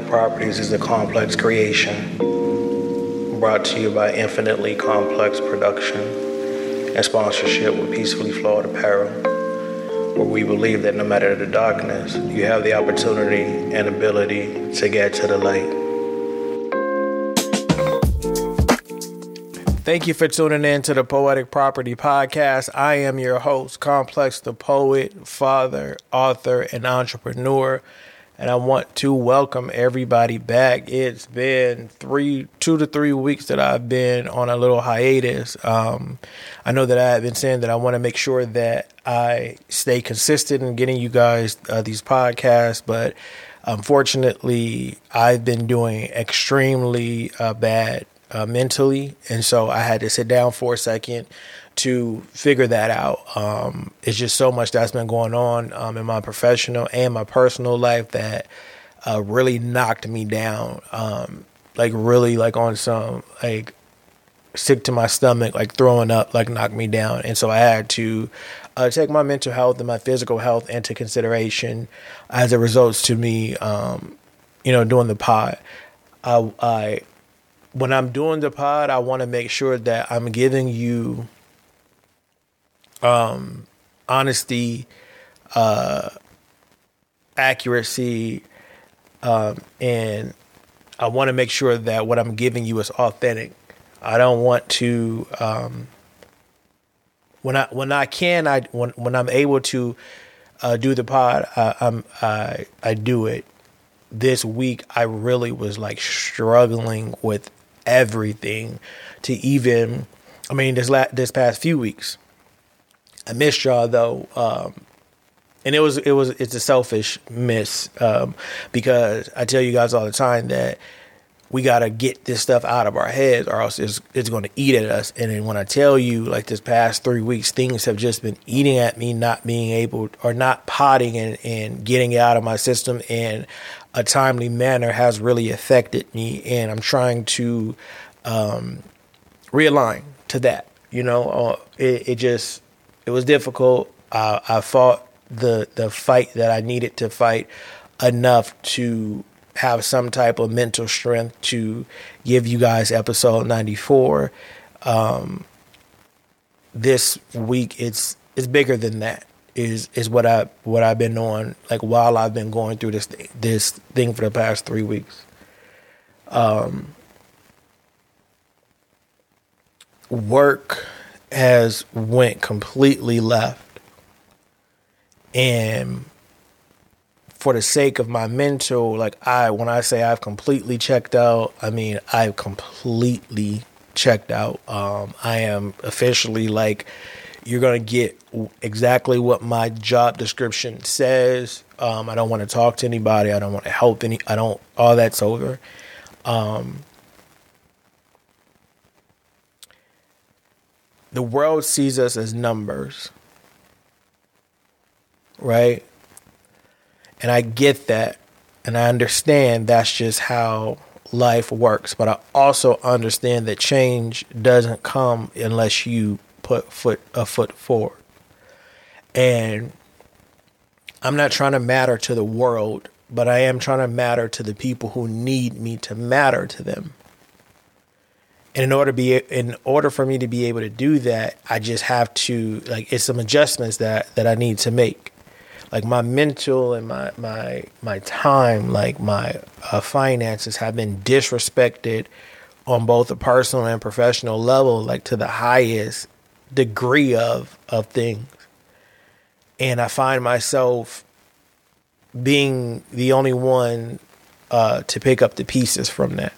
Properties is a complex creation brought to you by Infinitely Complex Production and sponsorship with Peacefully Flawed Apparel, where we believe that no matter the darkness, you have the opportunity and ability to get to the light. Thank you for tuning in to the Poetic Property Podcast. I am your host, Complex the Poet, father, author, and entrepreneur. And I want to welcome everybody back. It's been three, two to three weeks that I've been on a little hiatus. Um, I know that I've been saying that I want to make sure that I stay consistent in getting you guys uh, these podcasts, but unfortunately, I've been doing extremely uh, bad uh, mentally, and so I had to sit down for a second to figure that out. Um, it's just so much that's been going on um, in my professional and my personal life that uh, really knocked me down. Um, like really, like on some like sick to my stomach, like throwing up, like knocked me down, and so I had to. Uh, take my mental health and my physical health into consideration as it results to me, um, you know, doing the pod. I, I when I'm doing the pod, I want to make sure that I'm giving you um, honesty, uh, accuracy, um, and I want to make sure that what I'm giving you is authentic. I don't want to um, when I when I can I when when I'm able to uh, do the pod I, I'm I I do it. This week I really was like struggling with everything to even I mean this la- this past few weeks. I missed y'all though. Um, and it was it was it's a selfish miss um, because I tell you guys all the time that we gotta get this stuff out of our heads or else it's, it's to eat at us. And then when I tell you like this past three weeks, things have just been eating at me, not being able or not potting and, and getting it out of my system in a timely manner has really affected me. And I'm trying to um, realign to that. You know, uh, it, it, just it was difficult. I, I fought the the fight that I needed to fight enough to have some type of mental strength to give you guys episode 94 um, this week it's it's bigger than that is is what I what I've been on like while I've been going through this this thing for the past 3 weeks um, work has went completely left and for the sake of my mental, like I, when I say I've completely checked out, I mean I've completely checked out. Um, I am officially like, you're gonna get exactly what my job description says. Um, I don't want to talk to anybody. I don't want to help any. I don't. All that's over. Um, the world sees us as numbers, right? And I get that. And I understand that's just how life works. But I also understand that change doesn't come unless you put foot a foot forward. And I'm not trying to matter to the world, but I am trying to matter to the people who need me to matter to them. And in order to be in order for me to be able to do that, I just have to like it's some adjustments that that I need to make like my mental and my my my time, like my uh, finances have been disrespected on both a personal and professional level, like to the highest degree of of things. And I find myself being the only one uh, to pick up the pieces from that.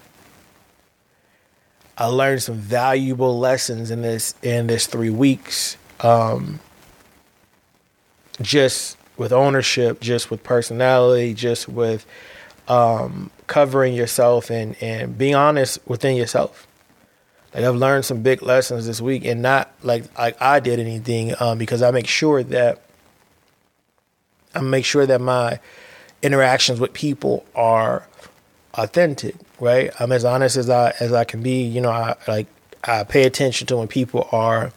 I learned some valuable lessons in this in this three weeks. Um, just with ownership, just with personality, just with um, covering yourself and, and being honest within yourself. Like I've learned some big lessons this week, and not like like I did anything um, because I make sure that I make sure that my interactions with people are authentic. Right, I'm as honest as I as I can be. You know, I like I pay attention to when people are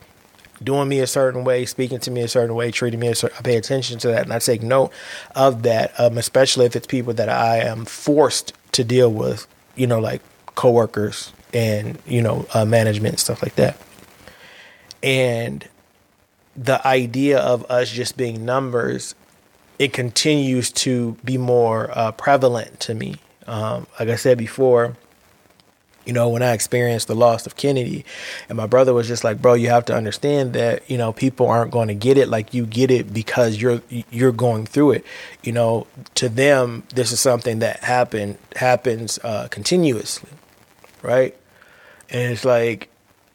doing me a certain way, speaking to me a certain way, treating me a certain, I pay attention to that and I take note of that, um, especially if it's people that I am forced to deal with, you know, like coworkers and, you know, uh, management and stuff like that. And the idea of us just being numbers, it continues to be more uh, prevalent to me. Um, like I said before, you know, when I experienced the loss of Kennedy, and my brother was just like, "Bro, you have to understand that you know people aren't going to get it like you get it because you're you're going through it. You know, to them, this is something that happen happens uh, continuously, right? And it's like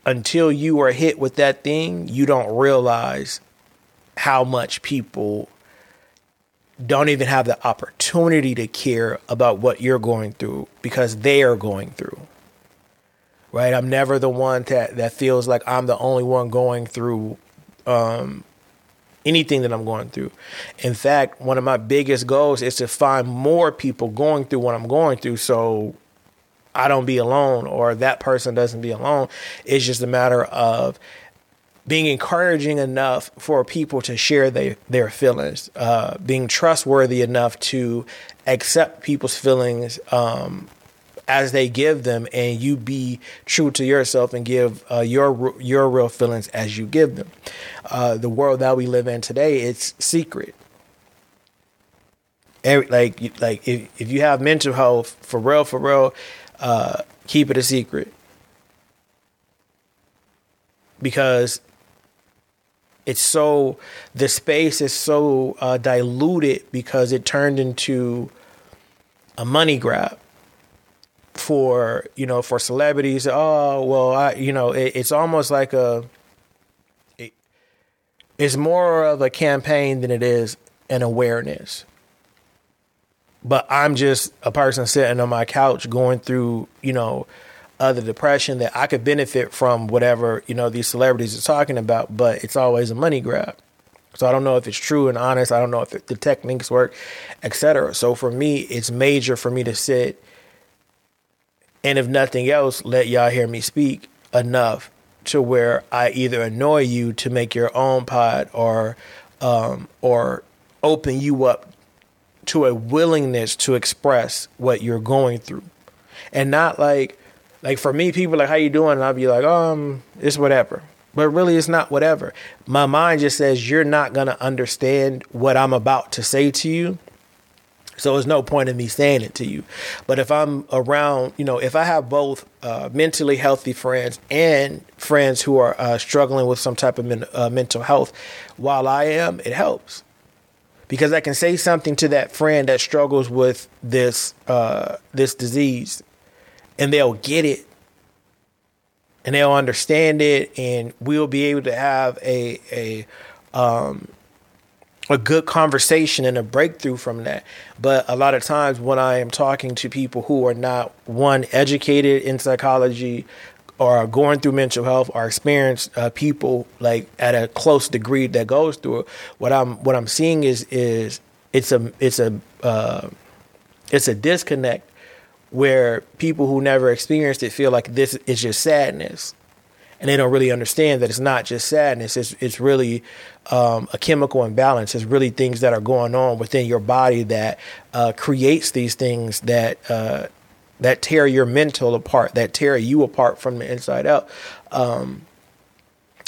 until you are hit with that thing, you don't realize how much people don't even have the opportunity to care about what you're going through because they are going through right? I'm never the one that that feels like I'm the only one going through um, anything that I'm going through. In fact, one of my biggest goals is to find more people going through what I'm going through, so I don't be alone or that person doesn't be alone. It's just a matter of being encouraging enough for people to share their their feelings, uh, being trustworthy enough to accept people's feelings um, as they give them, and you be true to yourself and give uh, your your real feelings as you give them. Uh, the world that we live in today, it's secret. Every, like like if if you have mental health for real for real, uh, keep it a secret because it's so the space is so uh, diluted because it turned into a money grab for you know for celebrities. Oh well i you know it, it's almost like a it, it's more of a campaign than it is an awareness. But i'm just a person sitting on my couch going through you know other depression that i could benefit from whatever you know these celebrities are talking about but it's always a money grab so I don't know if it's true and honest. I don't know if it, the techniques work, etc. So for me, it's major for me to sit and if nothing else, let y'all hear me speak enough to where I either annoy you to make your own pod or um, or open you up to a willingness to express what you're going through, and not like like for me, people like how you doing, and I'll be like, um, it's whatever. But really, it's not whatever. My mind just says you're not gonna understand what I'm about to say to you so there's no point in me saying it to you. But if I'm around, you know, if I have both uh, mentally healthy friends and friends who are uh, struggling with some type of men- uh, mental health, while I am, it helps because I can say something to that friend that struggles with this uh, this disease, and they'll get it, and they'll understand it, and we'll be able to have a a um, a good conversation and a breakthrough from that. But a lot of times when I am talking to people who are not one educated in psychology or are going through mental health or experienced uh, people like at a close degree that goes through it, what I'm what I'm seeing is is it's a it's a uh, it's a disconnect where people who never experienced it feel like this is just sadness and they don't really understand that it's not just sadness. It's it's really um, a chemical imbalance. It's really things that are going on within your body that uh, creates these things that uh, that tear your mental apart, that tear you apart from the inside out. Um,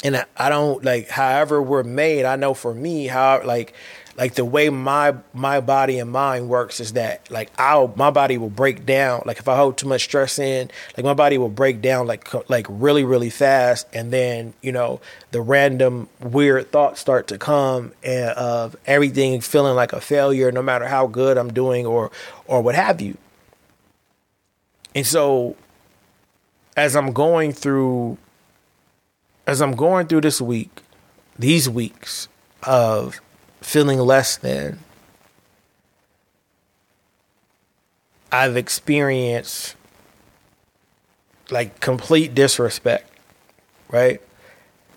and I, I don't like, however we're made. I know for me, how like like the way my my body and mind works is that like I'll my body will break down. Like if I hold too much stress in like my body will break down like like really really fast. And then you know the random weird thoughts start to come and of everything feeling like a failure no matter how good I'm doing or or what have you. And so as I'm going through as I'm going through this week these weeks of feeling less than. I've experienced like complete disrespect, right?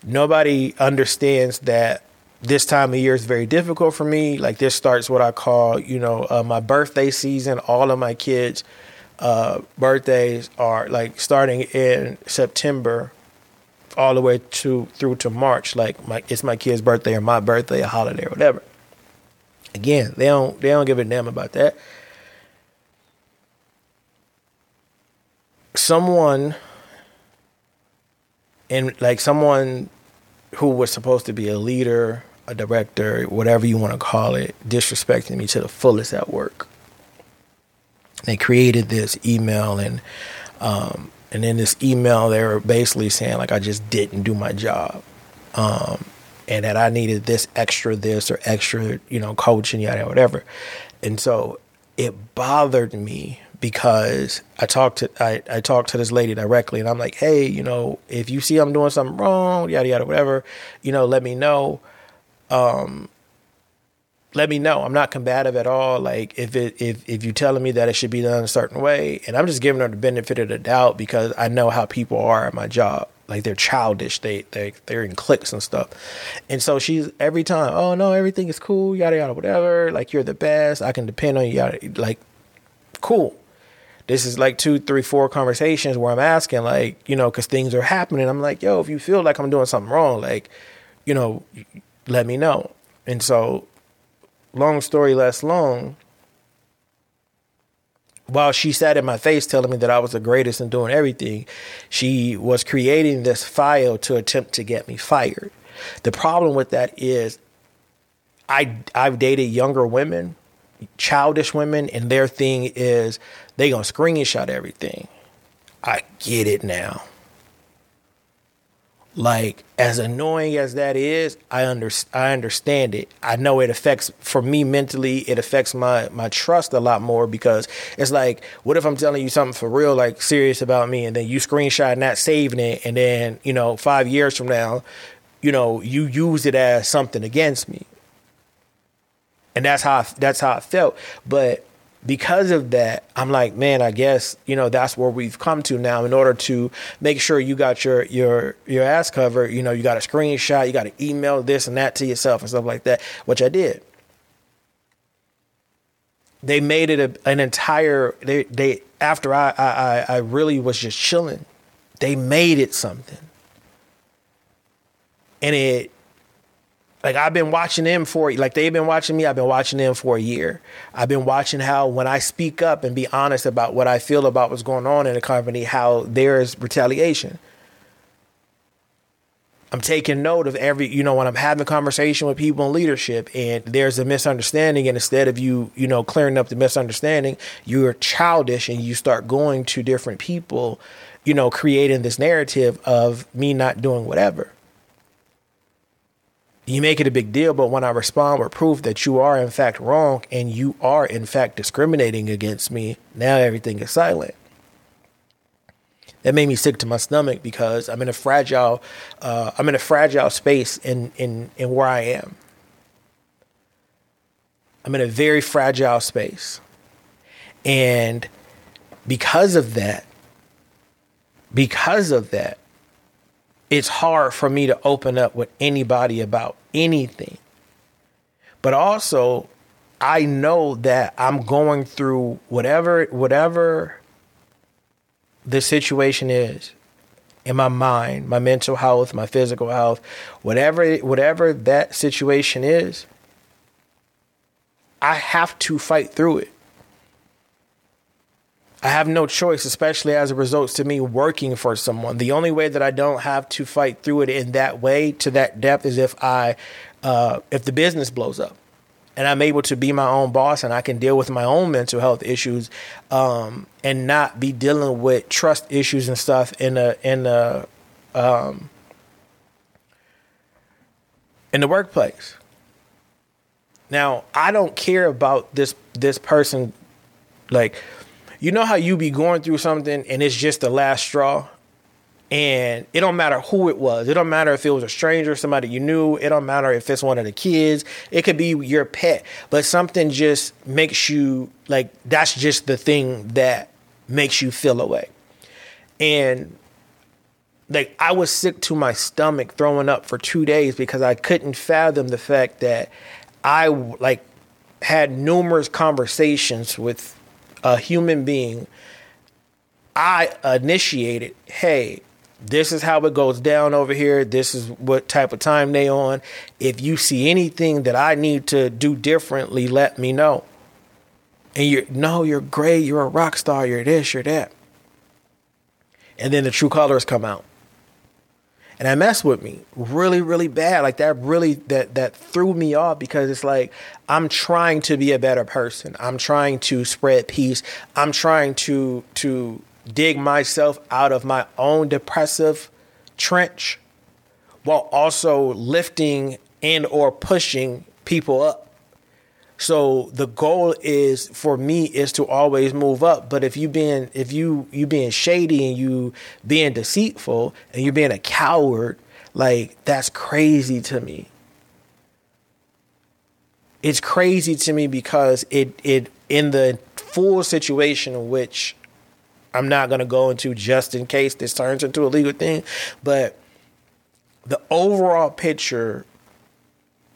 Nobody understands that this time of year is very difficult for me. Like this starts what I call, you know, uh, my birthday season. All of my kids' uh, birthdays are like starting in September all the way to through to March, like my it's my kid's birthday or my birthday, a holiday or whatever. Again, they don't they don't give a damn about that. Someone and like someone who was supposed to be a leader, a director, whatever you want to call it, disrespecting me to the fullest at work. They created this email and um, and in this email they were basically saying like I just didn't do my job. Um, and that I needed this extra this or extra, you know, coaching, yada, whatever. And so it bothered me because I talked to I, I talked to this lady directly and I'm like, hey, you know, if you see I'm doing something wrong, yada yada, whatever, you know, let me know. Um let me know. I'm not combative at all. Like if it if if you telling me that it should be done a certain way, and I'm just giving her the benefit of the doubt because I know how people are at my job. Like they're childish. They they they're in cliques and stuff. And so she's every time, oh no, everything is cool, yada yada, whatever. Like you're the best. I can depend on you. Yada like cool this is like two, three, four conversations where I'm asking, like, you know, because things are happening. I'm like, yo, if you feel like I'm doing something wrong, like, you know, let me know. And so, long story less long, while she sat in my face telling me that I was the greatest in doing everything, she was creating this file to attempt to get me fired. The problem with that is I I've dated younger women, childish women, and their thing is they gonna screenshot everything. I get it now. Like as annoying as that is, I under I understand it. I know it affects for me mentally. It affects my my trust a lot more because it's like, what if I'm telling you something for real, like serious about me, and then you screenshot not saving it, and then you know five years from now, you know you use it as something against me, and that's how I, that's how I felt. But because of that, I'm like, man, I guess you know that's where we've come to now. In order to make sure you got your your your ass covered, you know, you got a screenshot, you got to email this and that to yourself and stuff like that, which I did. They made it a, an entire. They they after I I I really was just chilling, they made it something, and it like I've been watching them for like they've been watching me. I've been watching them for a year. I've been watching how when I speak up and be honest about what I feel about what's going on in the company, how there is retaliation. I'm taking note of every, you know, when I'm having a conversation with people in leadership and there's a misunderstanding, and instead of you, you know, clearing up the misunderstanding, you're childish and you start going to different people, you know, creating this narrative of me not doing whatever you make it a big deal, but when I respond with proof that you are in fact wrong and you are in fact discriminating against me, now everything is silent. That made me sick to my stomach because I'm in a fragile, uh, I'm in a fragile space in in in where I am. I'm in a very fragile space, and because of that, because of that, it's hard for me to open up with anybody about anything. But also, I know that I'm going through whatever whatever the situation is in my mind, my mental health, my physical health, whatever whatever that situation is, I have to fight through it. I have no choice, especially as it results to me working for someone. The only way that I don't have to fight through it in that way to that depth is if I, uh, if the business blows up, and I'm able to be my own boss and I can deal with my own mental health issues, um, and not be dealing with trust issues and stuff in a in a um, in the workplace. Now, I don't care about this this person, like you know how you be going through something and it's just the last straw and it don't matter who it was. It don't matter if it was a stranger, somebody you knew. It don't matter if it's one of the kids. It could be your pet, but something just makes you like that's just the thing that makes you feel away. And like I was sick to my stomach throwing up for 2 days because I couldn't fathom the fact that I like had numerous conversations with a human being, I initiated, hey, this is how it goes down over here. This is what type of time they on. If you see anything that I need to do differently, let me know. And you're no, you're great. You're a rock star. You're this. You're that. And then the true colors come out, and that messed with me really, really bad. Like that really that that threw me off because it's like I'm trying to be a better person. I'm trying to spread peace. I'm trying to to dig myself out of my own depressive trench while also lifting and or pushing people up. So the goal is for me is to always move up. But if you being if you you being shady and you being deceitful and you're being a coward, like that's crazy to me. It's crazy to me because it it in the full situation in which I'm not going to go into just in case this turns into a legal thing, but the overall picture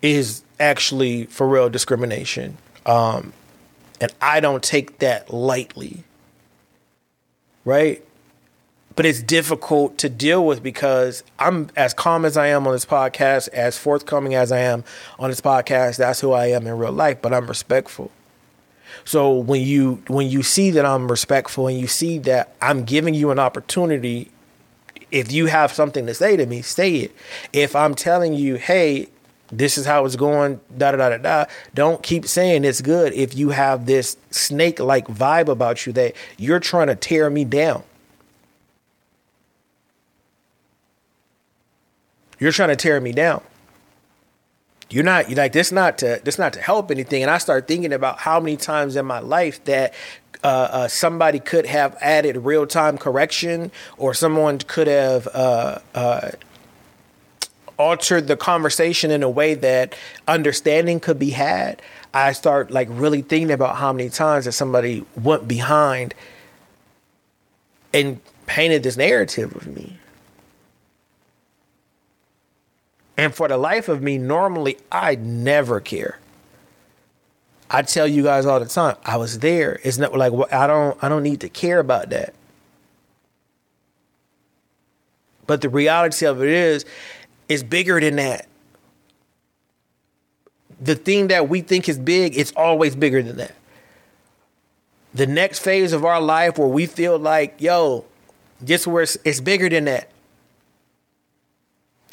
is actually for real discrimination. Um, and I don't take that lightly. Right? But it's difficult to deal with because I'm as calm as I am on this podcast, as forthcoming as I am on this podcast. That's who I am in real life, but I'm respectful. So when you when you see that I'm respectful and you see that I'm giving you an opportunity, if you have something to say to me, say it. If I'm telling you, hey, this is how it's going, da da da da da. Don't keep saying it's good if you have this snake like vibe about you that you're trying to tear me down. You're trying to tear me down you're not you're like this not to this not to help anything and i start thinking about how many times in my life that uh, uh, somebody could have added real time correction or someone could have uh, uh, altered the conversation in a way that understanding could be had i start like really thinking about how many times that somebody went behind and painted this narrative of me And for the life of me, normally I never care. I tell you guys all the time, I was there. It's not like I don't I don't need to care about that. But the reality of it is, it's bigger than that. The thing that we think is big, it's always bigger than that. The next phase of our life where we feel like, yo, just where it's, it's bigger than that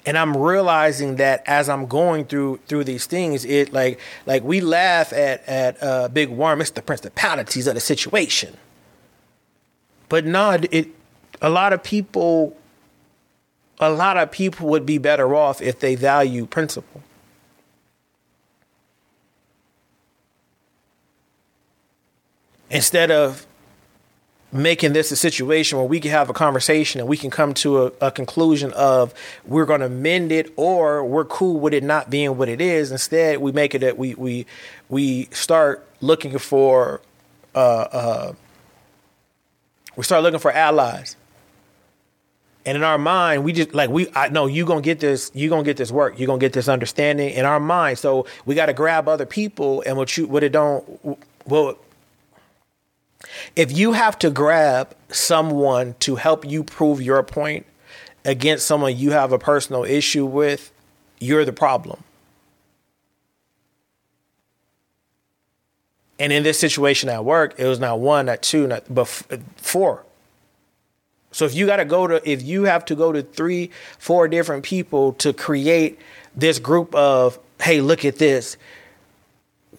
and I'm realizing that as I'm going through through these things, it like like we laugh at at uh, Big Worm. It's the principalities of the situation, but not it. A lot of people, a lot of people would be better off if they value principle. Instead of making this a situation where we can have a conversation and we can come to a, a conclusion of we're going to mend it or we're cool with it not being what it is. Instead, we make it that we we we start looking for uh, uh, we start looking for allies. And in our mind, we just like we I know you gonna get this, you gonna get this work, you gonna get this understanding in our mind. So we gotta grab other people and what you what it don't well if you have to grab someone to help you prove your point against someone you have a personal issue with, you're the problem. And in this situation at work, it was not one, not two, not but four. So if you got to go to, if you have to go to three, four different people to create this group of, hey, look at this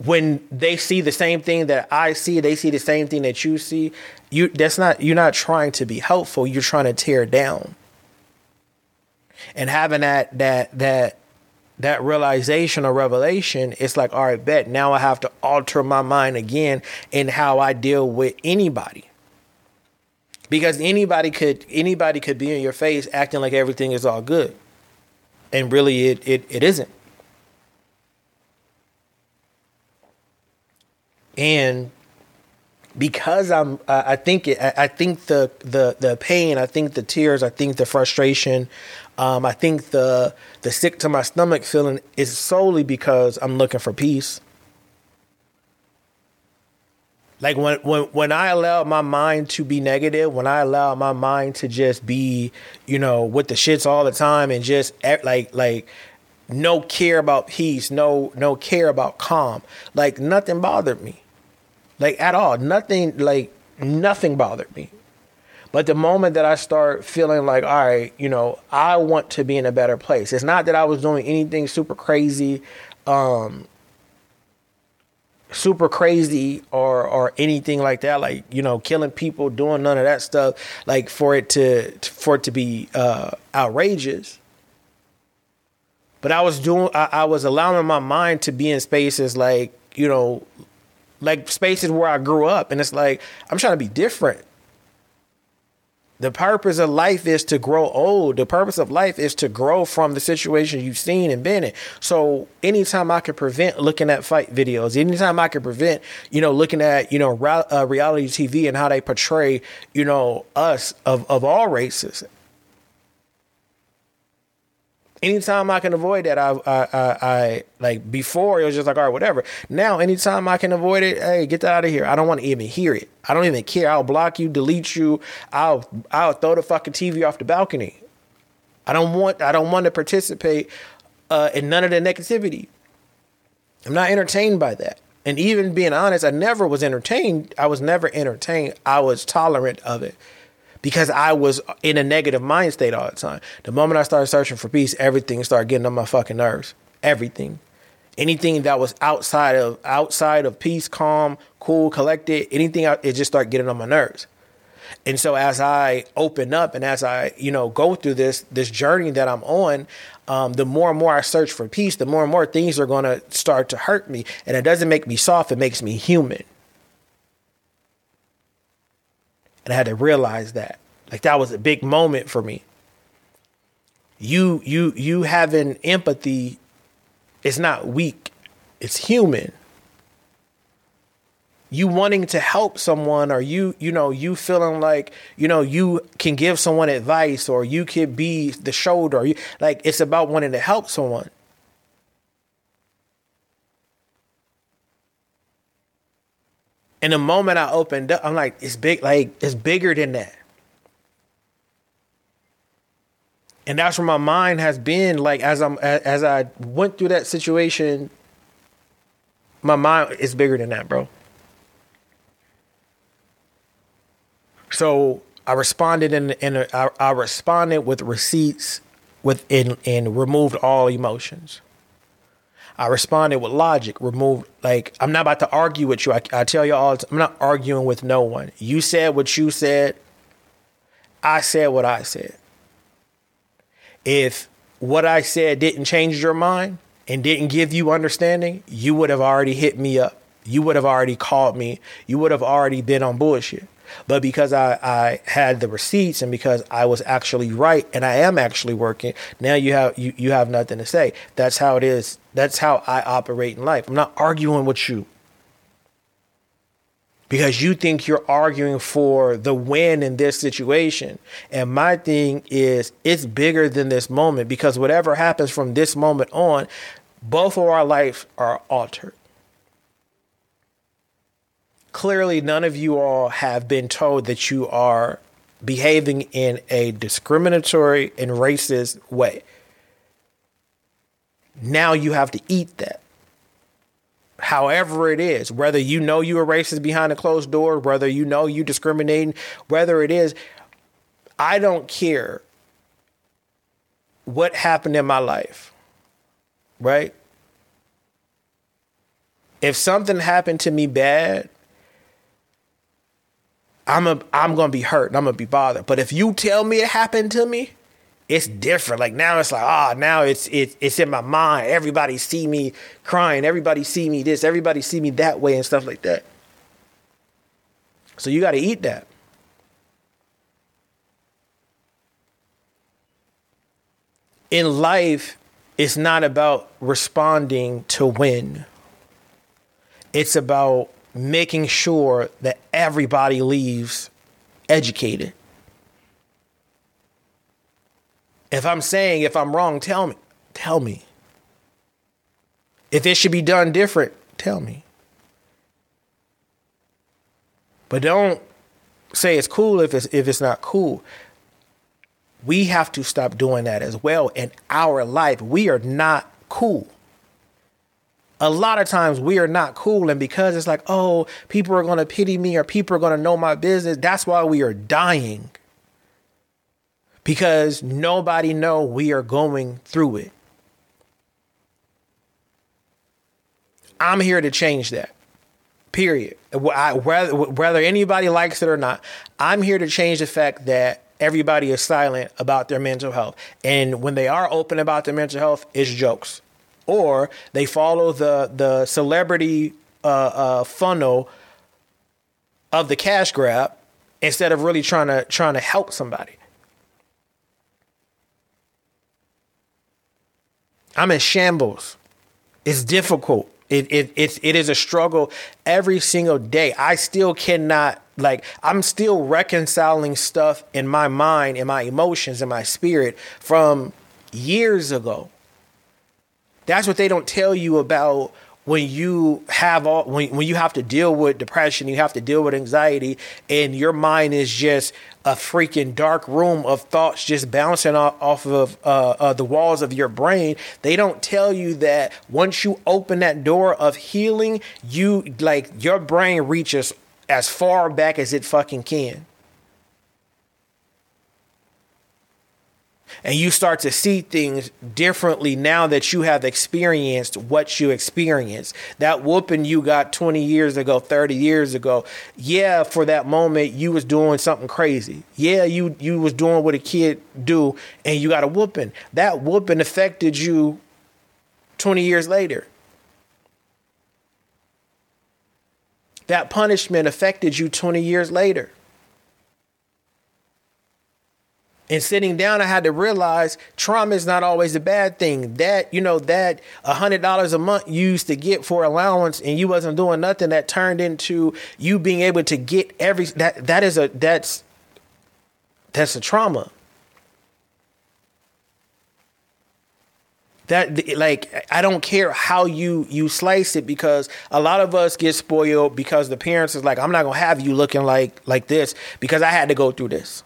when they see the same thing that I see, they see the same thing that you see. You that's not you're not trying to be helpful. You're trying to tear down. And having that that that that realization or revelation, it's like, all right, bet now I have to alter my mind again in how I deal with anybody. Because anybody could anybody could be in your face acting like everything is all good. And really it it, it isn't. and because I'm, I think it, I think the the the pain, I think the tears, I think the frustration, um, I think the the sick to my stomach feeling is solely because I'm looking for peace. Like when when when I allow my mind to be negative, when I allow my mind to just be, you know, with the shits all the time and just like like no care about peace, no no care about calm. Like nothing bothered me. Like at all. Nothing like nothing bothered me. But the moment that I start feeling like, all right, you know, I want to be in a better place. It's not that I was doing anything super crazy, um, super crazy or or anything like that. Like you know, killing people, doing none of that stuff. Like for it to for it to be uh, outrageous. But I was doing, I, I was allowing my mind to be in spaces like you know, like spaces where I grew up, and it's like I'm trying to be different. The purpose of life is to grow old. The purpose of life is to grow from the situation you've seen and been in. So anytime I can prevent looking at fight videos, anytime I can prevent, you know, looking at, you know, uh, reality TV and how they portray, you know, us of, of all races, anytime I can avoid that, I, I, I, I, like before it was just like, all right, whatever. Now, anytime I can avoid it, hey, get that out of here. I don't want to even hear it. I don't even care. I'll block you, delete you. I'll, I'll throw the fucking TV off the balcony. I don't want, I don't want to participate uh, in none of the negativity. I'm not entertained by that. And even being honest, I never was entertained. I was never entertained. I was tolerant of it because I was in a negative mind state all the time. The moment I started searching for peace, everything started getting on my fucking nerves. Everything. Anything that was outside of outside of peace, calm, cool, collected, anything it just started getting on my nerves. And so as I open up and as I, you know, go through this this journey that I'm on, um, the more and more I search for peace, the more and more things are going to start to hurt me. And it doesn't make me soft; it makes me human. And I had to realize that. Like that was a big moment for me. You you you having empathy is not weak. It's human. You wanting to help someone or you you know you feeling like you know you can give someone advice or you could be the shoulder you, like it's about wanting to help someone And the moment I opened up, I'm like, it's big, like it's bigger than that. And that's where my mind has been. Like as I'm as I went through that situation, my mind is bigger than that, bro. So I responded in in a, I, I responded with receipts with and, and removed all emotions. I responded with logic, removed, like, I'm not about to argue with you. I, I tell you all, I'm not arguing with no one. You said what you said. I said what I said. If what I said didn't change your mind and didn't give you understanding, you would have already hit me up. You would have already called me. You would have already been on bullshit. But because I, I had the receipts and because I was actually right and I am actually working, now you have you, you have nothing to say. That's how it is. That's how I operate in life. I'm not arguing with you. Because you think you're arguing for the win in this situation. And my thing is, it's bigger than this moment because whatever happens from this moment on, both of our lives are altered clearly none of you all have been told that you are behaving in a discriminatory and racist way. Now you have to eat that. However, it is, whether you know you are racist behind a closed door, whether you know you discriminating, whether it is, I don't care what happened in my life, right? If something happened to me bad, I'm a, I'm gonna be hurt and I'm gonna be bothered. But if you tell me it happened to me, it's different. Like now it's like, ah, oh, now it's it's it's in my mind. Everybody see me crying, everybody see me this, everybody see me that way and stuff like that. So you gotta eat that. In life, it's not about responding to win. It's about making sure that everybody leaves educated. If I'm saying if I'm wrong, tell me. Tell me. If it should be done different, tell me. But don't say it's cool if it's if it's not cool. We have to stop doing that as well in our life. We are not cool. A lot of times we are not cool, and because it's like, oh, people are gonna pity me or people are gonna know my business, that's why we are dying. Because nobody know we are going through it. I'm here to change that. Period. I, whether, whether anybody likes it or not, I'm here to change the fact that everybody is silent about their mental health. And when they are open about their mental health, it's jokes. Or they follow the, the celebrity uh, uh, funnel of the cash grab instead of really trying to trying to help somebody. I'm in shambles. It's difficult. It, it, it, it is a struggle every single day. I still cannot, like, I'm still reconciling stuff in my mind, in my emotions, in my spirit from years ago. That's what they don't tell you about when you have all when, when you have to deal with depression you have to deal with anxiety and your mind is just a freaking dark room of thoughts just bouncing off, off of uh, uh, the walls of your brain. They don't tell you that once you open that door of healing you like your brain reaches as far back as it fucking can and you start to see things differently now that you have experienced what you experienced. That whooping you got 20 years ago, 30 years ago. Yeah, for that moment you was doing something crazy. Yeah, you you was doing what a kid do and you got a whooping. That whooping affected you 20 years later. That punishment affected you 20 years later. And sitting down, I had to realize trauma is not always a bad thing. That, you know, that a hundred dollars a month you used to get for allowance and you wasn't doing nothing that turned into you being able to get every that that is a that's that's a trauma. that like i don't care how you you slice it because a lot of us get spoiled because the parents is like i'm not gonna have you looking like like this because i had to go through this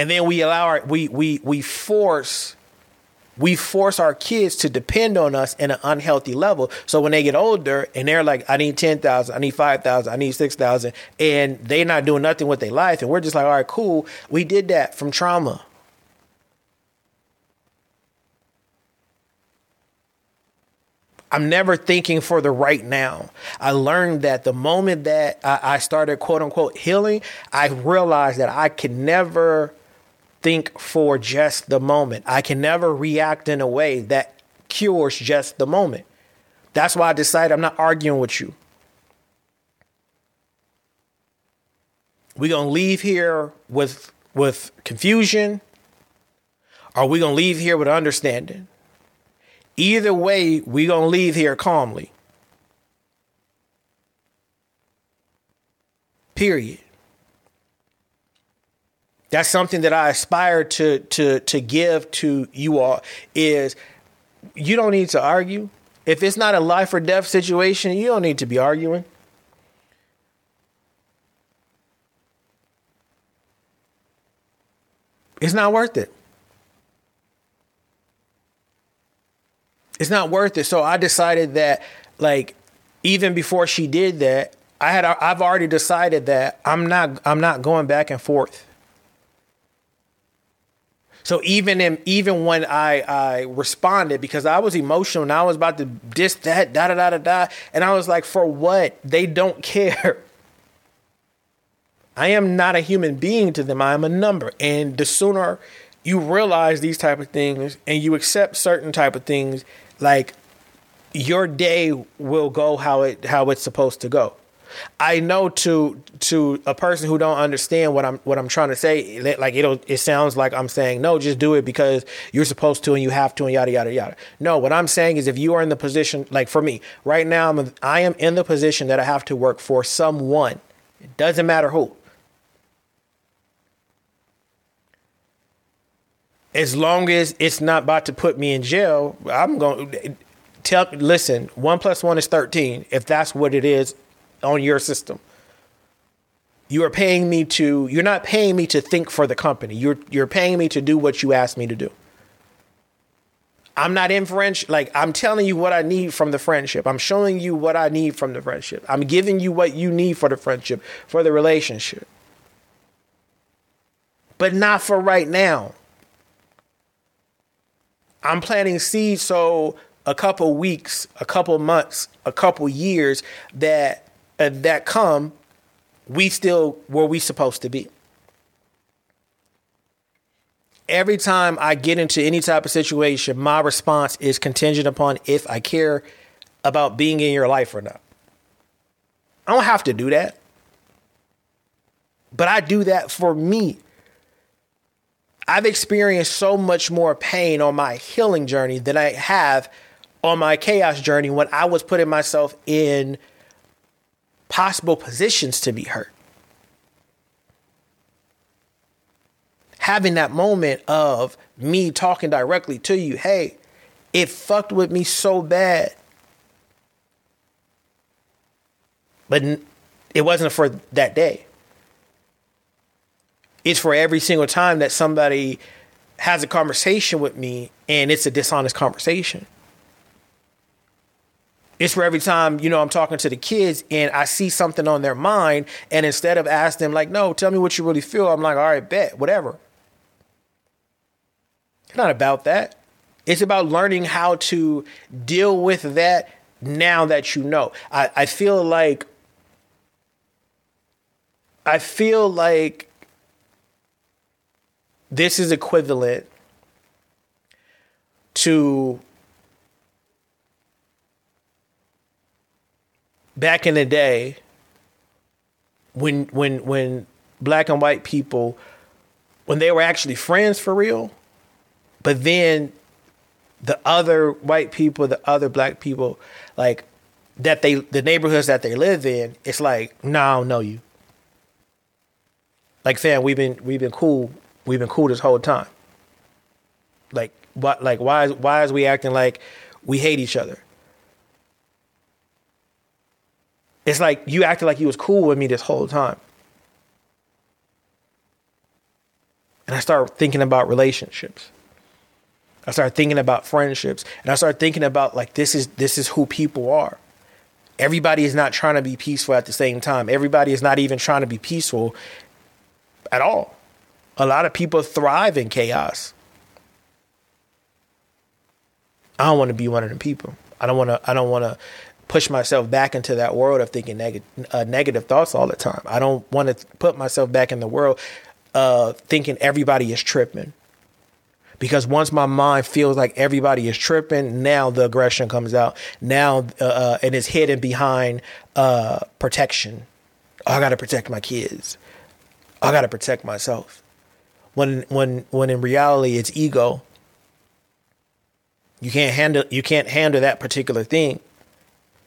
and then we allow our we we we force we force our kids to depend on us in an unhealthy level. So when they get older and they're like, I need 10,000, I need 5,000, I need 6,000, and they're not doing nothing with their life. And we're just like, all right, cool. We did that from trauma. I'm never thinking for the right now. I learned that the moment that I started quote unquote healing, I realized that I could never think for just the moment. I can never react in a way that cures just the moment. That's why I decided I'm not arguing with you. We're going to leave here with with confusion Are we going to leave here with understanding. Either way, we're going to leave here calmly. Period. That's something that I aspire to to to give to you all is you don't need to argue. If it's not a life or death situation, you don't need to be arguing. It's not worth it. It's not worth it. So I decided that like even before she did that, I had I've already decided that I'm not I'm not going back and forth. So even in, even when I I responded because I was emotional and I was about to diss that da da da da da, and I was like, for what? They don't care. I am not a human being to them. I am a number, and the sooner you realize these type of things and you accept certain type of things, like your day will go how it how it's supposed to go. I know to to a person who don't understand what I'm what I'm trying to say, like it'll it sounds like I'm saying no, just do it because you're supposed to and you have to and yada yada yada. No, what I'm saying is if you are in the position like for me right now, I'm I am in the position that I have to work for someone. It doesn't matter who. As long as it's not about to put me in jail, I'm going tell listen, one plus one is thirteen. If that's what it is, on your system. You are paying me to you're not paying me to think for the company. You're you're paying me to do what you asked me to do. I'm not in French. Like I'm telling you what I need from the friendship. I'm showing you what I need from the friendship. I'm giving you what you need for the friendship, for the relationship. But not for right now. I'm planting seeds so a couple weeks, a couple months, a couple years that Uh, that come, we still where we supposed to be every time I get into any type of situation, my response is contingent upon if I care about being in your life or not. I don't have to do that. But I do that for me. I've experienced so much more pain on my healing journey than I have on my chaos journey when I was putting myself in possible positions to be hurt. having that moment of me talking directly to you, hey, it fucked with me so bad. But it wasn't for that day. It's for every single time that somebody has a conversation with me and it's a dishonest conversation. It's for every time, you know, I'm talking to the kids and I see something on their mind. And instead of asking them, like, no, tell me what you really feel, I'm like, all right, bet, whatever. It's not about that. It's about learning how to deal with that now that you know. I, I feel like I feel like this is equivalent to back in the day when when when black and white people when they were actually friends for real but then the other white people, the other black people, like that they the neighborhoods that they live in, it's like, no, nah, I don't know you. Like fam, we've been we've been cool. We've been cool this whole time. Like what like why is why is we acting like we hate each other? It's like you acted like you was cool with me this whole time. And I start thinking about relationships. I started thinking about friendships and I started thinking about like this is this is who people are. Everybody is not trying to be peaceful at the same time. Everybody is not even trying to be peaceful at all. A lot of people thrive in chaos. I don't want to be one of them people. I don't want to I don't want to push myself back into that world of thinking neg- uh, negative thoughts all the time. I don't want to put myself back in the world uh, thinking everybody is tripping because once my mind feels like everybody is tripping, now the aggression comes out. Now, uh, uh and it's hidden behind uh, protection. I got to protect my kids. I got to protect myself. When when when in reality it's ego. You can't handle you can't handle that particular thing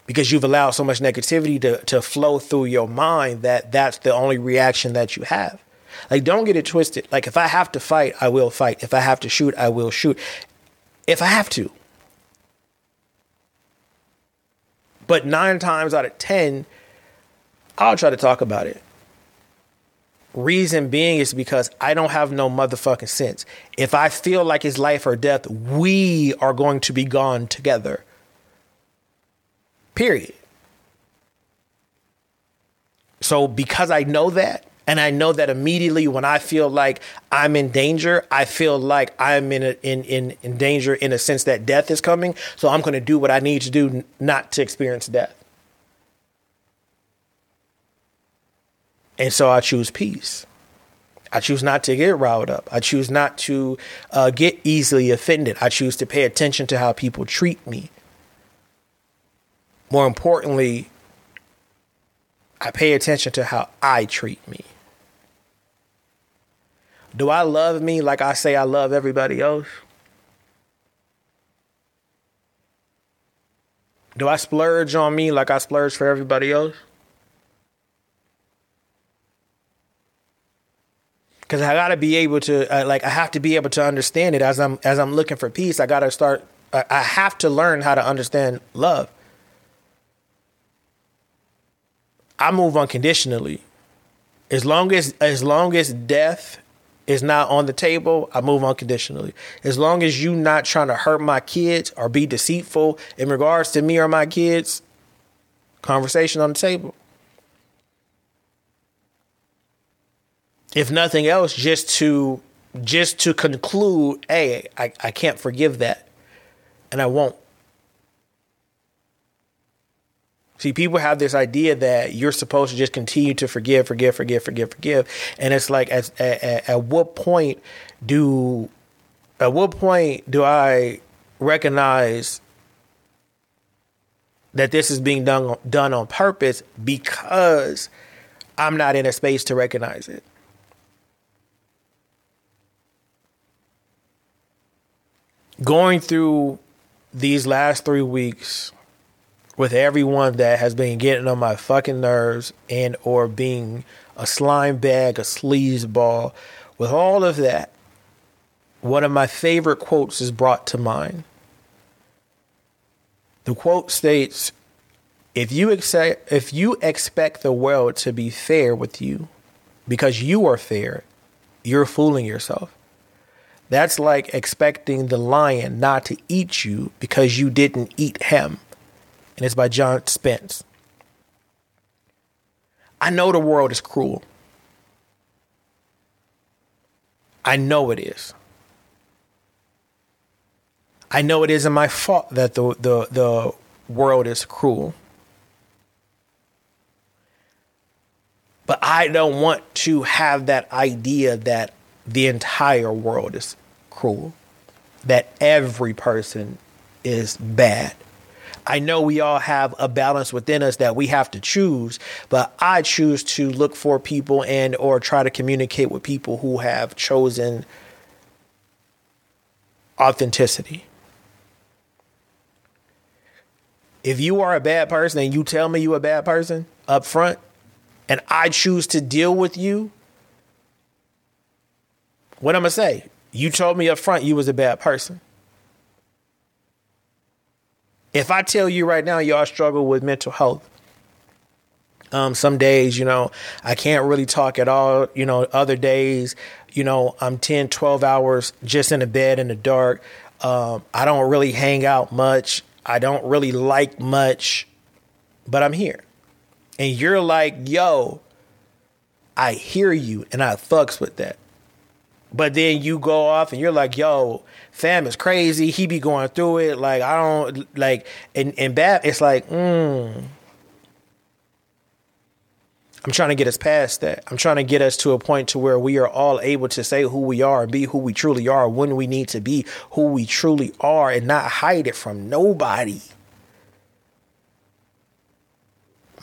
because you've allowed so much negativity to to flow through your mind that that's the only reaction that you have. Like, don't get it twisted. Like, if I have to fight, I will fight. If I have to shoot, I will shoot. If I have to. But nine times out of 10, I'll try to talk about it. Reason being is because I don't have no motherfucking sense. If I feel like it's life or death, we are going to be gone together. Period. So because I know that, and I know that immediately when I feel like I'm in danger, I feel like I'm in a, in, in in danger in a sense that death is coming. So I'm going to do what I need to do not to experience death. And so I choose peace. I choose not to get riled up. I choose not to uh, get easily offended. I choose to pay attention to how people treat me. More importantly, I pay attention to how I treat me. Do I love me like I say I love everybody else? Do I splurge on me like I splurge for everybody else? Because I gotta be able to, uh, like, I have to be able to understand it as I'm as I'm looking for peace. I gotta start. I, I have to learn how to understand love. I move unconditionally. As long as as long as death is not on the table, I move unconditionally. As long as you not trying to hurt my kids or be deceitful in regards to me or my kids, conversation on the table. If nothing else, just to just to conclude, hey, I, I can't forgive that. And I won't. See, people have this idea that you're supposed to just continue to forgive, forgive, forgive, forgive, forgive, and it's like, at, at, at what point do, at what point do I recognize that this is being done done on purpose because I'm not in a space to recognize it? Going through these last three weeks with everyone that has been getting on my fucking nerves and or being a slime bag, a sleaze ball, with all of that, one of my favorite quotes is brought to mind. The quote states, if you if you expect the world to be fair with you because you are fair, you're fooling yourself. That's like expecting the lion not to eat you because you didn't eat him and it's by John Spence. I know the world is cruel. I know it is. I know it isn't my fault that the, the, the world is cruel. But I don't want to have that idea that the entire world is cruel, that every person is bad. I know we all have a balance within us that we have to choose, but I choose to look for people and or try to communicate with people who have chosen authenticity. If you are a bad person and you tell me you're a bad person up front and I choose to deal with you, what I'm gonna say? You told me up front you was a bad person. If I tell you right now, y'all struggle with mental health. Um, some days, you know, I can't really talk at all. You know, other days, you know, I'm 10, 12 hours just in a bed in the dark. Um, I don't really hang out much. I don't really like much, but I'm here. And you're like, yo, I hear you and I fucks with that. But then you go off and you're like, yo, fam is crazy. He be going through it. Like I don't like and and bad. It's like, mm. I'm trying to get us past that. I'm trying to get us to a point to where we are all able to say who we are and be who we truly are when we need to be who we truly are and not hide it from nobody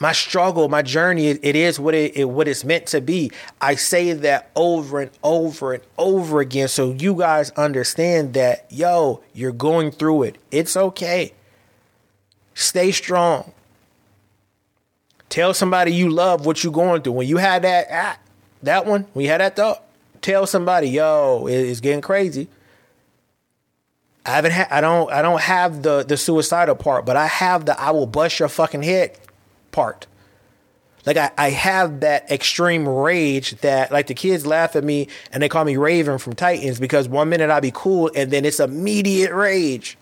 my struggle, my journey, it is what it, it, what it's meant to be. I say that over and over and over again so you guys understand that yo, you're going through it. It's okay. Stay strong. Tell somebody you love what you're going through. When you had that ah, that one, when you had that thought. Tell somebody, yo, it's getting crazy. I haven't ha- I don't I don't have the the suicidal part, but I have the I will bust your fucking head part. Like I, I have that extreme rage that like the kids laugh at me and they call me Raven from Titans because one minute I'll be cool and then it's immediate rage.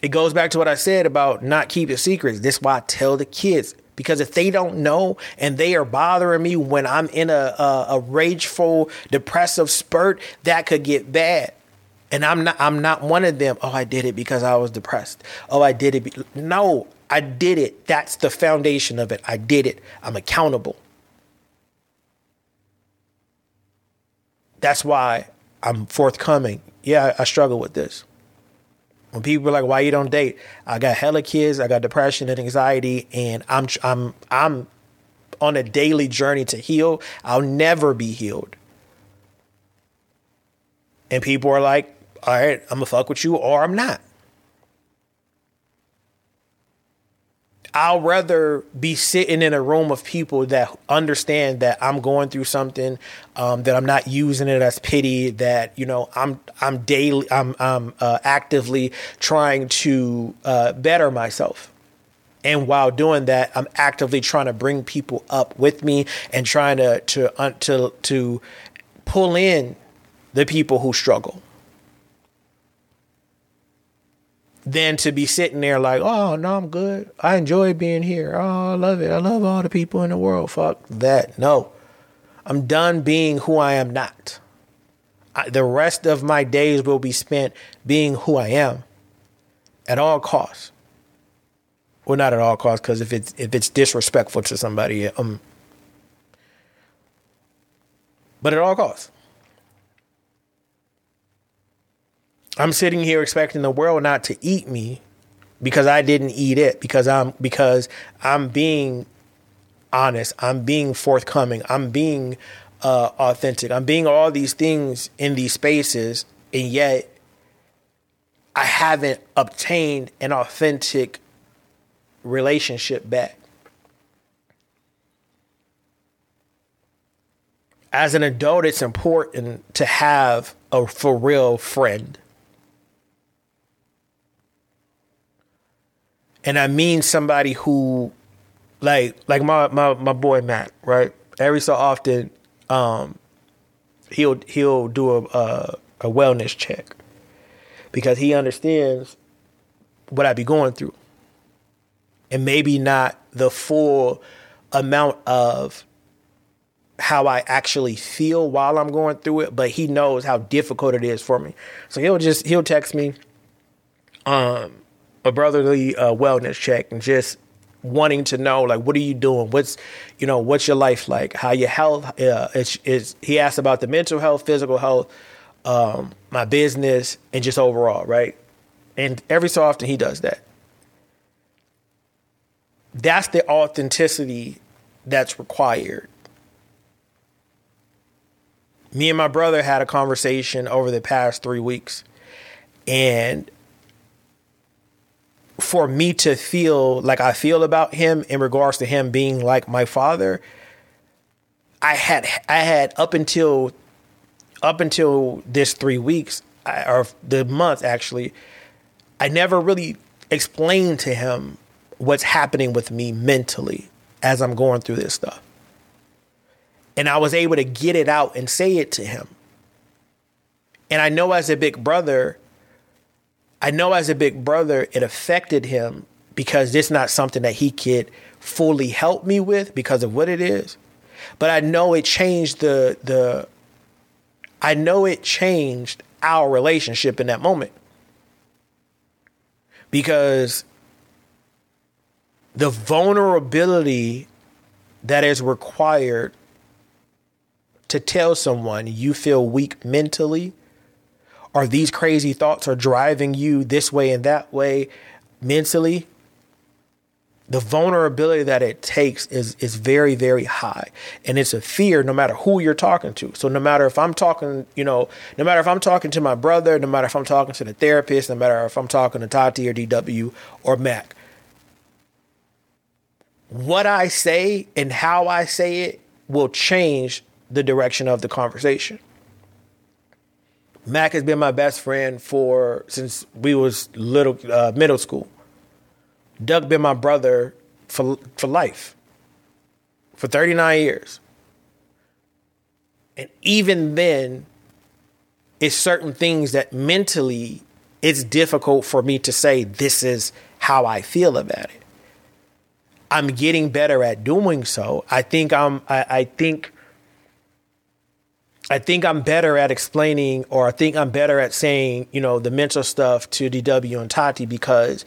It goes back to what I said about not keeping secrets. This is why I tell the kids because if they don't know and they are bothering me when I'm in a, a, a rageful, depressive spurt, that could get bad. And I'm not I'm not one of them. Oh, I did it because I was depressed. Oh, I did it. Be-. No, I did it. That's the foundation of it. I did it. I'm accountable. That's why I'm forthcoming. Yeah, I, I struggle with this. When people are like, "Why you don't date?" I got hella kids. I got depression and anxiety, and I'm I'm I'm on a daily journey to heal. I'll never be healed. And people are like, all right, I'm gonna fuck with you or I'm not. I'll rather be sitting in a room of people that understand that I'm going through something, um, that I'm not using it as pity, that you know I'm I'm daily I'm I'm uh, actively trying to uh, better myself. And while doing that, I'm actively trying to bring people up with me and trying to to uh, to to pull in the people who struggle. Than to be sitting there like, oh no, I'm good. I enjoy being here. Oh, I love it. I love all the people in the world. Fuck that. No, I'm done being who I am not. I, the rest of my days will be spent being who I am at all costs. Well, not at all costs, because if it's if it's disrespectful to somebody, um, but at all costs. I'm sitting here expecting the world not to eat me because I didn't eat it because I'm because I'm being honest, I'm being forthcoming, I'm being uh, authentic, I'm being all these things in these spaces, and yet I haven't obtained an authentic relationship back. As an adult, it's important to have a for real friend and I mean somebody who, like, like my my my boy Matt, right? Every so often, um, he'll he'll do a, a a wellness check because he understands what I be going through, and maybe not the full amount of how I actually feel while I'm going through it, but he knows how difficult it is for me. So he'll just he'll text me, um, a brotherly uh, wellness check and just wanting to know like what are you doing? What's you know what's your life like? How your health uh, is, is he asked about the mental health physical health um, my business and just overall right? And every so often he does that. That's the authenticity that's required. Me and my brother had a conversation over the past three weeks and for me to feel like I feel about him in regards to him being like my father, I had I had up until up until this three weeks or the month actually, I never really explained to him what's happening with me mentally as I'm going through this stuff. And I was able to get it out and say it to him. And I know as a big brother, I know as a big brother, it affected him because it's not something that he could fully help me with because of what it is. But I know it changed the the I know it changed our relationship in that moment. Because the vulnerability that is required to tell someone you feel weak mentally or these crazy thoughts are driving you this way and that way mentally, the vulnerability that it takes is is very very high. And it's a fear no matter who you're talking to. So no matter if i'm talking you know no matter if i'm talking to my brother no matter if i'm talking to the therapist no matter if i'm talking to tati or dw or mac. What i say and how i say it will change the direction of the conversation Mac has been my best friend for since we was little uh, middle school. Doug been my brother for for life. For 39 years. And even then it's certain things that mentally it's difficult for me to say this is how I feel about it. I'm getting better at doing so. I think I'm I, I think I think I'm better at explaining, or I think I'm better at saying, you know, the mental stuff to DW and Tati because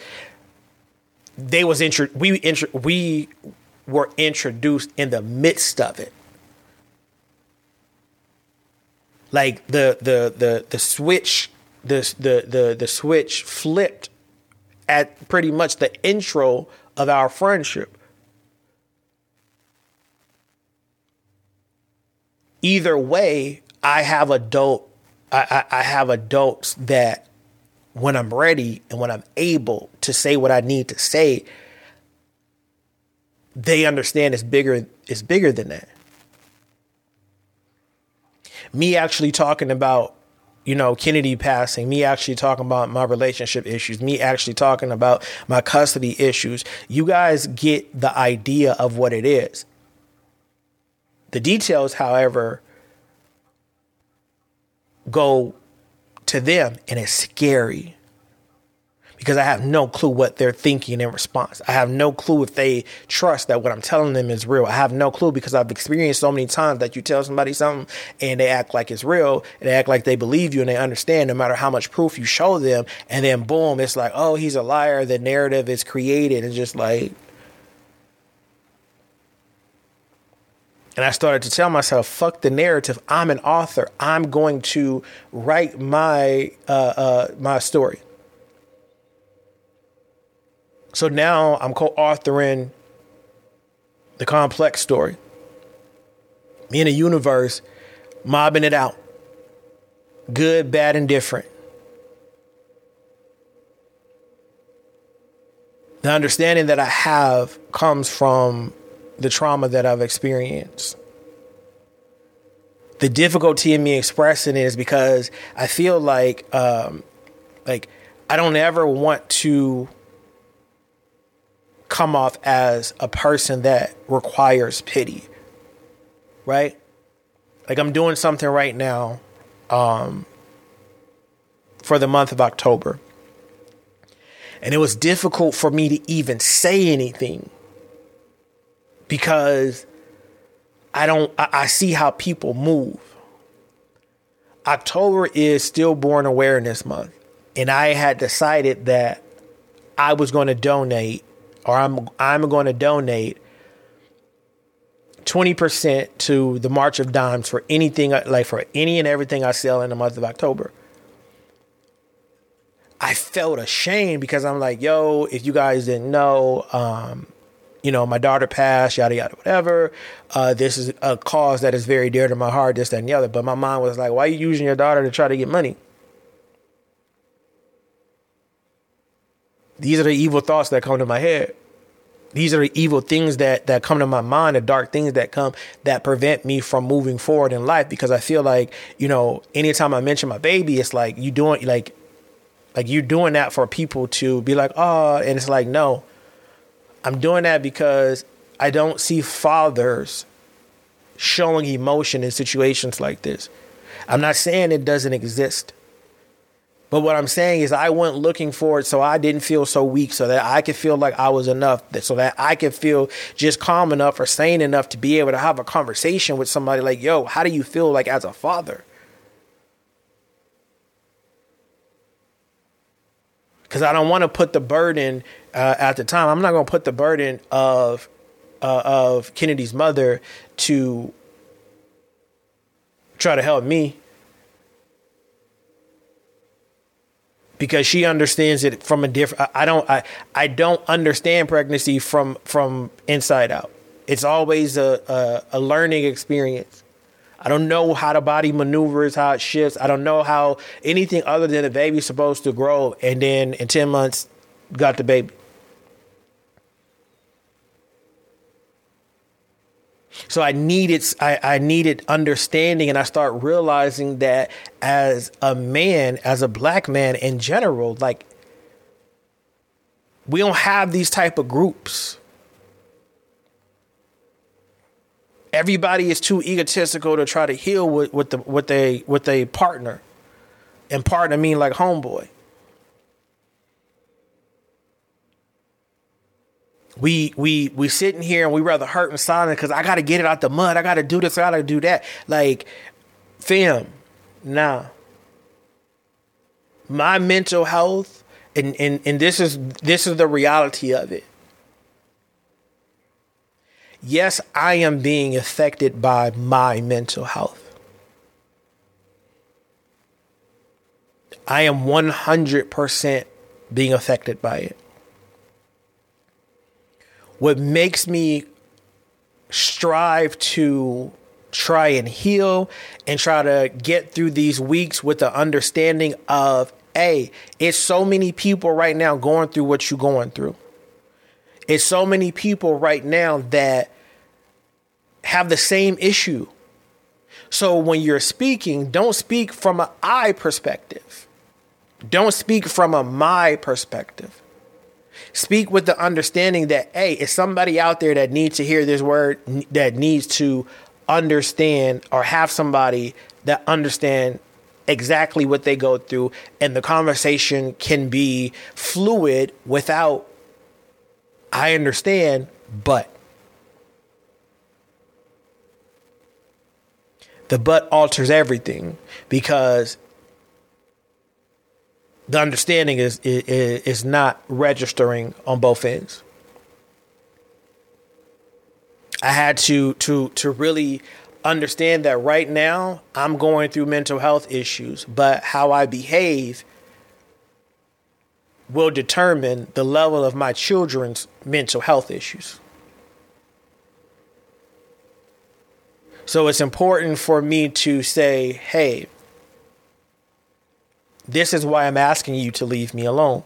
they was intro- we intro- we were introduced in the midst of it. Like the the the the switch the the the the switch flipped at pretty much the intro of our friendship. Either way, I have adult I, I, I have adults that when I'm ready and when I'm able to say what I need to say, they understand it's bigger it's bigger than that. Me actually talking about you know, Kennedy passing, me actually talking about my relationship issues, me actually talking about my custody issues. You guys get the idea of what it is. The details, however, go to them and it's scary because I have no clue what they're thinking in response. I have no clue if they trust that what I'm telling them is real. I have no clue because I've experienced so many times that you tell somebody something and they act like it's real and they act like they believe you and they understand no matter how much proof you show them. And then boom, it's like, oh, he's a liar. The narrative is created. It's just like, And I started to tell myself, fuck the narrative. I'm an author. I'm going to write my uh, uh, my story. So now I'm co-authoring the complex story. Me and the universe mobbing it out. Good, bad, and different. The understanding that I have comes from the trauma that I've experienced. The difficulty in me expressing it is because I feel like, um, like I don't ever want to come off as a person that requires pity, right? Like I'm doing something right now, um, for the month of October, and it was difficult for me to even say anything because I don't I, I see how people move. October is stillborn awareness month. And I had decided that I was going to donate or I'm I'm going to donate 20% to the March of Dimes for anything like for any and everything I sell in the month of October. I felt ashamed because I'm like, yo, if you guys didn't know, um, you know, my daughter passed, yada, yada, whatever. Uh, this is a cause that is very dear to my heart, this, that, and the other. But my mind was like, why are you using your daughter to try to get money? These are the evil thoughts that come to my head. These are the evil things that, that come to my mind, the dark things that come that prevent me from moving forward in life because I feel like, you know, anytime I mention my baby, it's like you doing like like you doing that for people to be like, oh, and it's like, no, I'm doing that because I don't see fathers showing emotion in situations like this. I'm not saying it doesn't exist. But what I'm saying is I went looking for it so I didn't feel so weak, so that I could feel like I was enough, so that I could feel just calm enough or sane enough to be able to have a conversation with somebody like, yo, how do you feel like as a father? Because I don't want to put the burden uh, at the time, I'm not going to put the burden of uh, of Kennedy's mother to try to help me because she understands it from a different I don't I, I don't understand pregnancy from from inside out. It's always a, a, a learning experience. I don't know how the body maneuvers, how it shifts. I don't know how anything other than the baby's supposed to grow and then in 10 months got the baby. So I needed I, I needed understanding and I start realizing that as a man, as a black man in general, like we don't have these type of groups. Everybody is too egotistical to try to heal with, with the with a with a partner. And partner mean like homeboy. We we we sitting here and we rather hurt and silent because I gotta get it out the mud. I gotta do this. I gotta do that. Like, fam, nah. My mental health, and and and this is this is the reality of it. Yes, I am being affected by my mental health. I am 100% being affected by it what makes me strive to try and heal and try to get through these weeks with the understanding of hey it's so many people right now going through what you're going through It's so many people right now that have the same issue. So when you're speaking, don't speak from an I perspective. Don't speak from a my perspective. Speak with the understanding that, hey, it's somebody out there that needs to hear this word, that needs to understand or have somebody that understand exactly what they go through and the conversation can be fluid without I understand, but. The but alters everything because the understanding is, is is not registering on both ends. I had to to to really understand that right now I'm going through mental health issues, but how I behave will determine the level of my children's mental health issues. So it's important for me to say, hey, this is why I'm asking you to leave me alone.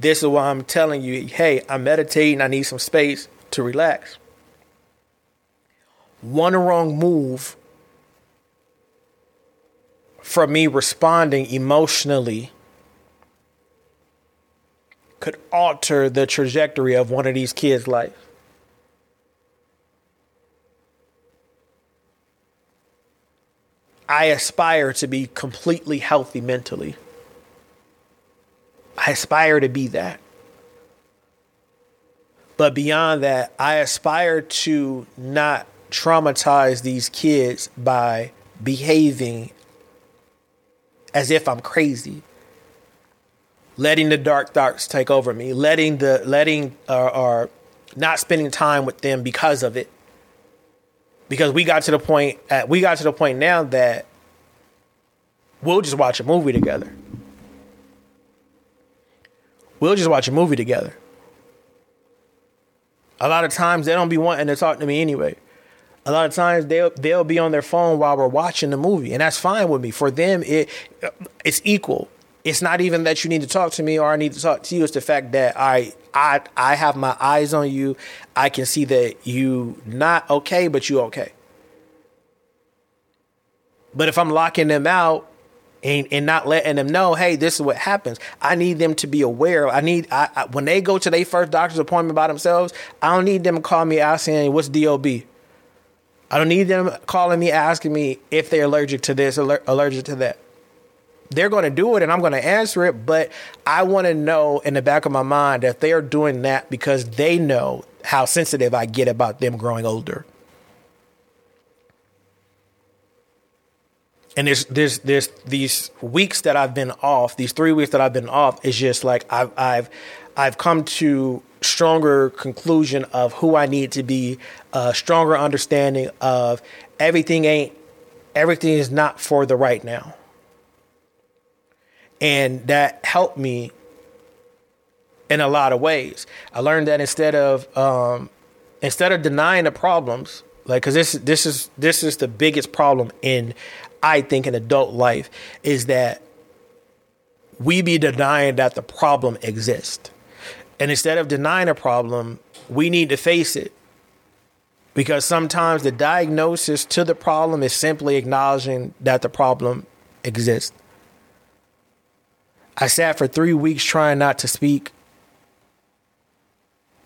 This is why I'm telling you, hey, I'm meditating, I need some space to relax. One wrong move from me responding emotionally could alter the trajectory of one of these kids' life. I aspire to be completely healthy mentally. I aspire to be that. But beyond that, I aspire to not traumatize these kids by behaving as if I'm crazy. Letting the dark thoughts take over me, letting the letting or, or not spending time with them because of it. Because we got to the point at, we got to the point now that we'll just watch a movie together. We'll just watch a movie together. A lot of times they don't be wanting to talk to me anyway. A lot of times they'll they'll be on their phone while we're watching the movie, and that's fine with me. For them, it it's equal. It's not even that you need to talk to me or I need to talk to you. It's the fact that I I I have my eyes on you. I can see that you not okay, but you okay. But if I'm locking them out and, and not letting them know, hey, this is what happens. I need them to be aware. I need I, I, when they go to their first doctor's appointment by themselves. I don't need them to call me asking what's DOB. I don't need them calling me asking me if they're allergic to this, aller- allergic to that. They're going to do it, and I'm going to answer it. But I want to know in the back of my mind that they are doing that because they know how sensitive I get about them growing older. And there's there's there's these weeks that I've been off, these three weeks that I've been off, is just like I've I've I've come to stronger conclusion of who I need to be, a stronger understanding of everything ain't everything is not for the right now. And that helped me in a lot of ways. I learned that instead of um, instead of denying the problems, like because this this is this is the biggest problem in I think in adult life is that we be denying that the problem exists. And instead of denying a problem, we need to face it. Because sometimes the diagnosis to the problem is simply acknowledging that the problem exists. I sat for three weeks trying not to speak,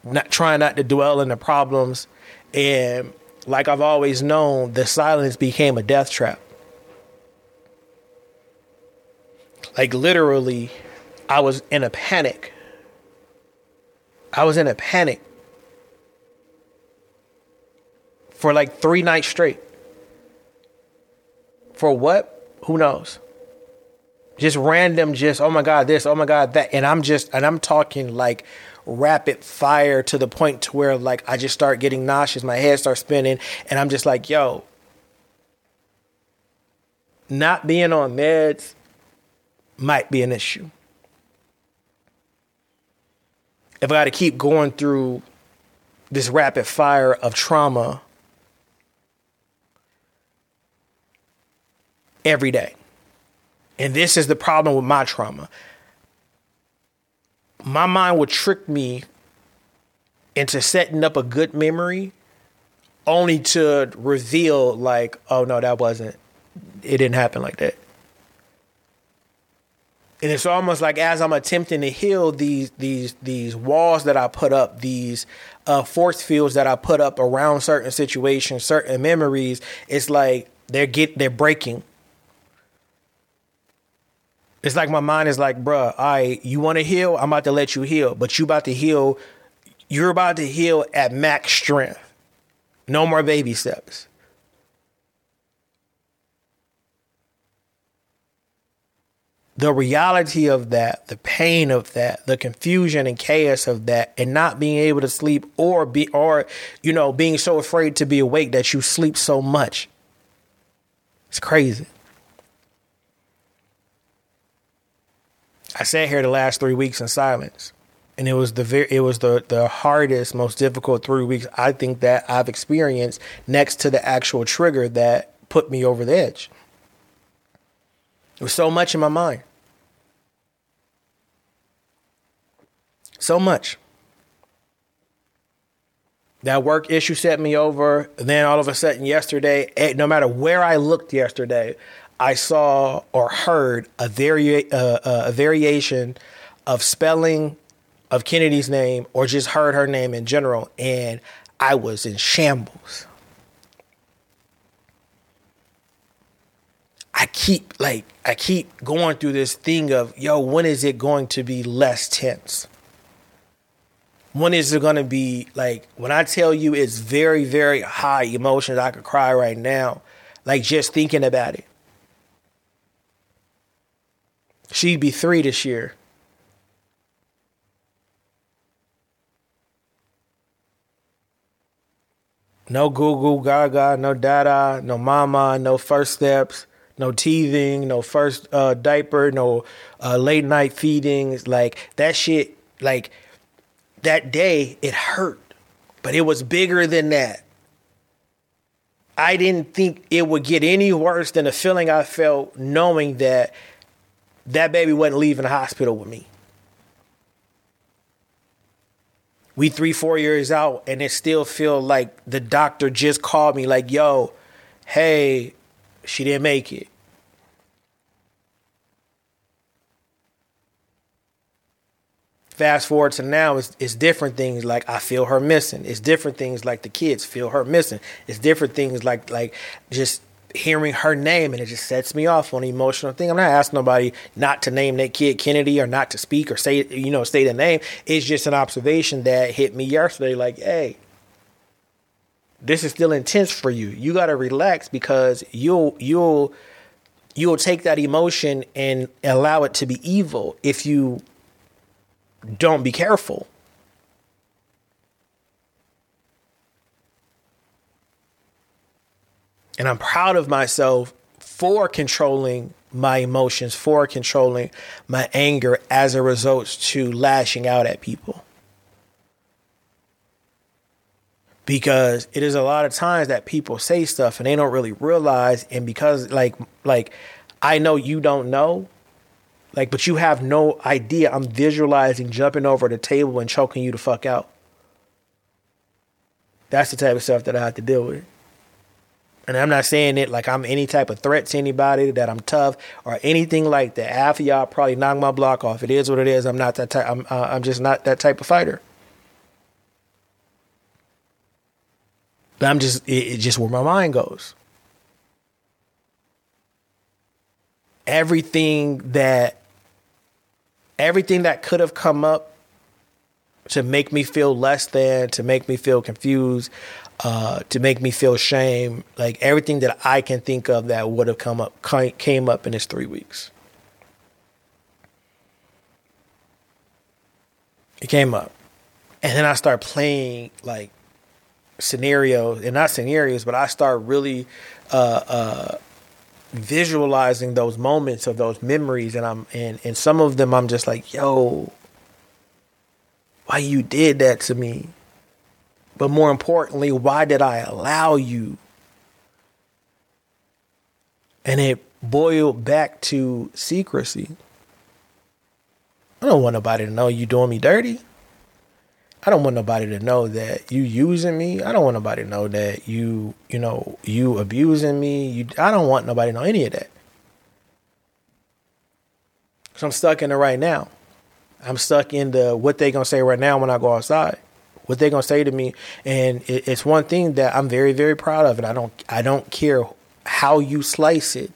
not trying not to dwell in the problems. And like I've always known, the silence became a death trap. Like literally, I was in a panic. I was in a panic for like three nights straight. For what? Who knows? Just random, just, oh my God, this, oh my God, that. And I'm just, and I'm talking like rapid fire to the point to where like I just start getting nauseous, my head starts spinning, and I'm just like, yo, not being on meds might be an issue. If I got to keep going through this rapid fire of trauma every day. And this is the problem with my trauma. My mind would trick me into setting up a good memory only to reveal like oh no that wasn't it didn't happen like that and it's almost like as i'm attempting to heal these these these walls that i put up these uh, force fields that i put up around certain situations certain memories it's like they're get they're breaking it's like my mind is like, bruh, I you want to heal? I'm about to let you heal, but you about to heal. You're about to heal at max strength. No more baby steps. The reality of that, the pain of that, the confusion and chaos of that, and not being able to sleep or be or you know, being so afraid to be awake that you sleep so much. It's crazy. I sat here the last three weeks in silence, and it was the very, it was the the hardest, most difficult three weeks I think that I've experienced next to the actual trigger that put me over the edge. There was so much in my mind, so much. That work issue set me over. Then all of a sudden, yesterday, eh, no matter where I looked yesterday, I saw or heard a, vari- uh, uh, a variation of spelling of Kennedy's name or just heard her name in general, and I was in shambles. I keep like I keep going through this thing of yo, when is it going to be less tense? When is it going to be like when I tell you it's very very high emotions, I could cry right now, like just thinking about it. She'd be three this year. No Google Gaga, no Dada, no Mama, no first steps, no teething, no first uh, diaper, no uh, late night feedings. Like that shit, like that day, it hurt, but it was bigger than that. I didn't think it would get any worse than the feeling I felt knowing that that baby wasn't leaving the hospital with me. We three, four years out, and it still feel like the doctor just called me, like, yo, hey, she didn't make it. Fast forward to now, it's, it's different things like I feel her missing. It's different things like the kids feel her missing. It's different things like like just hearing her name and it just sets me off on an emotional thing. I'm not asking nobody not to name that kid Kennedy or not to speak or say, you know, say the name. It's just an observation that hit me yesterday. Like, hey, this is still intense for you. You got to relax because you'll, you'll, you'll take that emotion and allow it to be evil if you don't be careful. And I'm proud of myself for controlling my emotions, for controlling my anger as a result to lashing out at people. Because it is a lot of times that people say stuff and they don't really realize and because like like I know you don't know like but you have no idea I'm visualizing jumping over the table and choking you the fuck out. That's the type of stuff that I have to deal with. And I'm not saying it like I'm any type of threat to anybody, that I'm tough or anything like that. Half of y'all probably knock my block off. It is what it is. I'm not that type. I'm uh, I'm just not that type of fighter. But I'm just it, just where my mind goes. Everything that everything that could have come up to make me feel less than, to make me feel confused, uh, to make me feel shame. Like everything that I can think of that would have come up came up in this three weeks. It came up, and then I start playing like scenarios, and not scenarios, but I start really uh, uh, visualizing those moments of those memories, and I'm and and some of them I'm just like, yo, why you did that to me? But more importantly, why did I allow you? And it boiled back to secrecy. I don't want nobody to know you doing me dirty. I don't want nobody to know that you using me. I don't want nobody to know that you, you know, you abusing me. You, I don't want nobody to know any of that. So I'm stuck in the right now. I'm stuck in the what they gonna say right now when I go outside. What they gonna say to me, and it, it's one thing that I'm very, very proud of, and I don't, I don't care how you slice it.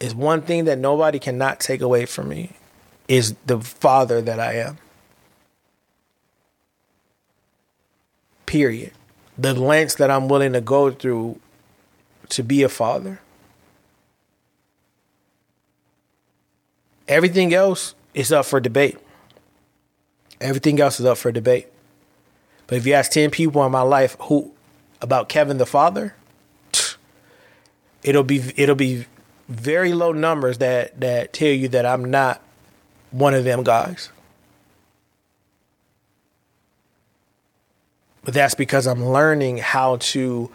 it. Is one thing that nobody cannot take away from me, is the father that I am. Period. The lengths that I'm willing to go through to be a father. Everything else is up for debate. Everything else is up for debate. But if you ask 10 people in my life who about Kevin the father, it'll be it'll be very low numbers that that tell you that I'm not one of them guys. But that's because I'm learning how to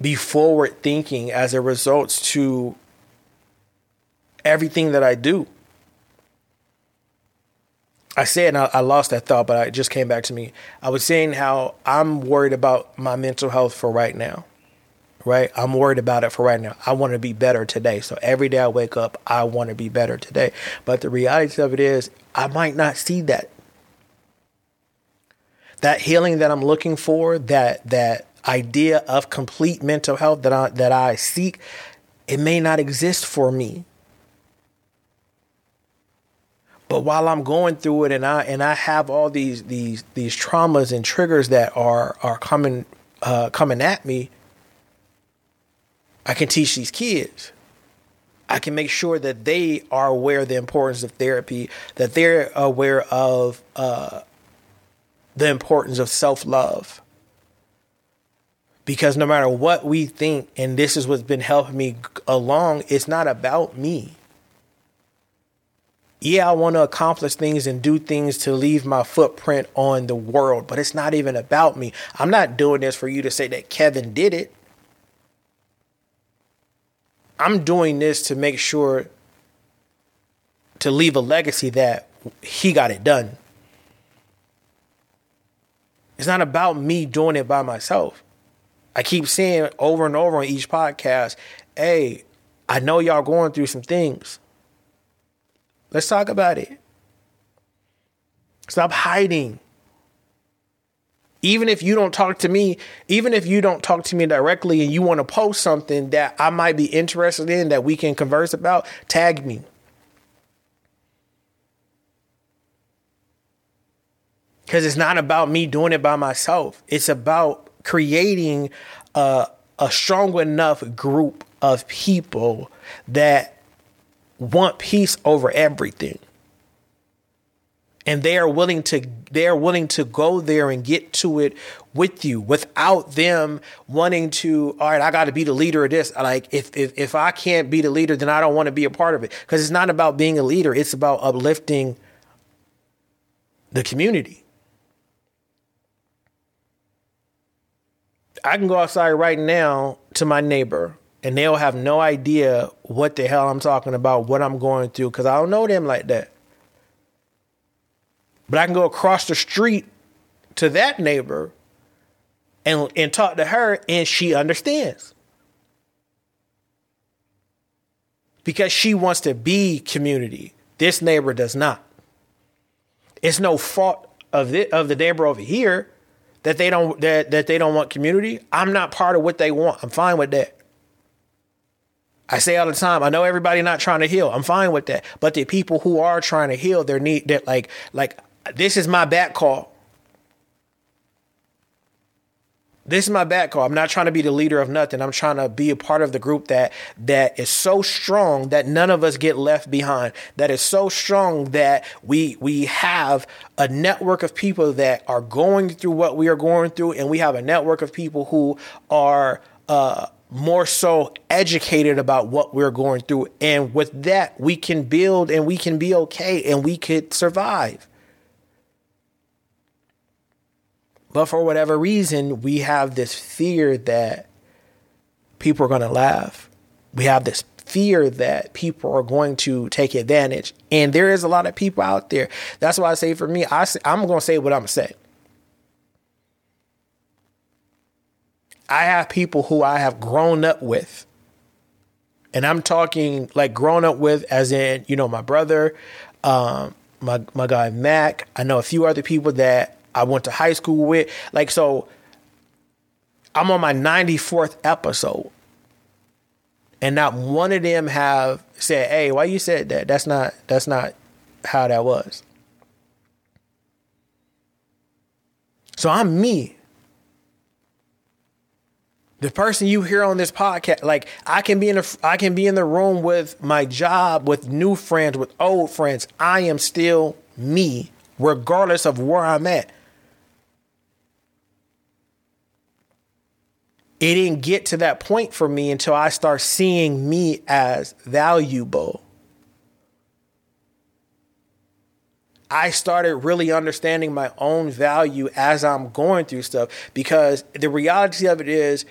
be forward thinking as it results to everything that I do. I said, I, I, lost that thought, but it just came back to me. I was saying how I'm worried about my mental health for right now, right? I'm worried about it for right now. I want to be better today. So every day I wake up, I want to be better today. But the reality of it is, I might not see that. That healing that I'm looking for, that that idea of complete mental health that I that I seek, it may not exist for me but while I'm going through it and I and I have all these these these traumas and triggers that are are coming uh, coming at me, I can teach these kids. I can make sure that they are aware of the importance of therapy, that they're aware of uh, the importance of self love. Because no matter what we think, and this is what's been helping me along, it's not about me yeah, I want to accomplish things and do things to leave my footprint on the world, but it's not even about me. I'm not doing this for you to say that Kevin did it. I'm doing this to make sure to leave a legacy that he got it done. It's not about me doing it by myself. I keep saying over and over on each podcast, hey, I know y'all going through some things. Let's talk about it. Stop hiding. Even if you don't talk to me, even if you don't talk to me directly and you want to post something that I might be interested in that we can converse about, tag me. Because it's not about me doing it by myself, it's about creating a, a strong enough group of people that want peace over everything. And they are willing to they are willing to go there and get to it with you without them wanting to, all right, I gotta be the leader of this. Like if if if I can't be the leader, then I don't want to be a part of it. Because it's not about being a leader, it's about uplifting the community. I can go outside right now to my neighbor and they'll have no idea what the hell I'm talking about, what I'm going through, because I don't know them like that. But I can go across the street to that neighbor and and talk to her, and she understands. Because she wants to be community. This neighbor does not. It's no fault of the of the neighbor over here that they don't that, that they don't want community. I'm not part of what they want. I'm fine with that. I say all the time, I know everybody not trying to heal. I'm fine with that. But the people who are trying to heal, they're need that like like this is my back call. This is my back call. I'm not trying to be the leader of nothing. I'm trying to be a part of the group that that is so strong that none of us get left behind. That is so strong that we we have a network of people that are going through what we are going through, and we have a network of people who are uh, more so educated about what we're going through. And with that, we can build and we can be okay and we could survive. But for whatever reason, we have this fear that people are going to laugh. We have this fear that people are going to take advantage. And there is a lot of people out there. That's why I say for me, I, I'm going to say what I'm going to say. I have people who I have grown up with. And I'm talking like grown up with, as in, you know, my brother, um, my, my guy Mac. I know a few other people that I went to high school with. Like so I'm on my 94th episode. And not one of them have said, "Hey, why you said that? That's not that's not how that was." So I'm me. The person you hear on this podcast, like I can be in a, I can be in the room with my job, with new friends, with old friends. I am still me, regardless of where I'm at. It didn't get to that point for me until I start seeing me as valuable. I started really understanding my own value as I'm going through stuff because the reality of it is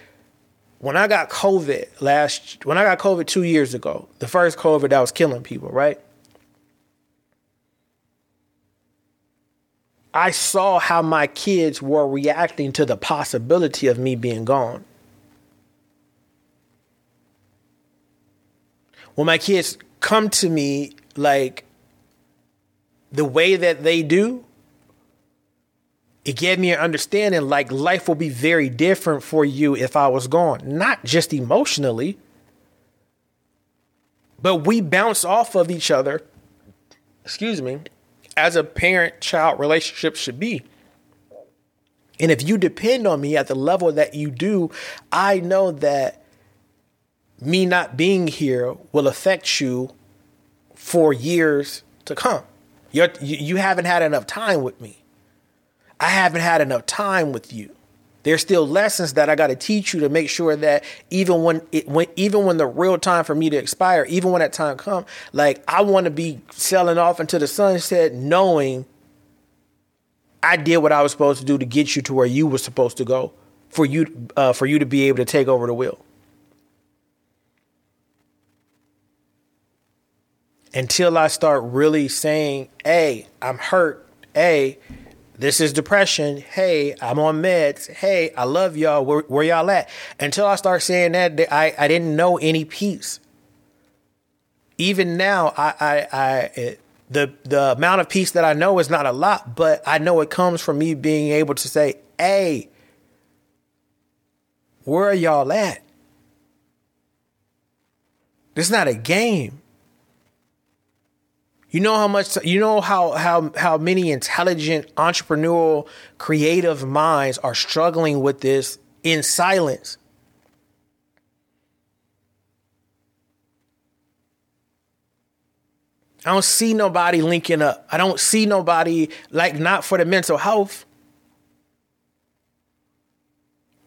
when I got COVID last, when I got COVID two years ago, the first COVID that was killing people, right? I saw how my kids were reacting to the possibility of me being gone. When my kids come to me like the way that they do, it gave me an understanding like life will be very different for you if I was gone, not just emotionally, but we bounce off of each other, excuse me, as a parent child relationship should be. And if you depend on me at the level that you do, I know that me not being here will affect you for years to come. You're, you haven't had enough time with me. I haven't had enough time with you. There's still lessons that I got to teach you to make sure that even when it when even when the real time for me to expire, even when that time comes, like I want to be selling off into the sunset, knowing I did what I was supposed to do to get you to where you were supposed to go for you uh, for you to be able to take over the wheel. Until I start really saying, "Hey, I'm hurt. Hey, this is depression. Hey, I'm on meds. Hey, I love y'all. Where, where y'all at? Until I start saying that, I, I didn't know any peace. Even now, I, I, I the the amount of peace that I know is not a lot, but I know it comes from me being able to say, "Hey, where are y'all at? This is not a game. You know how much you know how how how many intelligent entrepreneurial creative minds are struggling with this in silence. I don't see nobody linking up. I don't see nobody like not for the mental health.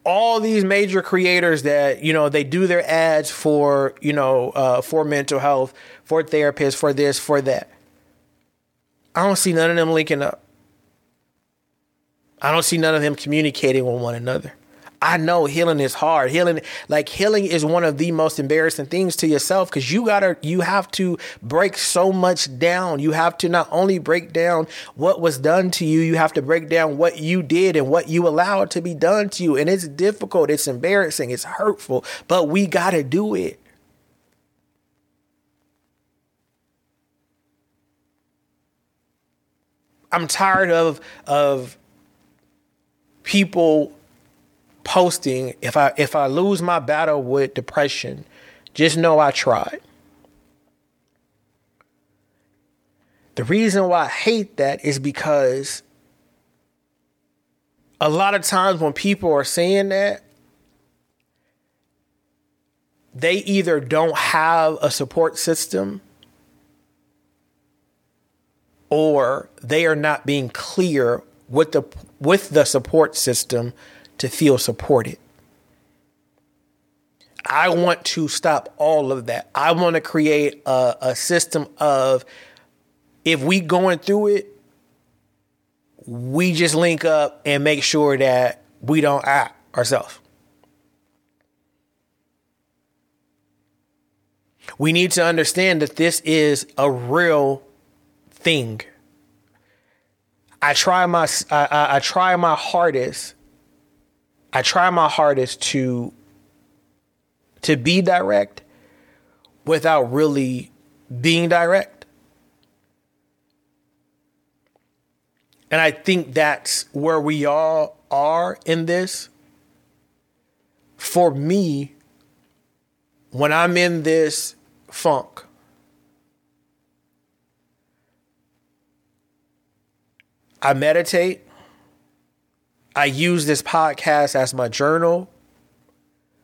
All these major creators that you know they do their ads for you know uh, for mental health, for therapists, for this, for that. I don't see none of them linking up. I don't see none of them communicating with one another. I know healing is hard. Healing, like healing, is one of the most embarrassing things to yourself because you gotta, you have to break so much down. You have to not only break down what was done to you, you have to break down what you did and what you allowed to be done to you. And it's difficult, it's embarrassing, it's hurtful, but we gotta do it. I'm tired of of people posting if I if I lose my battle with depression, just know I tried. The reason why I hate that is because a lot of times when people are saying that, they either don't have a support system or they are not being clear with the with the support system to feel supported. I want to stop all of that. I want to create a, a system of if we going through it, we just link up and make sure that we don't act ourselves. We need to understand that this is a real thing. I try my I, I, try my hardest I try my hardest to to be direct without really being direct. And I think that's where we all are in this. For me, when I'm in this funk, I meditate. I use this podcast as my journal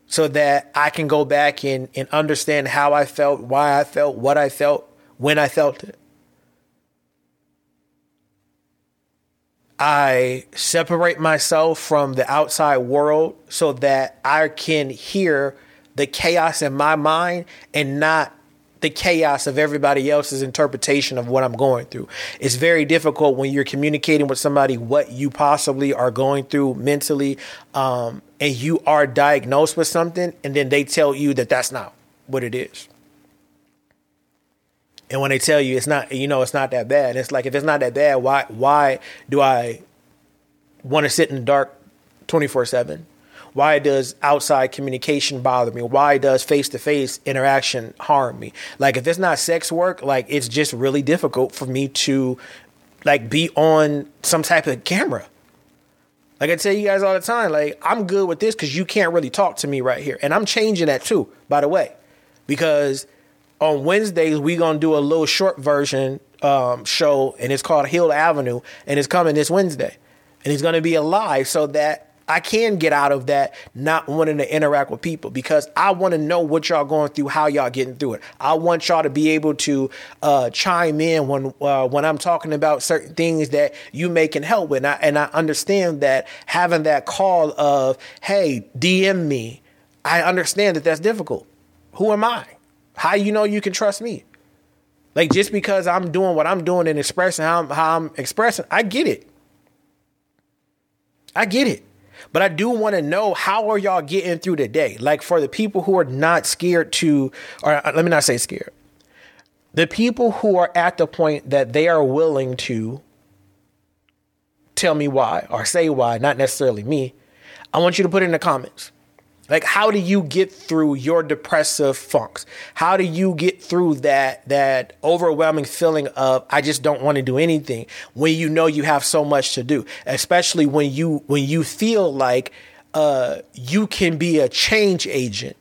so that I can go back and, and understand how I felt, why I felt, what I felt, when I felt it. I separate myself from the outside world so that I can hear the chaos in my mind and not the chaos of everybody else's interpretation of what I'm going through. It's very difficult when you're communicating with somebody what you possibly are going through mentally, um, and you are diagnosed with something, and then they tell you that that's not what it is. And when they tell you it's not, you know, it's not that bad. And it's like if it's not that bad, why why do I want to sit in the dark twenty four seven? Why does outside communication bother me? Why does face to face interaction harm me? Like if it's not sex work, like it's just really difficult for me to like be on some type of camera. Like I tell you guys all the time, like I'm good with this because you can't really talk to me right here. And I'm changing that too, by the way. Because on Wednesdays we're gonna do a little short version um, show and it's called Hill Avenue and it's coming this Wednesday. And it's gonna be a live so that I can get out of that not wanting to interact with people because I want to know what y'all going through, how y'all getting through it. I want y'all to be able to uh, chime in when uh, when I'm talking about certain things that you may can help with, and I, and I understand that having that call of hey DM me, I understand that that's difficult. Who am I? How you know you can trust me? Like just because I'm doing what I'm doing and expressing how I'm, how I'm expressing, I get it. I get it. But I do want to know how are y'all getting through the day? Like for the people who are not scared to, or uh, let me not say scared, the people who are at the point that they are willing to tell me why or say why, not necessarily me. I want you to put in the comments. Like, how do you get through your depressive funks? How do you get through that that overwhelming feeling of I just don't want to do anything when you know you have so much to do? Especially when you when you feel like uh, you can be a change agent.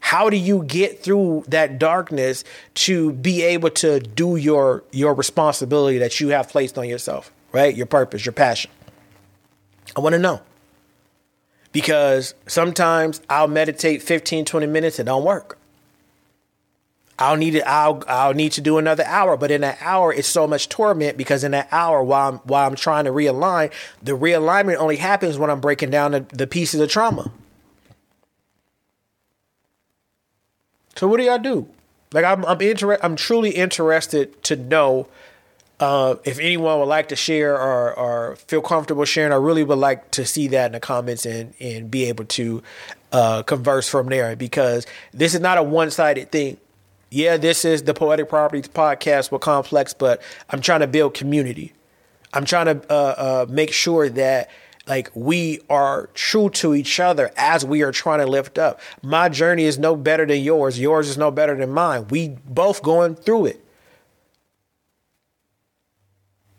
How do you get through that darkness to be able to do your your responsibility that you have placed on yourself, right? Your purpose, your passion. I want to know because sometimes I'll meditate 15, 20 minutes and don't work. I'll need it. I'll I'll need to do another hour, but in that hour, it's so much torment because in that hour, while I'm while I'm trying to realign, the realignment only happens when I'm breaking down the, the pieces of trauma. So what do y'all do? Like I'm I'm inter- I'm truly interested to know uh, if anyone would like to share or, or feel comfortable sharing, I really would like to see that in the comments and, and be able to uh, converse from there because this is not a one sided thing. Yeah, this is the Poetic Properties podcast with Complex, but I'm trying to build community. I'm trying to uh, uh, make sure that like we are true to each other as we are trying to lift up. My journey is no better than yours. Yours is no better than mine. We both going through it.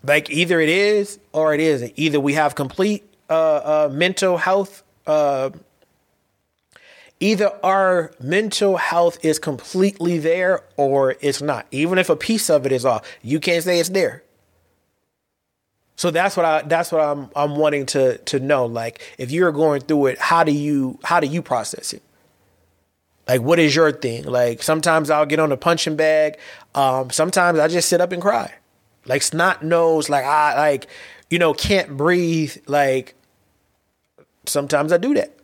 Like either it is or it isn't. Either we have complete uh, uh, mental health. Uh, either our mental health is completely there or it's not. Even if a piece of it is off, you can't say it's there. So that's what I that's what I'm I'm wanting to to know. Like if you're going through it, how do you how do you process it? Like what is your thing? Like sometimes I'll get on a punching bag. Um, sometimes I just sit up and cry like snot nose, like I like, you know, can't breathe. Like sometimes I do that.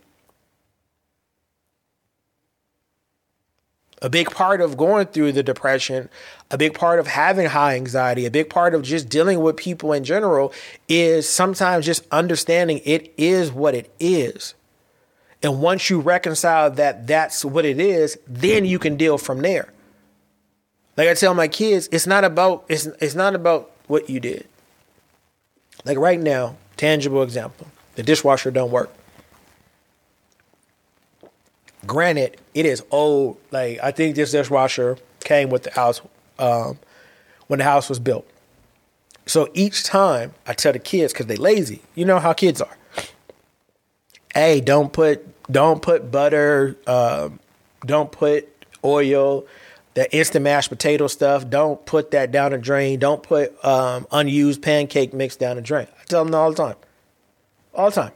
A big part of going through the depression, a big part of having high anxiety, a big part of just dealing with people in general is sometimes just understanding it is what it is. And once you reconcile that that's what it is, then you can deal from there. Like I tell my kids, it's not about it's it's not about what you did. Like right now, tangible example, the dishwasher don't work. Granted, it is old. Like I think this dishwasher came with the house um, when the house was built. So each time I tell the kids because they lazy, you know how kids are. Hey, don't put don't put butter, uh, don't put oil, that instant mashed potato stuff. Don't put that down the drain. Don't put um, unused pancake mix down the drain. I tell them all the time, all the time.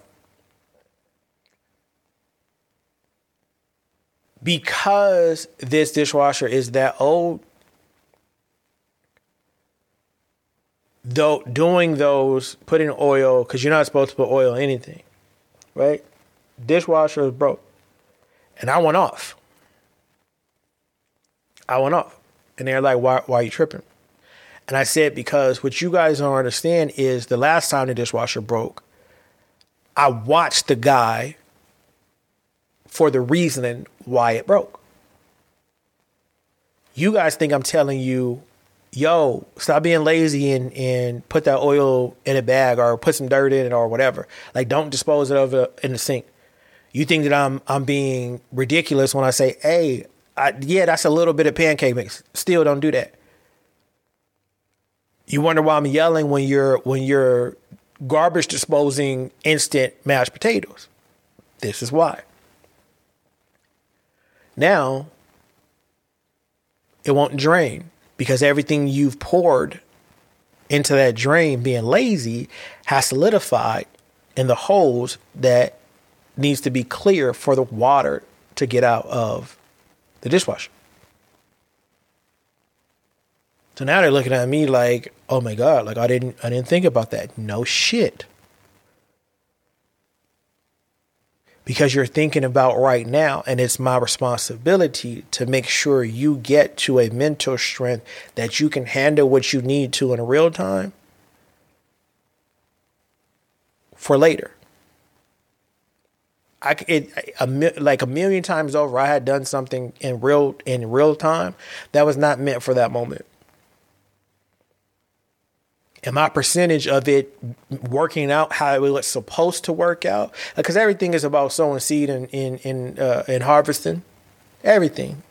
Because this dishwasher is that old, though doing those, putting oil because you're not supposed to put oil in anything, right? Dishwasher is broke, and I went off. I went off. And they're like, why, why are you tripping? And I said, because what you guys don't understand is the last time the dishwasher broke, I watched the guy for the reasoning why it broke. You guys think I'm telling you, yo, stop being lazy and, and put that oil in a bag or put some dirt in it or whatever. Like, don't dispose of it in the sink. You think that I'm I'm being ridiculous when I say, hey, I, yeah, that's a little bit of pancake mix. Still don't do that. You wonder why I'm yelling when you're when you're garbage disposing instant mashed potatoes. This is why. Now it won't drain because everything you've poured into that drain being lazy has solidified in the holes that needs to be clear for the water to get out of the dishwasher. So now they're looking at me like, "Oh my god, like I didn't I didn't think about that." No shit. Because you're thinking about right now and it's my responsibility to make sure you get to a mental strength that you can handle what you need to in real time for later. I it a, like a million times over. I had done something in real in real time that was not meant for that moment. And my percentage of it working out how it was supposed to work out, because everything is about sowing seed and in in uh, and harvesting, everything.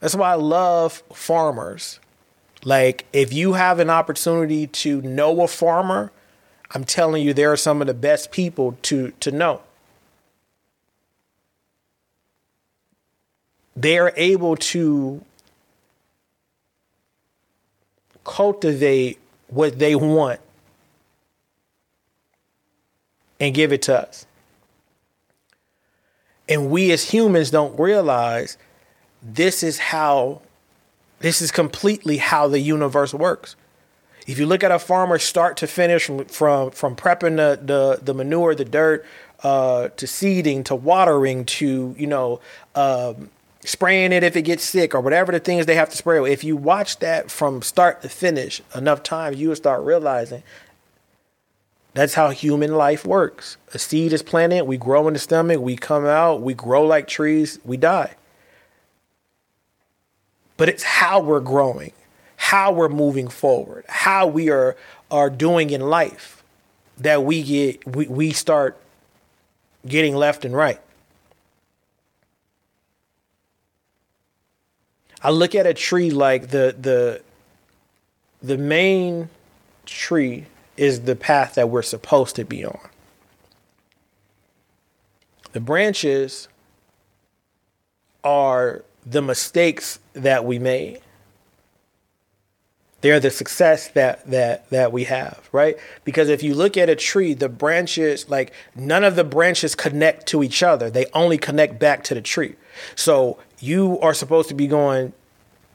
That's why I love farmers. Like if you have an opportunity to know a farmer I'm telling you, there are some of the best people to, to know. They are able to cultivate what they want and give it to us. And we as humans don't realize this is how, this is completely how the universe works. If you look at a farmer start to finish from from, from prepping the, the, the manure, the dirt, uh, to seeding, to watering, to you know um, spraying it if it gets sick or whatever the things they have to spray. If you watch that from start to finish enough times, you will start realizing that's how human life works. A seed is planted, we grow in the stomach, we come out, we grow like trees, we die. But it's how we're growing how we're moving forward, how we are are doing in life, that we get we, we start getting left and right. I look at a tree like the the the main tree is the path that we're supposed to be on. The branches are the mistakes that we made. They're the success that that that we have, right? Because if you look at a tree, the branches like none of the branches connect to each other. They only connect back to the tree. So you are supposed to be going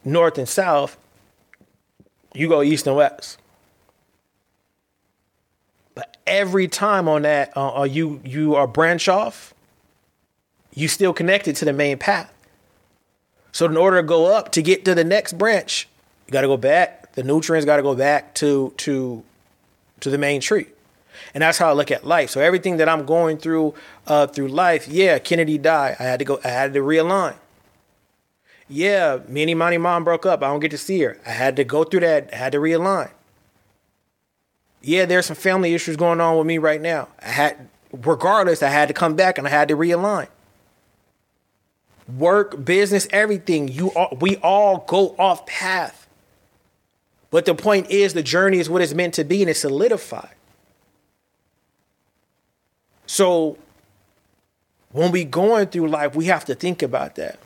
north and south. You go east and west. But every time on that, uh, uh you you are branch off. You still connected to the main path. So in order to go up to get to the next branch, you got to go back the nutrients got to go back to to to the main tree. And that's how I look at life. So everything that I'm going through uh, through life, yeah, Kennedy died. I had to go. I had to realign. Yeah, me and Imani mom broke up. I don't get to see her. I had to go through that. I had to realign. Yeah, there's some family issues going on with me right now. I had, regardless, I had to come back and I had to realign. work, business, everything. You all, we all go off path. But the point is the journey is what it's meant to be and it's solidified. So when we going through life, we have to think about that.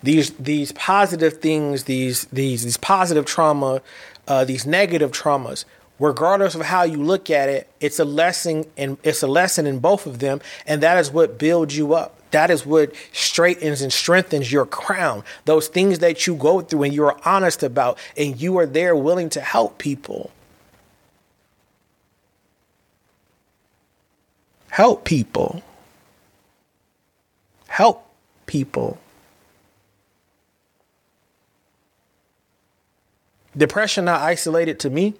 These these positive things, these these these positive trauma, uh, these negative traumas, regardless of how you look at it, it's a lesson and it's a lesson in both of them, and that is what builds you up. That is what straightens and strengthens your crown. Those things that you go through and you're honest about, and you are there willing to help people. Help people. Help people. Depression not isolated to me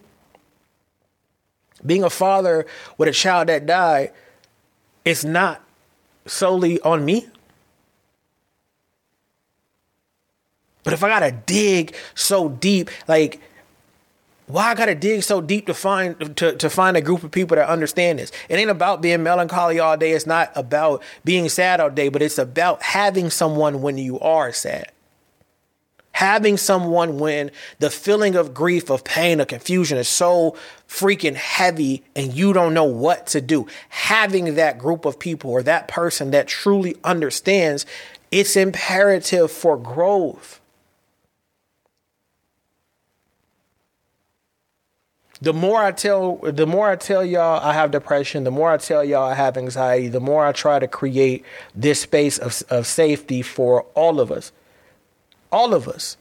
being a father with a child that died is not solely on me. But if I gotta dig so deep, like why I gotta dig so deep to find to, to find a group of people that understand this? It ain't about being melancholy all day. It's not about being sad all day, but it's about having someone when you are sad having someone when the feeling of grief, of pain, of confusion is so freaking heavy and you don't know what to do, having that group of people or that person that truly understands, it's imperative for growth. The more I tell the more I tell y'all I have depression, the more I tell y'all I have anxiety, the more I try to create this space of, of safety for all of us all of us.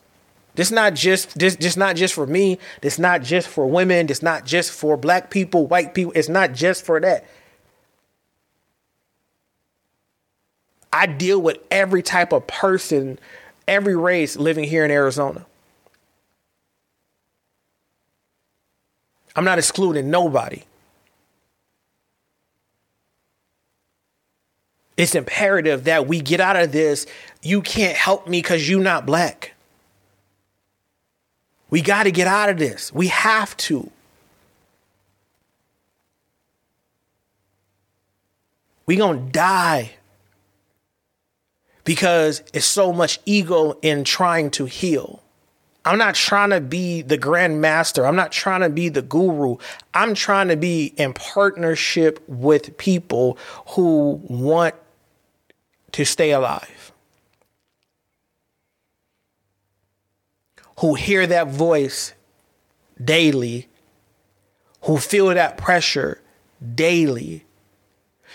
This not just this just not just for me. This not just for women. This not just for black people, white people. It's not just for that. I deal with every type of person, every race living here in Arizona. I'm not excluding nobody. It's imperative that we get out of this. You can't help me because you're not black. We got to get out of this. We have to. We to die because it's so much ego in trying to heal. I'm not trying to be the grand master. I'm not trying to be the guru. I'm trying to be in partnership with people who want to stay alive, who hear that voice daily, who feel that pressure daily,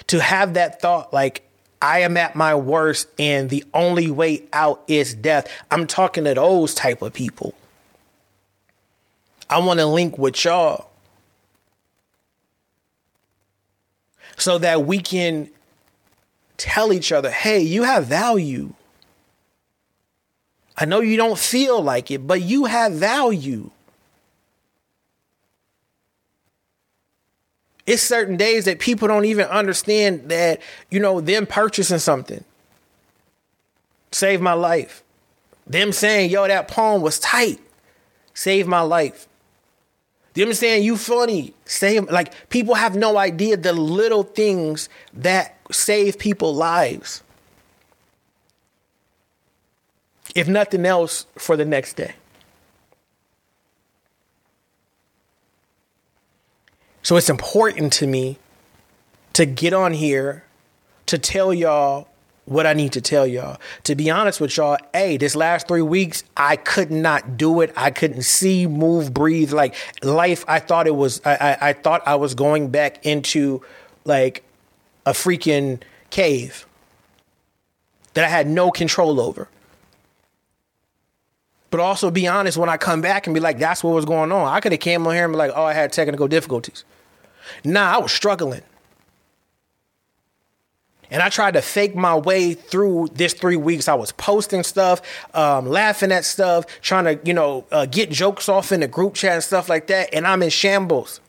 to have that thought like, I am at my worst and the only way out is death. I'm talking to those type of people. I want to link with y'all so that we can tell each other, hey, you have value. I know you don't feel like it, but you have value. It's certain days that people don't even understand that, you know, them purchasing something saved my life. Them saying, yo, that poem was tight, saved my life. Them saying you funny, save like people have no idea the little things that save people lives. If nothing else, for the next day. So it's important to me to get on here to tell y'all what I need to tell y'all. To be honest with y'all, hey, this last three weeks, I could not do it. I couldn't see, move, breathe. Like life, I thought it was, I, I, I thought I was going back into like a freaking cave that I had no control over. But also be honest when I come back and be like, that's what was going on. I could have came on here and be like, oh, I had technical difficulties. Nah, I was struggling. And I tried to fake my way through this three weeks. I was posting stuff, um, laughing at stuff, trying to, you know, uh, get jokes off in the group chat and stuff like that. And I'm in shambles.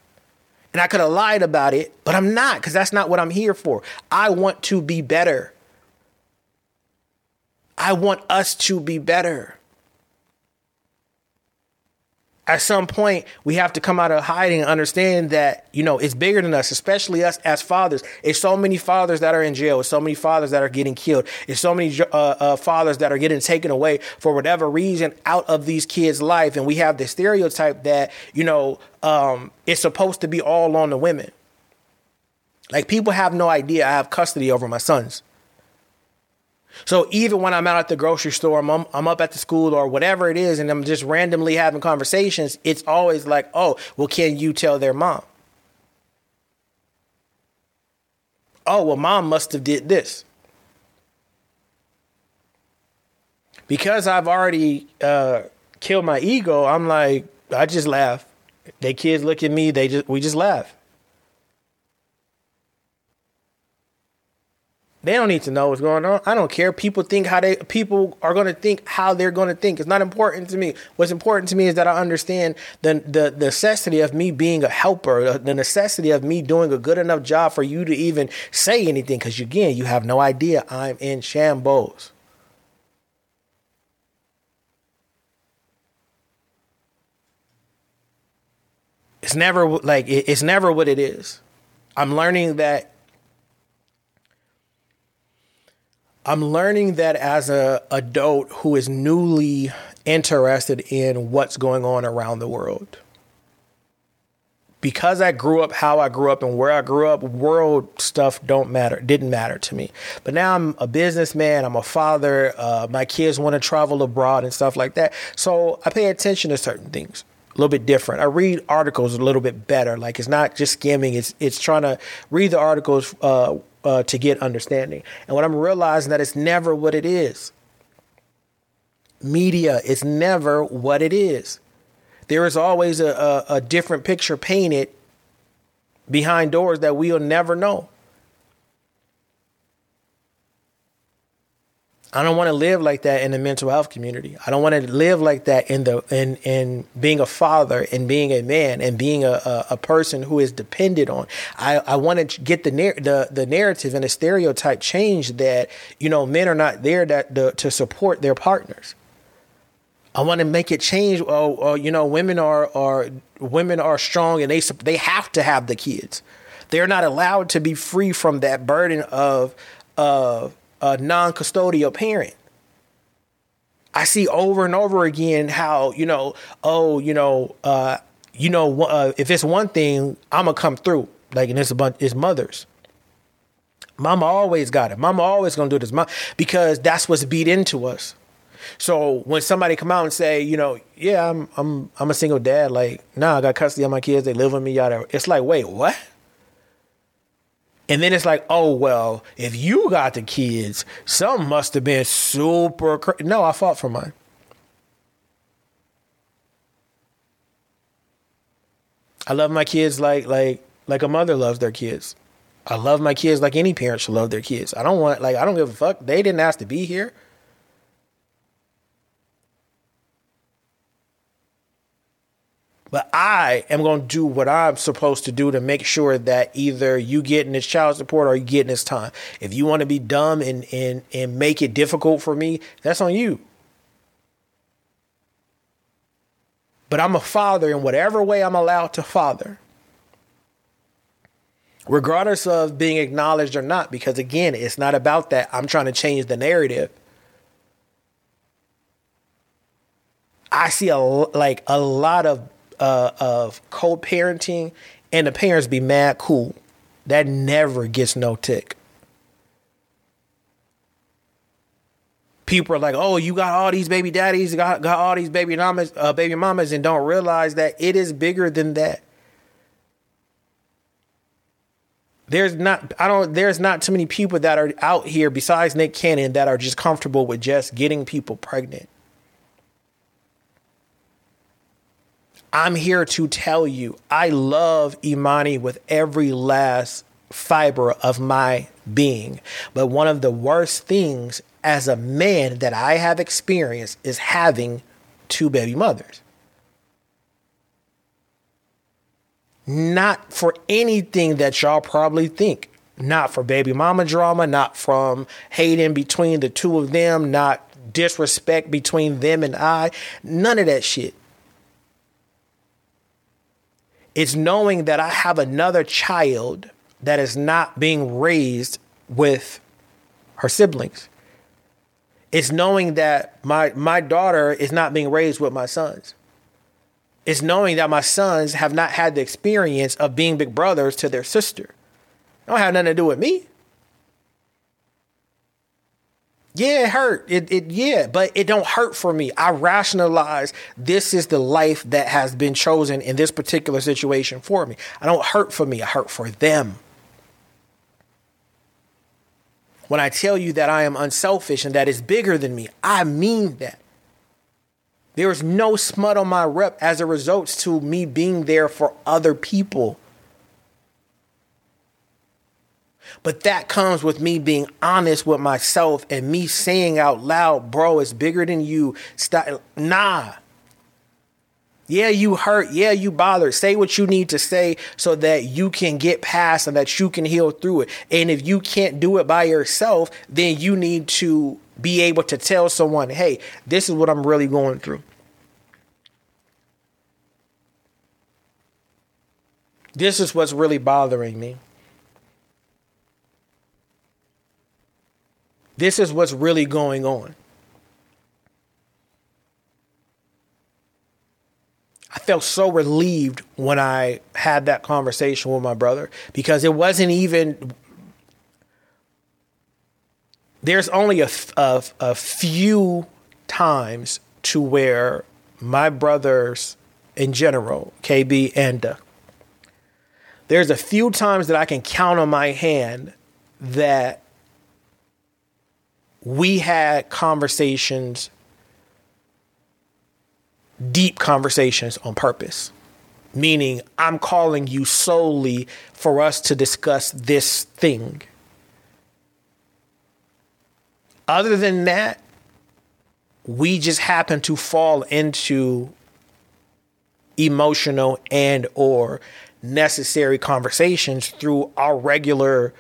And I could have lied about it, but I'm not because that's not what I'm here for. I want to be better. I want us to be better. At some point we have to come out of hiding and understand that you know it's bigger than us especially us as fathers. It's so many fathers that are in jail. It's so many fathers that are getting killed. It's so many uh, uh, fathers that are getting taken away for whatever reason out of these kids life. And we have the stereotype that you know um, it's supposed to be all on the women. Like people have no idea. I have custody over my sons so even when I'm out at the grocery store, I'm, I'm up at the school or whatever it is, and I'm just randomly having conversations, it's always like, oh, well, can you tell their mom? Oh, well, mom must have did this. Because I've already uh, killed my ego, I'm like, I just laugh. They kids look at me, they just we just laugh. They don't need to know what's going on. I don't care. People think how they people are going to think how they're going to think. It's not important to me. What's important to me is that I understand the the necessity of me being a helper, uh, the necessity of me doing a good enough job for you to even say anything. Because again, you have no idea I'm in shambles. It's never like it's never what it is. I'm learning that I'm learning that as a adult who is newly interested in what's going on around the world. Because I grew up how I grew up and where I grew up, world stuff don't matter, didn't matter to me. But now I'm a businessman, I'm a father, uh, my kids want to travel abroad and stuff like that. So I pay attention to certain things a little bit different. I read articles a little bit better. Like it's not just skimming. It's it's trying to read the articles uh, uh, to get understanding. And what I'm realizing that it's never what it is. Media is never what it is. There is always a, a, a different picture painted behind doors that we'll never know. I don't want to live like that in the mental health community. I don't want to live like that in the in in being a father and being a man and being a, a, a person who is dependent on. I, I want to get the the the narrative and the stereotype changed that you know men are not there that the, to support their partners. I want to make it change. Oh, oh, you know, women are are women are strong and they they have to have the kids. They're not allowed to be free from that burden of of a non custodial parent. I see over and over again how, you know, oh, you know, uh, you know, uh, if it's one thing, I'm gonna come through. Like, and it's a bunch, it's mothers. Mama always got it. Mama always gonna do this, Mom, because that's what's beat into us. So when somebody come out and say, you know, yeah, I'm, I'm, I'm a single dad. Like, nah, I got custody of my kids. They live with me. Yada. It's like, wait, what? And then it's like, oh, well, if you got the kids, some must have been super. No, I fought for mine. I love my kids like like like a mother loves their kids. I love my kids like any parent should love their kids. I don't want like I don't give a fuck. They didn't ask to be here. But I am going to do what I'm supposed to do to make sure that either you getting this child support or you getting this time. If you want to be dumb and, and, and make it difficult for me, that's on you. But I'm a father in whatever way I'm allowed to father. Regardless of being acknowledged or not, because again, it's not about that. I'm trying to change the narrative. I see a like a lot of uh, of co-parenting and the parents be mad cool. That never gets no tick. People are like, "Oh, you got all these baby daddies, got got all these baby mamas, uh, baby mamas," and don't realize that it is bigger than that. There's not, I don't, there's not too many people that are out here besides Nick Cannon that are just comfortable with just getting people pregnant. I'm here to tell you, I love Imani with every last fiber of my being. But one of the worst things as a man that I have experienced is having two baby mothers. Not for anything that y'all probably think. Not for baby mama drama, not from hating between the two of them, not disrespect between them and I. None of that shit. It's knowing that I have another child that is not being raised with her siblings. It's knowing that my my daughter is not being raised with my sons. It's knowing that my sons have not had the experience of being big brothers to their sister. It don't have nothing to do with me. Yeah, it hurt. It, it yeah, but it don't hurt for me. I rationalize this is the life that has been chosen in this particular situation for me. I don't hurt for me. I hurt for them. When I tell you that I am unselfish and that is bigger than me, I mean that. There is no smut on my rep as a result to me being there for other people. But that comes with me being honest with myself and me saying out loud, bro, it's bigger than you. Stop. Nah. Yeah, you hurt. Yeah, you bothered. Say what you need to say so that you can get past and that you can heal through it. And if you can't do it by yourself, then you need to be able to tell someone, hey, this is what I'm really going through. This is what's really bothering me. This is what's really going on. I felt so relieved when I had that conversation with my brother because it wasn't even. There's only a, a, a few times to where my brothers in general, KB and uh, there's a few times that I can count on my hand that we had conversations, deep conversations on purpose. Meaning, I'm calling you solely for us to discuss this thing. Other than that, we just happen to fall into emotional and or necessary conversations through our regular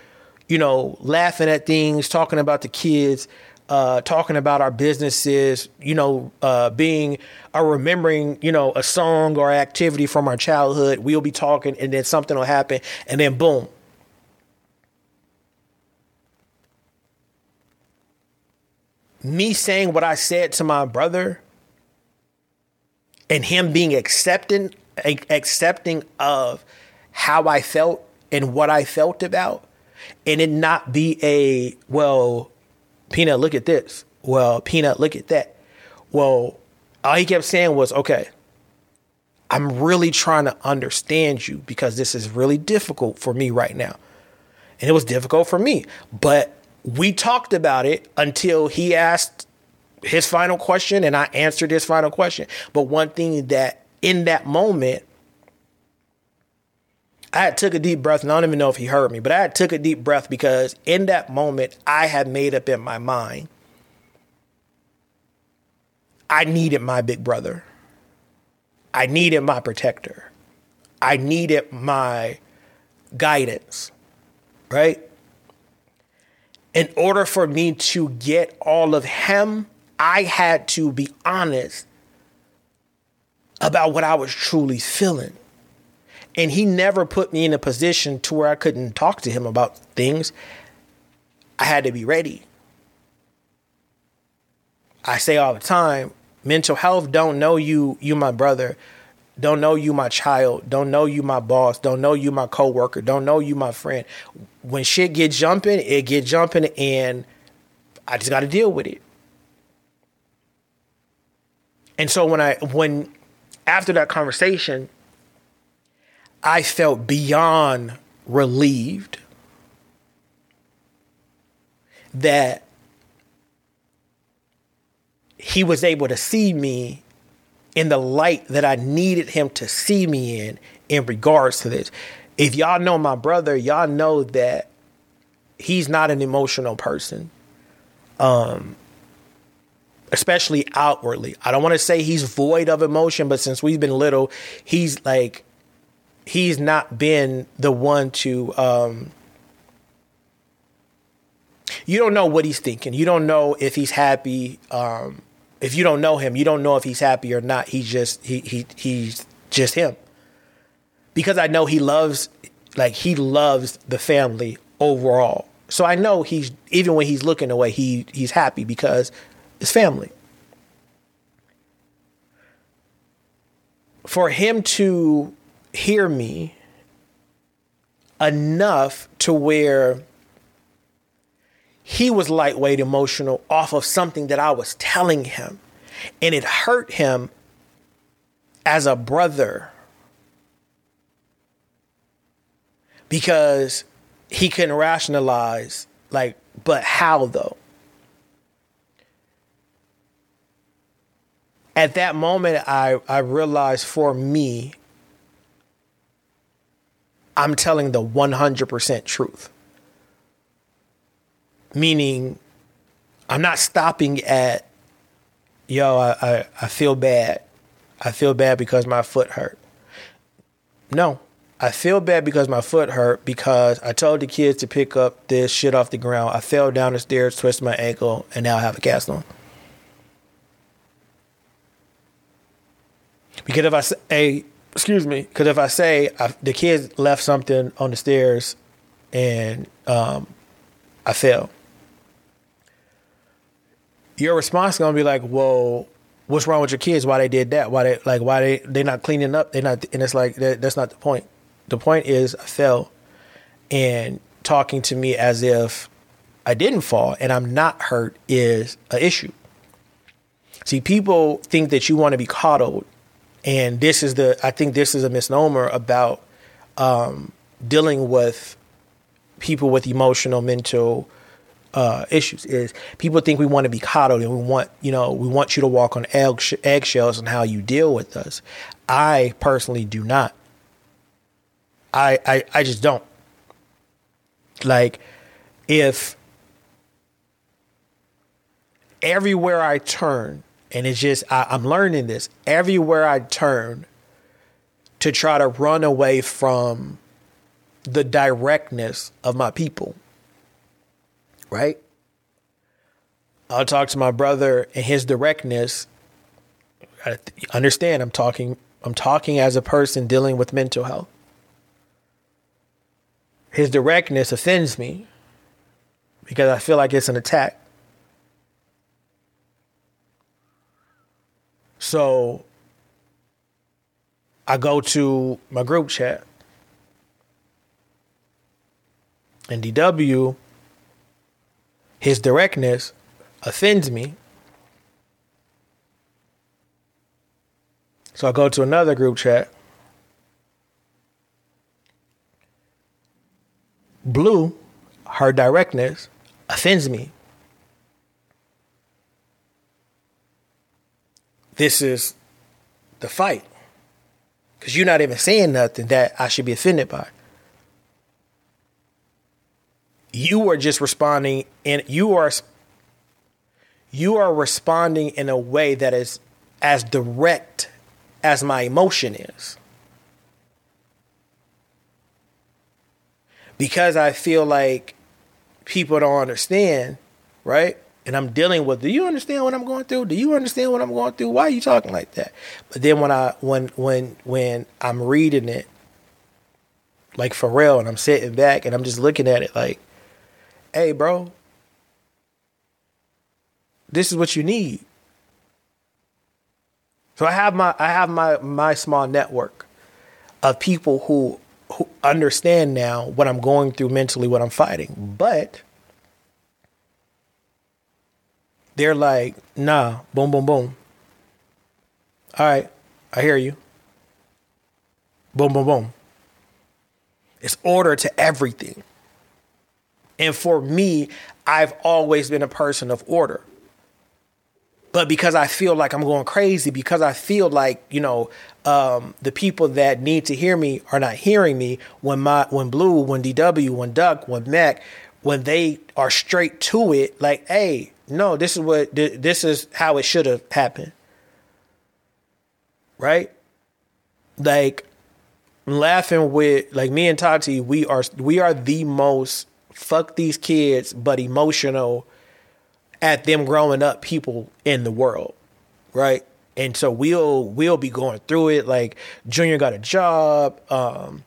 you know, laughing at things, talking about the kids, uh, talking about our businesses, you know, uh, being or remembering, you know, a song or activity from our childhood. We'll be talking, and then something will happen, and then boom. Me saying what I said to my brother, and him being accepting, accepting of how I felt and what I felt about and it not be a, well, Peanut, look at this. Well, Peanut, look at that. Well, all he kept saying was, okay, I'm really trying to understand you because this is really difficult for me right now. And it was difficult for me. But we talked about it until he asked his final question and I answered his final question. But one thing that in that moment I had took a deep breath, and I don't even know if he heard me, but I had took a deep breath because in that moment I had made up in my mind I needed my big brother. I needed my protector. I needed my guidance, right? In order for me to get all of him, I had to be honest about what I was truly feeling. And he never put me in a position to where I couldn't talk to him about things. I had to be ready. I say all the time, mental health don't know you, you my brother, don't know you my child, don't know you my boss, don't know you my coworker, don't know you my friend. When shit get jumping, it get jumping and I just got to deal with it. And so when I when after that conversation, I felt beyond relieved that he was able to see me in the light that I needed him to see me in in regards to this. If y'all know my brother, y'all know that he's not an emotional person. Um especially outwardly. I don't want to say he's void of emotion, but since we've been little, he's like he's not been the one to um, you don't know what he's thinking you don't know if he's happy um, if you don't know him you don't know if he's happy or not he's just he, he he's just him because I know he loves like he loves the family overall. So I know he's even when he's looking away, he he's happy because it's family. For him to hear me enough to where he was lightweight emotional off of something that I was telling him. And it hurt him as a brother because he couldn't rationalize, like, but how though? At that moment, I, I realized for me, I'm telling the 100% truth. Meaning, I'm not stopping at, yo, I, I, I feel bad. I feel bad because my foot hurt. No, I feel bad because my foot hurt because I told the kids to pick up this shit off the ground. I fell down the stairs, twisted my ankle, and now I have a cast on. Because if I say, excuse me, because if I say I, the kids left something on the stairs and um, I fell, your response is gonna be like, "Well, what's wrong with your kids? Why they did that? Why they like why they they not cleaning up? They not." And it's like that, that's not the point. The point is I fell, and talking to me as if I didn't fall and I'm not hurt is an issue. See, people think that you want to be coddled, and this is the I think this is a misnomer about um, dealing with people with emotional, mental uh, issues is people think we want to be coddled and we want you know we want you to walk on egg eggshells and how you deal with us. I personally do not. I, I I just don't. Like if everywhere I turn, and it's just I, I'm learning this everywhere I turn to try to run away from the directness of my people right? I'll talk to my brother and his directness. I understand I'm talking I'm talking as a person dealing with mental health. His directness offends me because I feel like it's an attack. So I go to my group chat and DW his directness offends me. So I go to another group chat. Blue, her directness offends me. This is the fight. Because you're not even saying nothing that I should be offended by. You are just responding and you are you are responding in a way that is as direct as my emotion is. Because i feel like people don't understand right and i'm dealing with do you understand what i'm going through do you understand what i'm going through why are you talking like that but then when i when when when i'm reading it like for real and i'm sitting back and i'm just looking at it like hey, bro, this is what you need. So I have my I have my my small network of people who who understand now what I'm going through mentally, what I'm fighting. But they're like, nah, boom, boom, boom. All right, I hear you. Boom, boom, boom. It's order to everything. And for me, I've always been a person of order. But because I feel like I'm going crazy, because I feel like, you know, um, the people that need to hear me are not hearing me when my when Blue, when DW, when Duck, when Mac, when they are straight to it, like, hey, no, this is what this is how it should have happened. Right? Like laughing with like me and Tati, we are we are the most fuck these kids, but emotional at them growing up people in the world, right? And so we'll we'll be going through it. Like Junior got a job, um,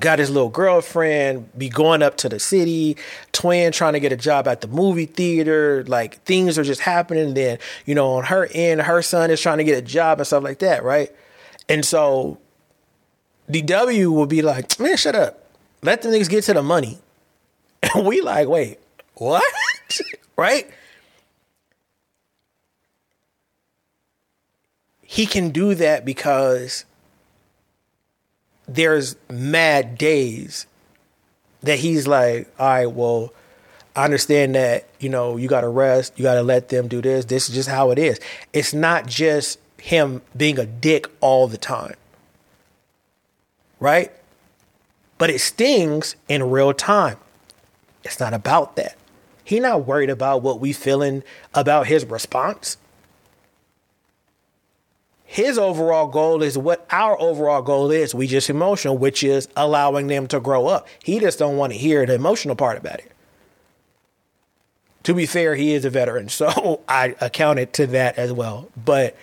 got his little girlfriend, be going up to the city, twin trying to get a job at the movie theater, like things are just happening. Then, you know, on her end, her son is trying to get a job and stuff like that, right? And so DW will be like, man, shut up. Let the niggas get to the money. And we like, wait, what? right? He can do that because there's mad days that he's like, all right, well, I understand that, you know, you got to rest, you got to let them do this. This is just how it is. It's not just him being a dick all the time. Right? But it stings in real time. It's not about that. He not worried about what we feeling about his response. His overall goal is what our overall goal is. We just emotional, which is allowing them to grow up. He just don't want to hear the emotional part about it. To be fair, he is a veteran, so I accounted to that as well. But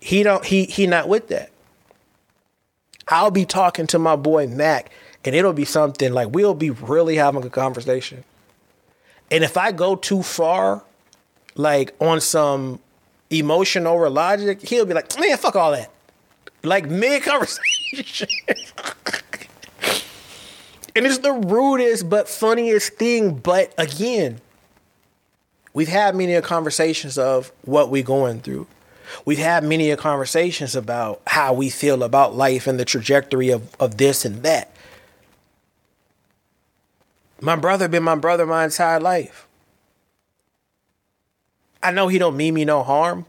he don't he he not with that. I'll be talking to my boy Mac, and it'll be something like we'll be really having a conversation. And if I go too far, like on some emotion over logic, he'll be like, man, fuck all that. Like mid conversation. and it's the rudest but funniest thing. But again, we've had many conversations of what we're going through. We've had many conversations about how we feel about life and the trajectory of, of this and that. My brother been my brother my entire life. I know he don't mean me no harm.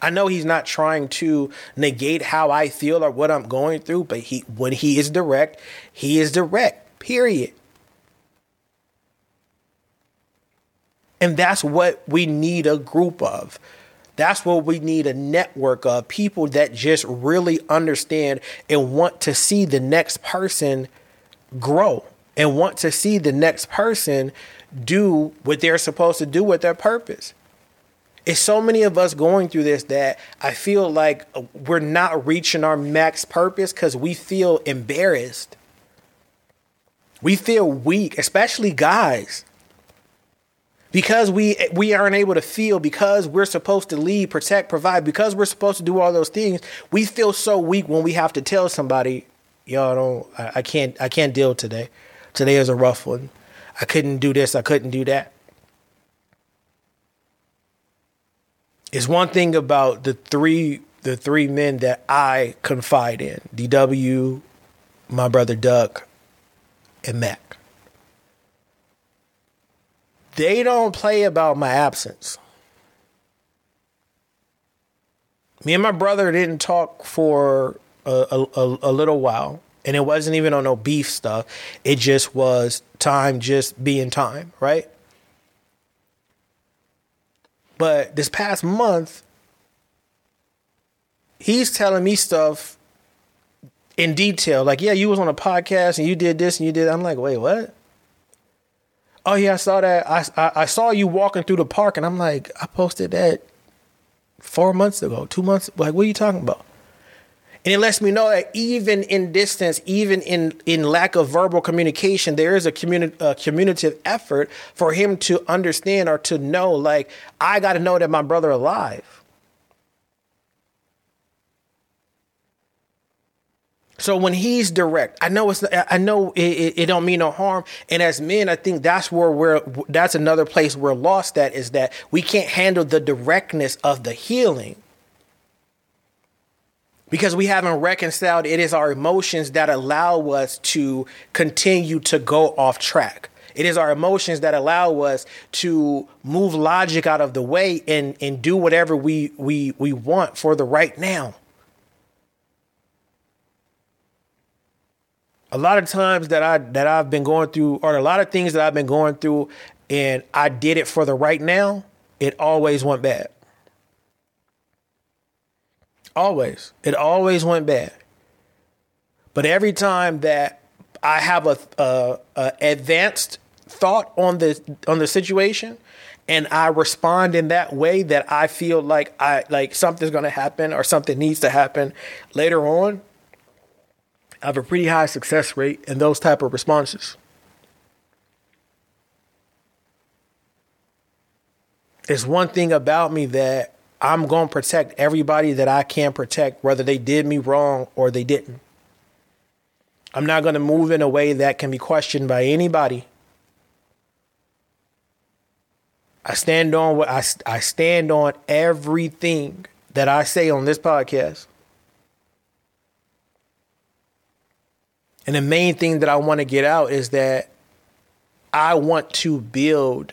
I know he's not trying to negate how I feel or what I'm going through, but he when he is direct, he is direct. Period. And that's what we need a group of. That's what we need a network of people that just really understand and want to see the next person grow and want to see the next person do what they're supposed to do with their purpose. It's so many of us going through this that I feel like uh, we're not reaching our max purpose because we feel embarrassed. We feel weak, especially guys because we eh, we aren't able to feel because we're supposed to lead protect provide because we're supposed to do all those things we feel so weak when we have to tell somebody y'all don't I, I can't i can't deal today today is a rough one i couldn't do this i couldn't do that. It's one thing about the three the three men that i confide in dw my brother Doug, and mac. They don't play about my absence. Me and my brother didn't talk for a, a, a little while, and it wasn't even on no beef stuff. It just was time just being time, right? But this past month, he's telling me stuff in detail. Like, yeah, you was on a podcast and you did this and you did. I'm like, wait, what? oh yeah, I saw that. I, I, I saw you walking through the park, and I'm like, I posted that four months ago, two months. Like, what are you talking about? And it lets me know that even in distance, even in, in lack of verbal communication, there is a, communi- a communicative effort for him to understand or to know, like, I got to know that my brother alive. So when he's direct, I know it's I know it, it, it, don't mean no harm. And as men, I think that's where we're that's another place we're lost at is that we can't handle the directness of the healing. Because we haven't reconciled it is our emotions that allow us to continue to go off track. It is our emotions that allow us to move logic out of the way and, and do whatever we, we, we want for the right now. a lot of times that I that I've been going through, or a lot of things that I've been going through, and I did it for the right now, it always went bad. Always, it always went bad. But every time that I have a, a, a advanced thought on the on the situation, and I respond in that way that I feel like I like something's going to happen or something needs to happen later on, I have a pretty high success rate in those type of responses. It's one thing about me that I'm going to protect everybody that I can protect, whether they did me wrong or they didn't. I'm not going to move in a way that can be questioned by anybody. I stand on what I, I stand on everything that I say on this podcast. And the main thing that I want to get out is that I want to build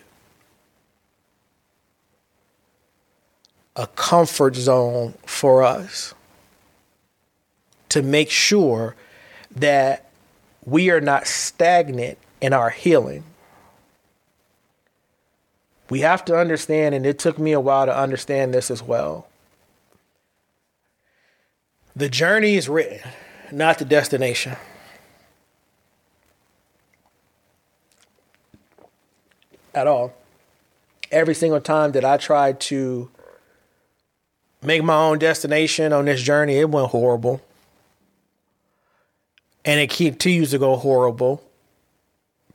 a comfort zone for us to make sure that we are not stagnant in our healing. We have to understand, and it took me a while to understand this as well. The journey is written, not the destination. At all. Every single time that I tried to make my own destination on this journey, it went horrible. And it continues to go horrible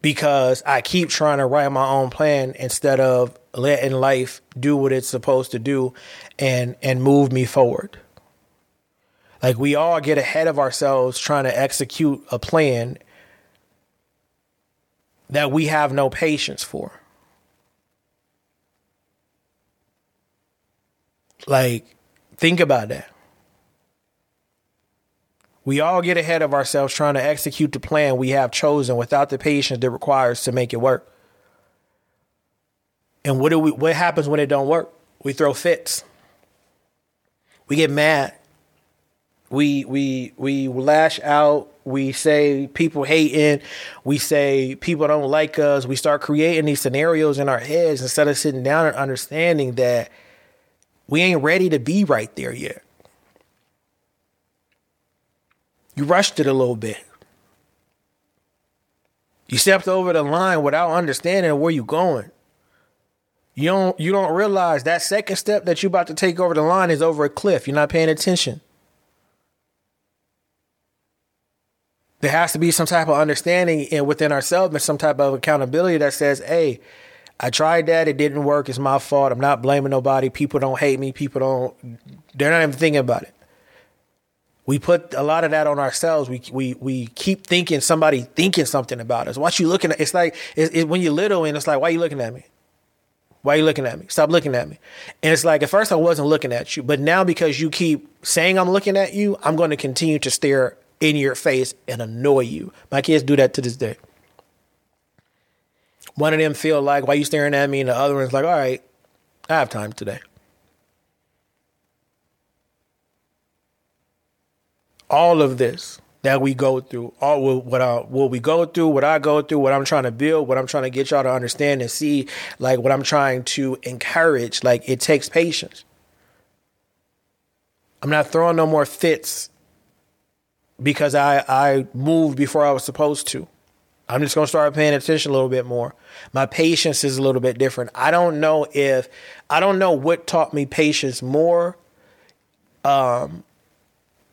because I keep trying to write my own plan instead of letting life do what it's supposed to do and and move me forward. Like we all get ahead of ourselves trying to execute a plan that we have no patience for. Like Think about that. We all get ahead of ourselves trying to execute the plan we have chosen without the patience that requires to make it work. And what do we what happens when it don't work? We throw fits. We get mad. We we we lash out. We say people hating. We say people don't like us. We start creating these scenarios in our heads instead of sitting down and understanding that we ain't ready to be right there yet. You rushed it a little bit. You stepped over the line without understanding where you're going. You don't you don't realize that second step that you're about to take over the line is over a cliff. You're not paying attention. There has to be some type of understanding within ourselves and some type of accountability that says, hey, I tried that. It didn't work. It's my fault. I'm not blaming nobody. People don't hate me. People don't, they're not even thinking about it. We put a lot of that on ourselves. We, we, we keep thinking somebody thinking something about us. What you looking at? It's like, it's, it, when you're little and it's like, why are you looking at me? Why are you looking at me? Stop looking at me. And it's like, at first I wasn't looking at you, but now because you keep saying I'm looking at you, I'm going to continue to stare in your face and annoy you. My kids do that to this day one of them feel like, why you staring at me? And the other one's like, all right, I have time today. All of this that we go through, all what I, what we go through, what I go through, what I'm trying to build, what I'm trying to get y'all to understand and see, like what I'm trying to encourage, like it takes patience. I'm not throwing no more fits because I I moved before I was supposed to. I'm just going to start paying attention a little bit more. My patience is a little bit different. I don't know if, I don't know what taught me patience more um,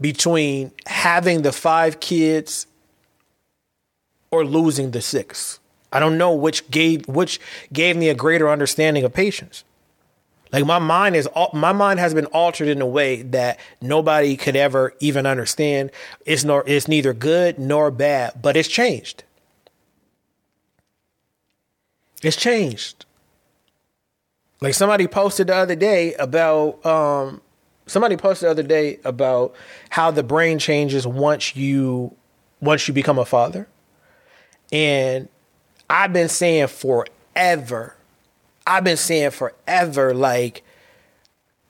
between having the five kids or losing the six. I don't know which gave which gave me a greater understanding of patience. Like my mind is my mind has been altered in a way that nobody could ever even understand. It's nor it's neither good nor bad, but it's changed. It's changed. Like somebody posted the other day about um somebody posted the other day about how the brain changes once you once you become a father. And I've been saying forever. I've been saying forever like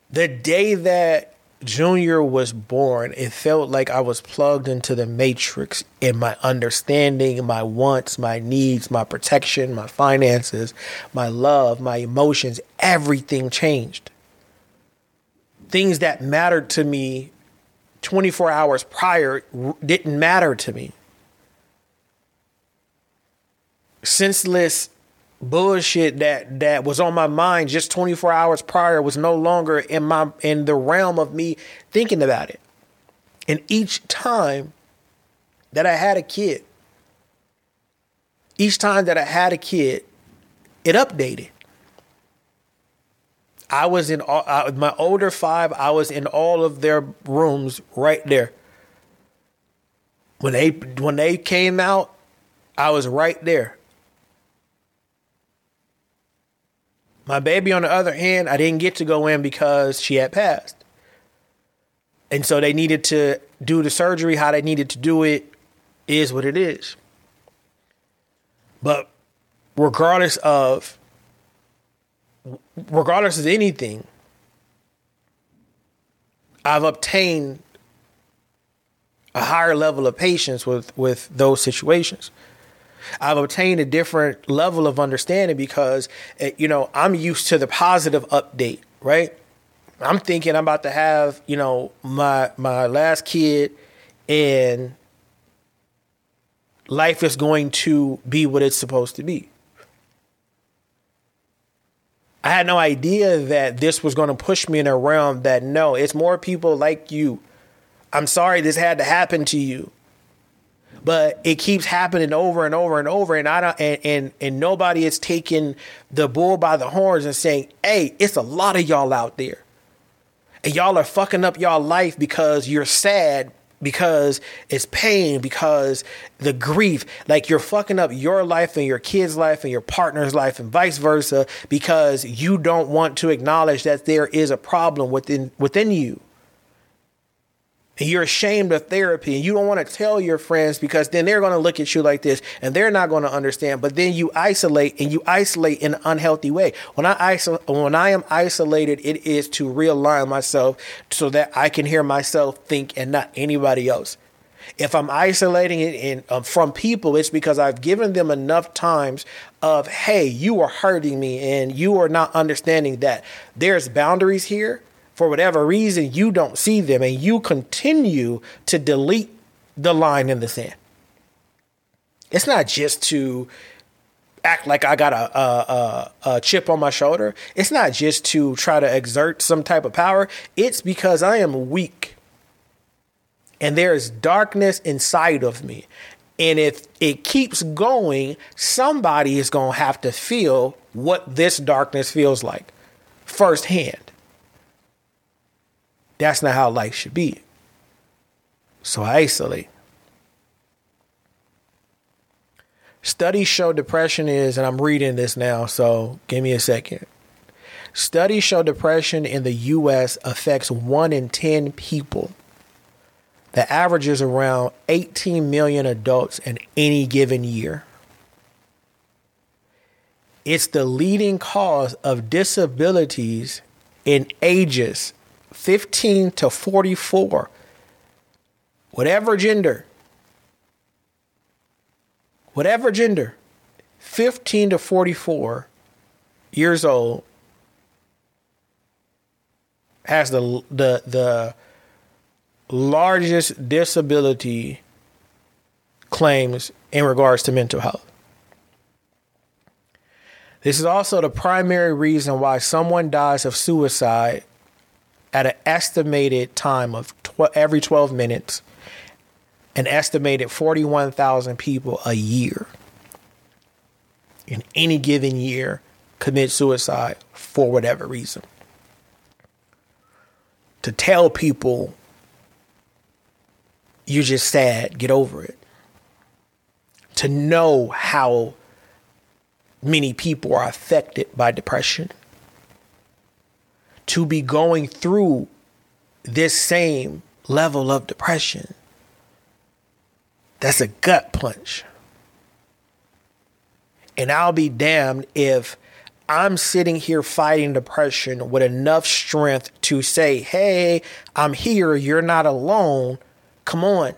the day that Junior was born, it felt like I was plugged into the matrix in my understanding, my wants, my needs, my protection, my finances, my love, my emotions, everything changed. Things that mattered to me 24 hours prior didn't matter to me. Senseless bullshit that that was on my mind just 24 hours prior was no longer in my in the realm of me thinking about it. And each time that I had a kid, each time that I had a kid, it updated. I was in all, uh, my older five. I was in all of their rooms right there. When they when they came out, I was right there. My baby, on the other hand, I didn't get to go in because she had passed. And so they needed to do the surgery how they needed to do it, is what it is. But regardless of regardless of anything, I've obtained a higher level of patience with with those situations. I've obtained a different level of understanding because eh, you know I'm used to the positive update, right? I'm thinking I'm about to have you know my my last kid, and life is going to be what it's supposed to be. I had no idea that this was going to push me in a realm that no, it's more people like you. I'm sorry this had to happen to you. But it keeps happening over and over and over, and I don't, and, and and nobody is taking the bull by the horns and saying, "Hey, it's a lot of y'all out there, and y'all are fucking up y'all life because you're sad because it's pain, because the grief, like you're fucking up your life and your kid's life and your partner's life and vice versa because you don't want to acknowledge that there is a problem within within you and you're ashamed of therapy and you don't want to tell your friends because then they're going to look at you like this and they're not going to understand but then you isolate and you isolate in an unhealthy way. When i iso- when i am isolated it is to realign myself so that i can hear myself think and not anybody else. If i'm isolating it in, um, from people it's because i've given them enough times of hey you are hurting me and you are not understanding that. There's boundaries here for whatever reason, you don't see them and you continue to delete the line in the sand. It's not just to act like I got a, a, a, a, chip on my shoulder. It's not just to try to exert some type of power. It's because I am weak and there is darkness inside of me. And if it keeps going, somebody is going to have to feel what this darkness feels like firsthand. That's not how life should be. So I isolate. Studies show depression is, and I'm reading this now, so give me a second. Studies show depression in the US affects 1 in 10 people. The average is around 18 million adults in any given year. It's the leading cause of disabilities in ages 15 to 44, whatever gender, whatever gender, 15 to 44 years old has the the the largest disability claims in regards to mental health. This is also the primary reason why someone dies of suicide at an estimated time of tw- every 12 minutes, an estimated 41,000 people a year in any given year commit suicide for whatever reason. To tell people you're just sad, get over it. To know how many people are affected by depression to be going through this same level of depression. That's a gut punch. And I'll be damned if I'm sitting here fighting depression with enough strength to say, hey, I'm here. You're not alone. Come on.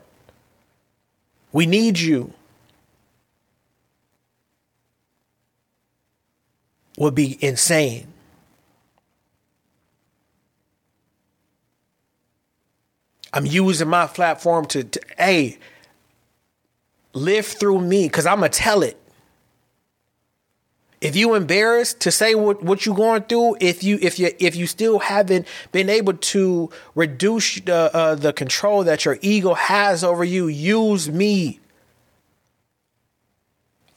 We need you. Would be insane. I'm using my platform to, to hey, live through me because I'm going to tell it. If you embarrassed to say what, what you're going through, if you if you if you still haven't been able to reduce the uh, the control that your ego has over you, use me.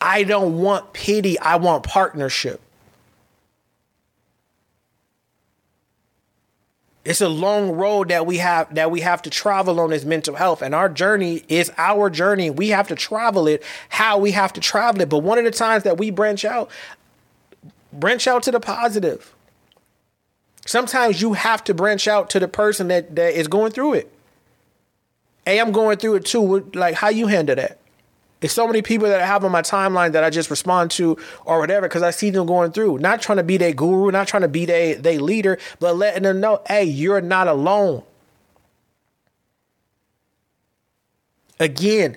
I don't want pity. I want partnership. It's a long road that we have that we have to travel on as mental health, and our journey is our journey. We have to travel it how we have to travel it. But one of the times that we branch out, branch out to the positive. Sometimes you have to branch out to the person that, that is going through it. Hey, I'm going through it too. Like, how you handle that? It's so many people that I have on my timeline that I just respond to or whatever because I see them going through. Not trying to be their guru, not trying to be their they leader, but letting them know, hey, you're not alone. Again,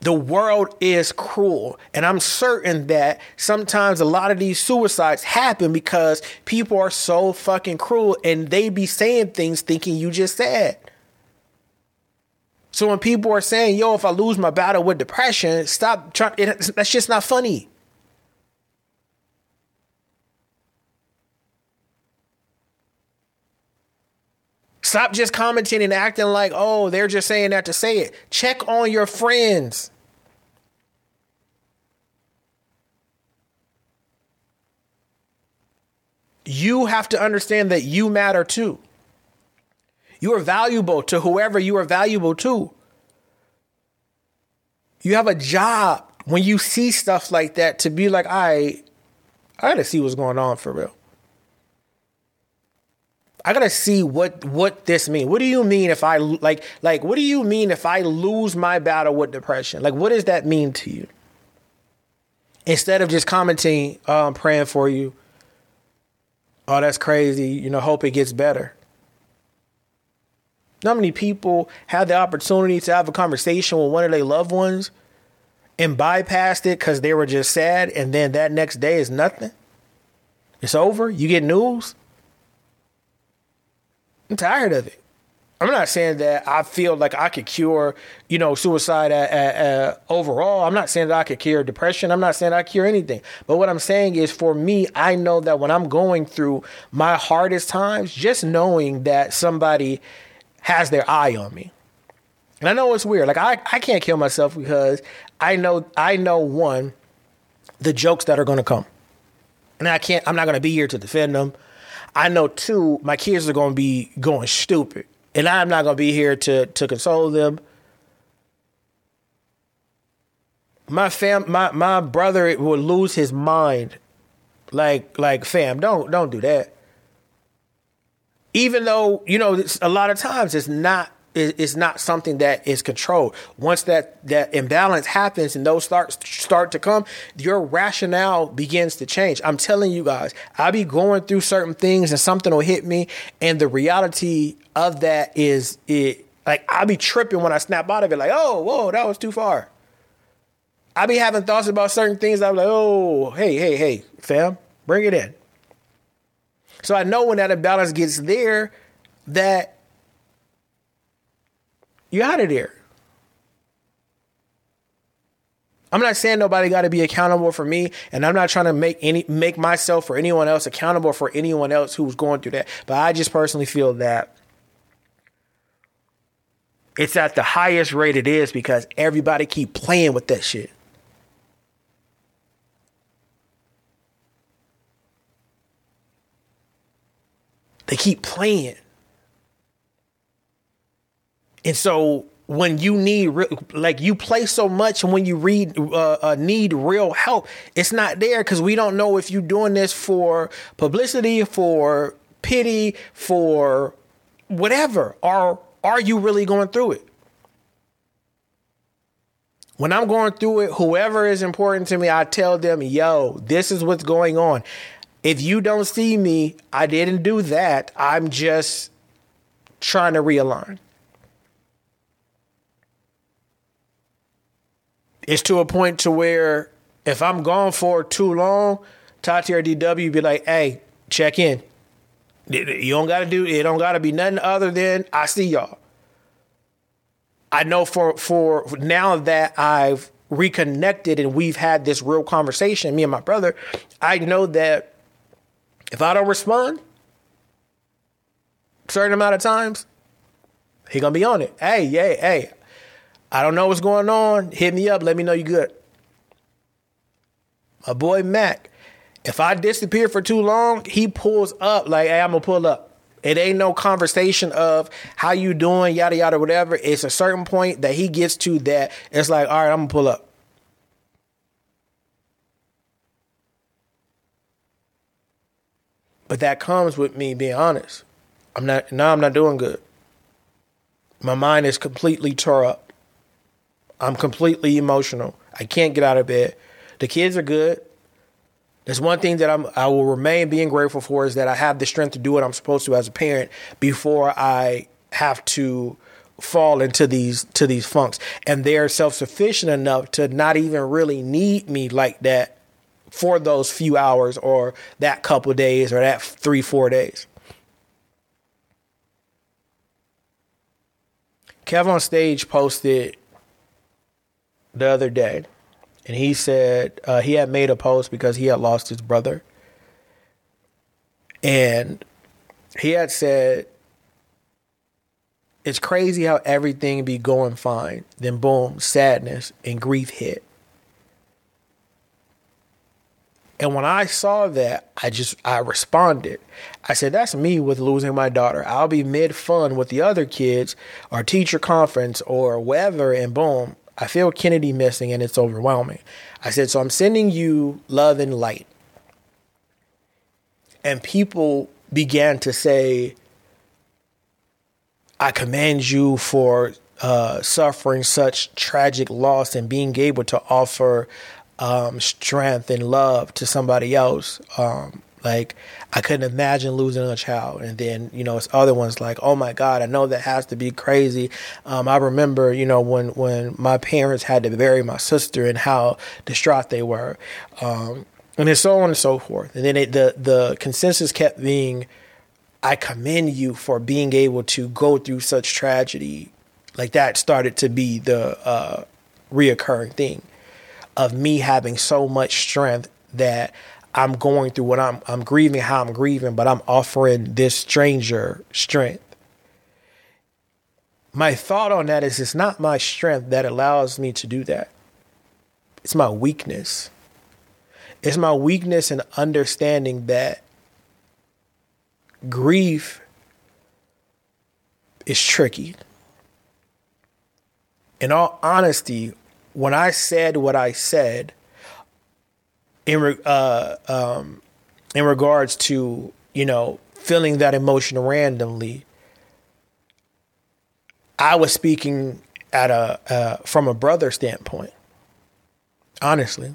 the world is cruel. And I'm certain that sometimes a lot of these suicides happen because people are so fucking cruel and they be saying things thinking you just said. So when people are saying, "Yo, if I lose my battle with depression, stop trying," it, that's just not funny. Stop just commenting and acting like, "Oh, they're just saying that to say it." Check on your friends. You have to understand that you matter too. You are valuable to whoever you are valuable to. You have a job when you see stuff like that to be like, I, I gotta see what's going on for real. I gotta see what what this means. What do you mean if I like like what do you mean if I lose my battle with depression? Like what does that mean to you? Instead of just commenting, oh, I'm praying for you. Oh, that's crazy. You know, hope it gets better. Not many people had the opportunity to have a conversation with one of their loved ones and bypassed it because they were just sad, and then that next day is nothing. It's over. You get news. I'm tired of it. I'm not saying that I feel like I could cure, you know, suicide uh, uh, uh, overall. I'm not saying that I could cure depression. I'm not saying I cure anything. But what I'm saying is, for me, I know that when I'm going through my hardest times, just knowing that somebody has their eye on me. And I know it's weird. Like I, I can't kill myself because I know I know one, the jokes that are gonna come. And I can't I'm not gonna be here to defend them. I know two, my kids are gonna be going stupid. And I'm not gonna be here to to console them. My fam my my brother would lose his mind. Like like fam, don't don't do that even though you know a lot of times it's not it's not something that is controlled. Once that that imbalance happens and those start start to come, your rationale begins to change. I'm telling you guys, I'll be going through certain things and something will hit me, and the reality of that is it like I'll be tripping when I snap out of it, like, oh, whoa, that was too far. I'll be having thoughts about certain things. I'm like, oh, hey, hey, hey, fam, bring it in. So I know when that imbalance gets there, that you're out of there. I'm not saying nobody got to be accountable for me, and I'm not trying to make any make myself or anyone else accountable for anyone else who's going through that. But I just personally feel that it's at the highest rate it is because everybody keep playing with that shit. They keep playing. And so when you need like you play so much and when you read uh, uh, need real help it's not there because we don't know if you're doing this for publicity for pity for whatever. Or are you really going through it? When i'm going through it whoever is important to me i tell them yo this is what's going on if you don't see me, I didn't do that. I'm just trying to realign. It's to a point to where if I'm gone for too long, Tati or DW be like, hey, check in. You don't gotta do it don't gotta be nothing other than I see y'all. I know for for now that I've reconnected and we've had this real conversation, me and my brother, I know that if I don't respond certain amount of times, he gonna be on it. Hey, hey, hey, I don't know what's going on. Hit me up. Let me know you good. My boy Mac, if I disappear for too long, he pulls up like, hey, I'm gonna pull up. It ain't no conversation of how you doing, yada yada, whatever. It's a certain point that he gets to that it's like, all right, I'm gonna pull up. But that comes with me being honest. I'm not now I'm not doing good. My mind is completely tore up. I'm completely emotional. I can't get out of bed. The kids are good. There's one thing that I'm I will remain being grateful for is that I have the strength to do what I'm supposed to as a parent before I have to fall into these to these funks. And they're self-sufficient enough to not even really need me like that for those few hours or that couple days or that 3 4 days. Kev on stage posted the other day and he said uh, he had made a post because he had lost his brother, and he had said, "It's crazy how everything be going fine, then boom, sadness and grief hit." And when I saw that, I just I responded. I said, "That's me with losing my daughter. I'll be mid fun with the other kids, or teacher conference, or whatever, and boom, I feel Kennedy missing and it's overwhelming. I said, So I'm sending you love and light. And people began to say, I commend you for uh, suffering such tragic loss and being able to offer um, strength and love to somebody else. Um, like I couldn't imagine losing a child. And then, you know, it's other ones like, oh my God, I know that has to be crazy. Um, I remember, you know, when, when my parents had to bury my sister and how distraught they were. Um, and so on and so forth. And then it, the, the consensus kept being, I commend you for being able to go through such tragedy. Like that started to be the uh, reoccurring thing of me having so much strength that I'm going through what I'm I'm grieving how I'm grieving, but I'm offering this stranger strength. My thought on that is it's not my strength that allows me to do that. It's my weakness. It's my weakness in understanding that grief is tricky. In all honesty, when I said what I said, in re- uh, um, in regards to you know feeling that emotion randomly. I was speaking at a uh, from a brother standpoint. Honestly,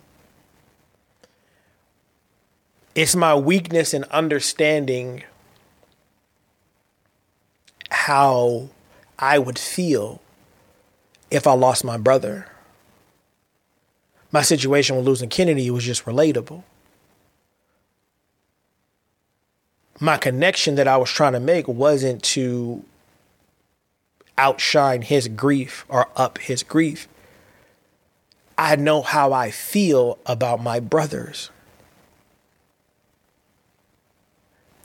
it's my weakness in understanding how I would feel if I lost my brother my situation with losing Kennedy was just relatable. My connection that I was trying to make wasn't to outshine his grief or up his grief. I know how I feel about my brothers.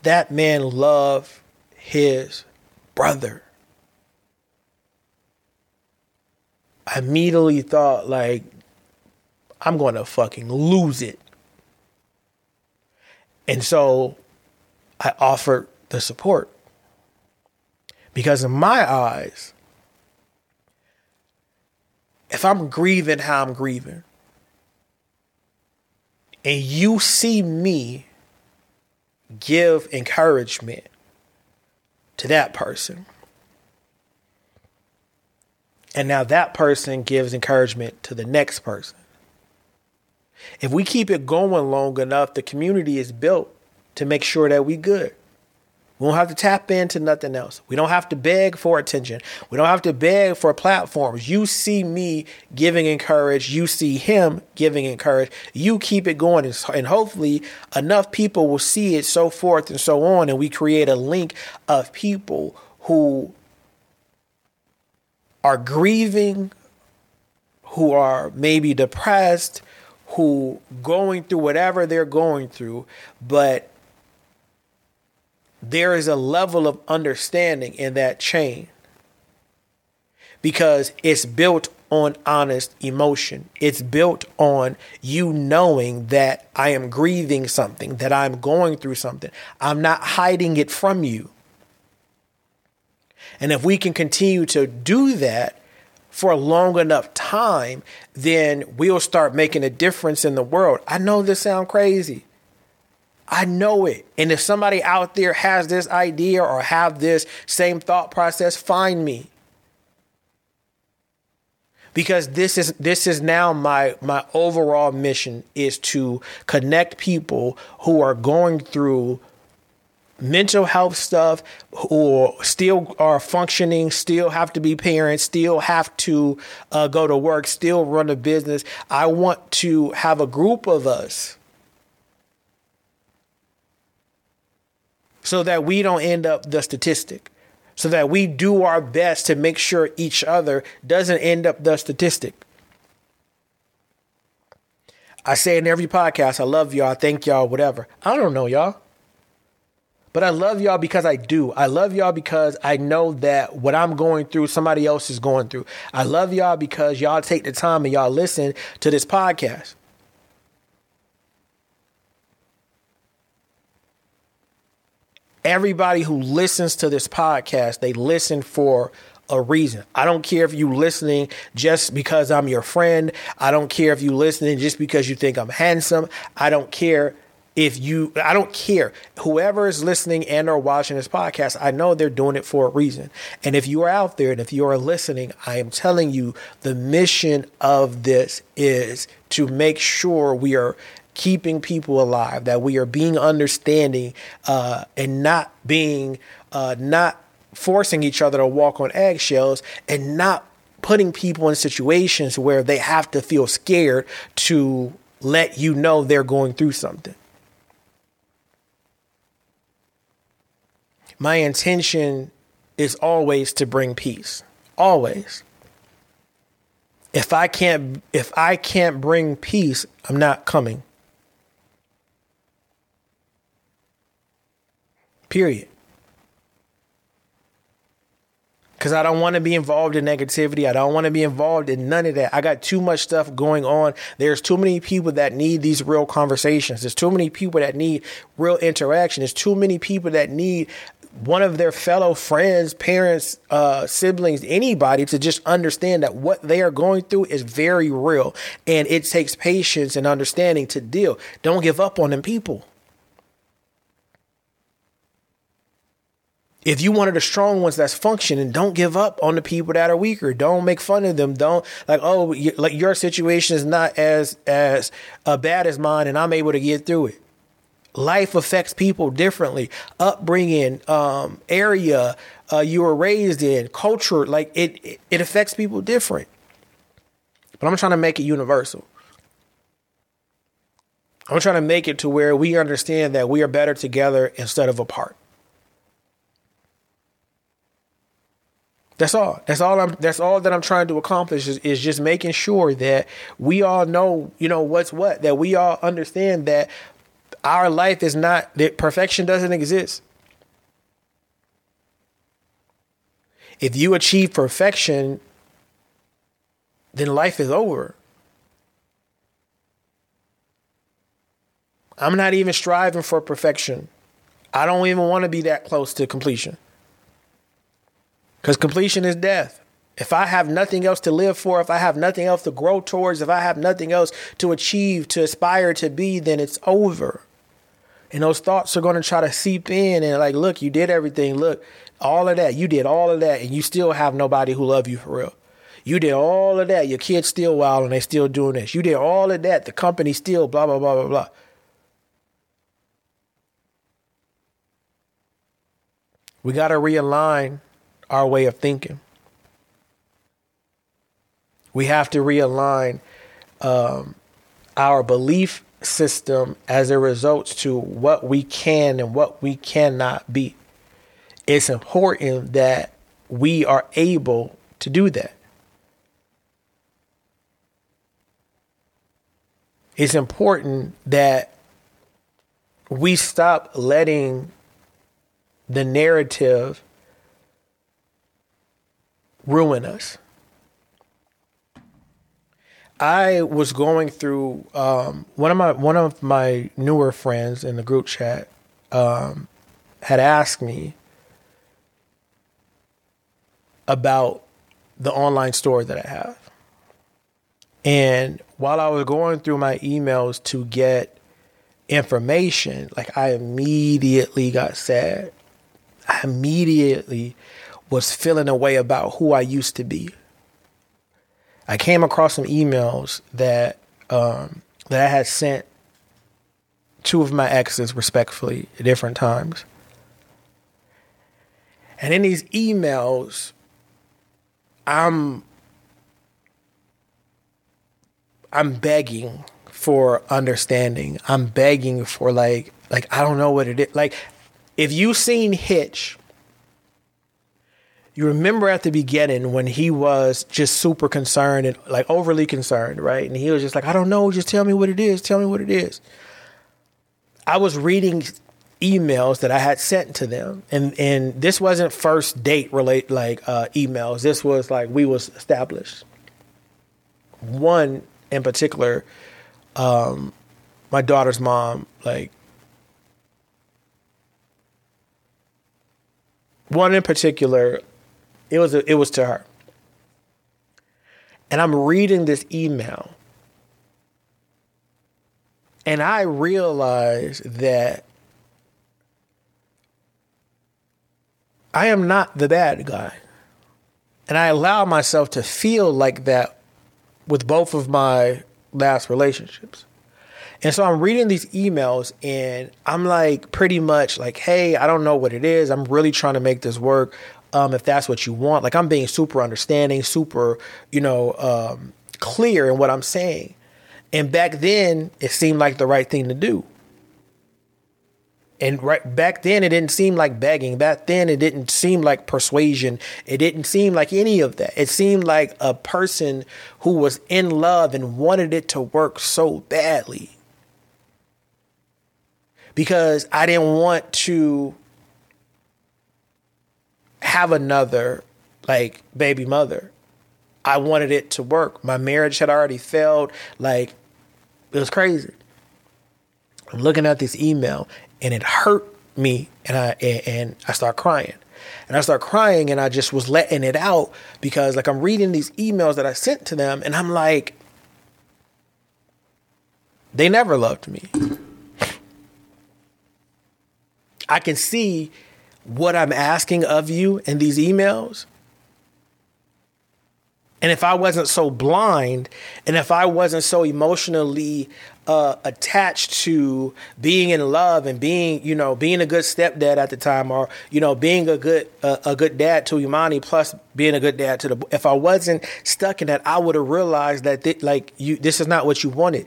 That man loved his brother. I immediately thought, like, I'm going to fucking lose it. And so I offered the support. Because in my eyes, if I'm grieving how I'm grieving, and you see me give encouragement to that person, and now that person gives encouragement to the next person, if we keep it going long enough, the community is built to make sure that we good. We don't have to tap into nothing else. We don't have to beg for attention. We don't have to beg for platforms. You see me giving encourage. You see him giving encourage. You keep it going. And hopefully, enough people will see it, so forth and so on. And we create a link of people who are grieving, who are maybe depressed, who going through whatever they're going through, but there is a level of understanding in that chain because it's built on honest emotion. It's built on you knowing that I am grieving something, that I'm going through something. I'm not hiding it from you. And if we can continue to do that for a long enough time, then we'll start making a difference in the world. I know this sounds crazy. I know it. And if somebody out there has this idea or have this same thought process, find me. Because this is this is now my my overall mission is to connect people who are going through mental health stuff or still are functioning, still have to be parents, still have to uh, go to work, still run a business. I want to have a group of us so that we don't end up the statistic, so that we do our best to make sure each other doesn't end up the statistic. I say in every podcast, I love y'all, I thank y'all, whatever. I don't know y'all. But I love y'all because I do. I love y'all because I know that what I'm going through, somebody else is going through. I love y'all because y'all take the time and y'all listen to this podcast. Everybody who listens to this podcast, they listen for a reason. I don't care if you listening just because I'm your friend. I don't care if you listening just because you think I'm handsome. I don't care if you i don't care. Whoever is listening and or watching this podcast i know they're doing it for a reason. And if you are out there and if you are listening i am telling you the mission of this is to make sure we are keeping people alive that we are being understanding uh, and not being uh, not forcing each other to walk on eggshells and not putting people in situations where they have to feel scared to let you know they're going through something my intention is always to bring peace. Always. If I can't if I can't bring peace, I'm not coming. Period. because I don't want to be involved in negativity. I don't want to be involved in none of that. I got too much stuff going on. There's too many people that need these real conversations. There's too many people that need real interaction. There's too many people that need one of their fellow friends, parents, uh, siblings, anybody to just understand that what they are going through is very real and it takes patience and understanding to deal. Don't give up on them people. If you of the strong ones that's functioning, don't give up on the people that are weaker. Don't make fun of them. Don't like, oh, like your situation is not as as uh, bad as mine, and I'm able to get through it life affects people differently. Upbringing um, area uh, you were raised in culture like it it affects people different. But i'm trying to make it universal. I'm trying to make it to where we understand that we are better together instead of apart. That's all. That's all I'm that's all that I'm trying to accomplish is, is just making sure that we all know, you know, what's what, that we all understand that our life is not that perfection doesn't exist. If you achieve perfection, then life is over. I'm not even striving for perfection. I don't even want to be that close to completion. Because completion is death. If I have nothing else to live for, if I have nothing else to grow towards, if I have nothing else to achieve, to aspire to be, then it's over. And those thoughts are going to try to seep in and like, look, you did everything. Look, all of that. You did all of that and you still have nobody who love you for real. You did all of that. Your kids still wild and they still doing this. You did all of that. The company still blah, blah, blah, blah, blah. We got to realign our way of thinking. We have to realign um, our belief system as it result to what we can and what we cannot be. It's important that we are able to do that. it's important that we stop letting the narrative ruin us. I was going through um, one of my one of my newer friends in the group chat um, had asked me about the online store that I have. And while I was going through my emails to get information, like I immediately got sad. I immediately was feeling a way about who I used to be. I came across some emails that um, that I had sent two of my exes respectfully at different times. And in these emails, I'm I'm begging for understanding. I'm begging for like like I don't know what it is. Like if you seen Hitch, you remember at the beginning when he was just super concerned and like overly concerned, right? And he was just like, I don't know, just tell me what it is, tell me what it is. I was reading emails that I had sent to them, and and this wasn't first date relate like uh, emails. This was like we was established. One in particular, um, my daughter's mom, like one in particular, it was a, it was to her, and I'm reading this email, and I realize that I am not the bad guy. And I allow myself to feel like that with both of my last relationships. And so I'm reading these emails and I'm like pretty much like, hey, I don't know what it is. I'm really trying to make this work. Um, if that's what you want. Like I'm being super understanding, super, you know, um, clear in what I'm saying. And back then it seemed like the right thing to do. And right back then, it didn't seem like begging. Back then, it didn't seem like persuasion. It didn't seem like any of that. It seemed like a person who was in love and wanted it to work so badly. Because I didn't want to have another like baby mother. I wanted it to work. My marriage had already failed. Like, it was crazy. I'm looking at this email and it hurt me and I and I start crying. And I start crying and I just was letting it out because like I'm reading these emails that I sent to them and I'm like they never loved me. I can see what I'm asking of you in these emails. And if I wasn't so blind and if I wasn't so emotionally uh, attached to being in love and being, you know, being a good stepdad at the time, or you know, being a good uh, a good dad to Imani, plus being a good dad to the. If I wasn't stuck in that, I would have realized that th- like you, this is not what you wanted.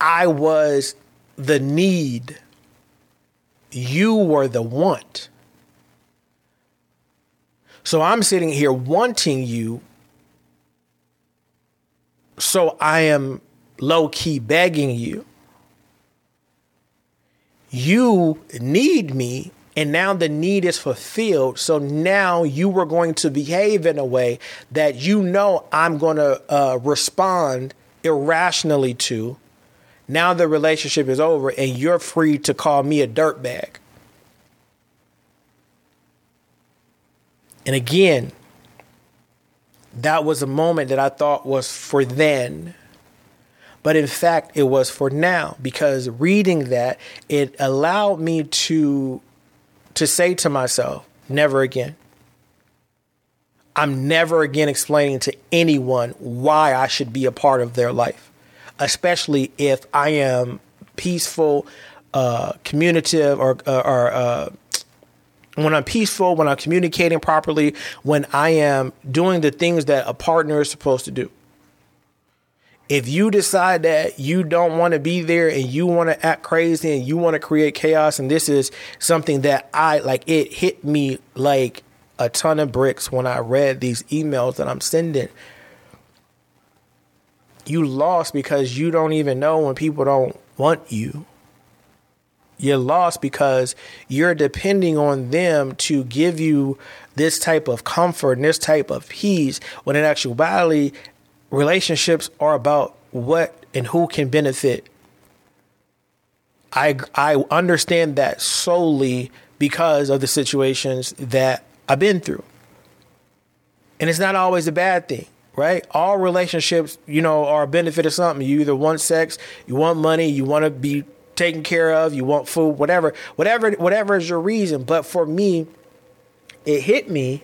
I was the need. You were the want. So I'm sitting here wanting you so I am low key begging you. You need me, and now the need is fulfilled. So now you were going to behave in a way that you know I'm going to uh, respond irrationally to. Now the relationship is over, and you're free to call me a dirtbag. And again, that was a moment that I thought was for then. But in fact, it was for now because reading that, it allowed me to to say to myself, never again. I'm never again explaining to anyone why I should be a part of their life, especially if I am peaceful, uh, communicative, or, uh, or uh, when I'm peaceful, when I'm communicating properly, when I am doing the things that a partner is supposed to do. If you decide that you don't want to be there and you want to act crazy and you want to create chaos, and this is something that I like, it hit me like a ton of bricks when I read these emails that I'm sending. You lost because you don't even know when people don't want you. You're lost because you're depending on them to give you this type of comfort and this type of peace when in actuality relationships are about what and who can benefit. I I understand that solely because of the situations that I've been through. And it's not always a bad thing, right? All relationships, you know, are a benefit of something. You either want sex, you want money, you want to be taken care of, you want food, whatever, whatever, whatever is your reason. But for me, it hit me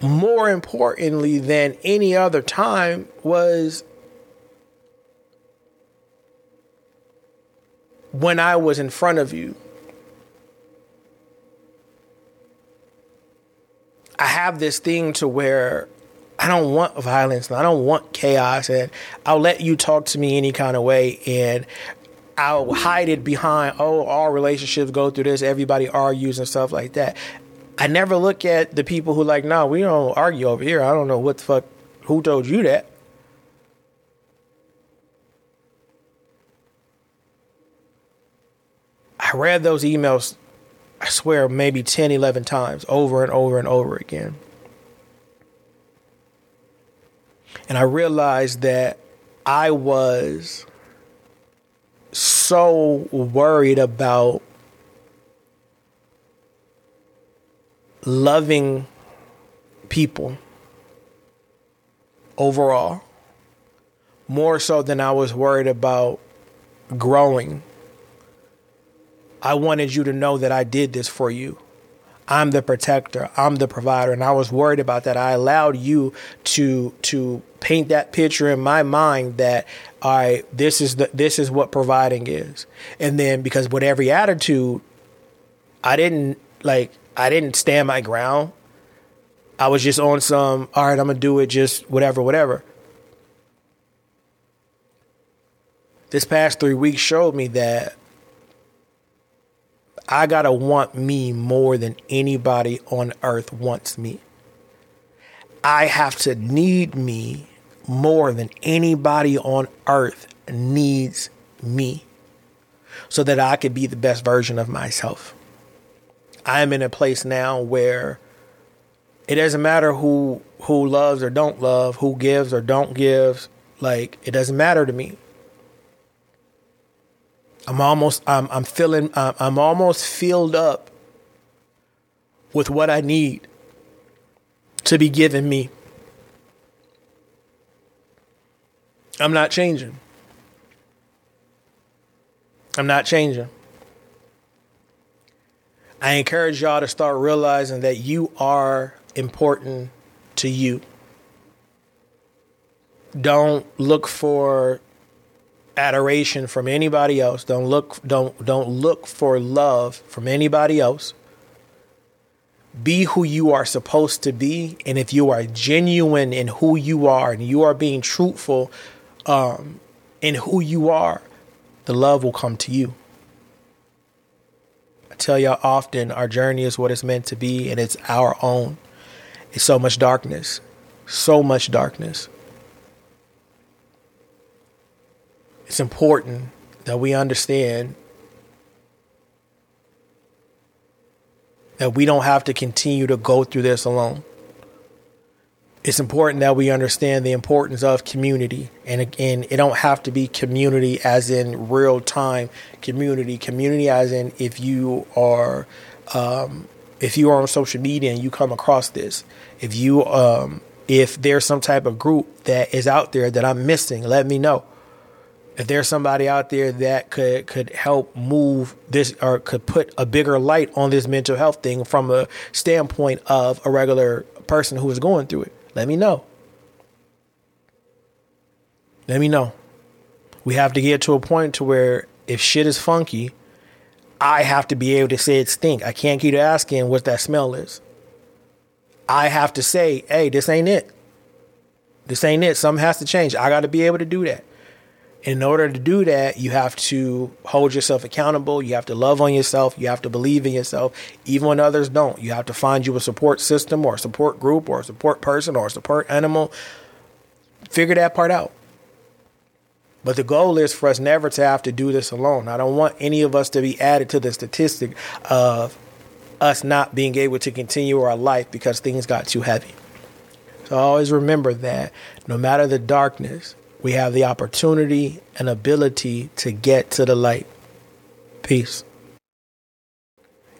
more importantly than any other time was when I was in front of you. I have this thing to where I don't want violence and I don't want chaos and I'll let you talk to me any kind of way and I'll hide it behind, oh, all relationships go through this, everybody argues and stuff like that. I never look at the people who like, no, we don't argue over here. I don't know what the fuck, who told you that? I read those emails, I swear, maybe 10, 11 times over and over and over again. And I realized that I was so worried about loving people overall more so than I was worried about growing. I wanted you to know that I did this for you. I'm the protector. I'm the provider, and I was worried about that. I allowed you to to paint that picture in my mind that right, this is the this is what providing is, and then because with every attitude, I didn't like I didn't stand my ground. I was just on some all right. I'm gonna do it, just whatever, whatever. This past three weeks showed me that I gotta want me more than anybody on earth wants me. I have to need me more than anybody on earth needs me so that I could be the best version of myself. I am in a place now where it doesn't matter who who loves or don't love, who gives or don't give, like it doesn't matter to me. I'm almost I'm I'm feeling I'm, I'm almost filled up with what I need to be given me. I'm not changing. I'm not changing. I encourage y'all to start realizing that you are important to you. Don't look for adoration from anybody else. Don't look don't don't look for love from anybody else. Be who you are supposed to be, and if you are genuine in who you are and you are being truthful um, in who you are, the love will come to you. I tell y'all often, our journey is what it's meant to be, and it's our own. It's so much darkness, so much darkness. It's important that we understand that we don't have to continue to go through this alone. It's important that we understand the importance of community. And again, it don't have to be community as in real time community. Community as in if you are um, if you are on social media and you come across this, if you um, if there's some type of group that is out there that I'm missing, let me know if there's somebody out there that could could help move this or could put a bigger light on this mental health thing from a standpoint of a regular person who is going through it, let me know. Let me know. We have to get to a point to where if shit is funky, I have to be able to say it stink. I can't keep asking what that smell is. I have to say, hey, this ain't it. This ain't it. Something has to change. I got to be able to do that in order to do that, you have to hold yourself accountable. You have to love on yourself. You have to believe in yourself, even when others don't. You have to find you a support system or a support group or a support person or a support animal. figure that part out. But the goal is for us never to have to do this alone. I don't want any of us to be added to the statistic of us not being able to continue our life because things got too heavy. So always remember that no matter the darkness, we have the opportunity and ability to get to the light. Peace.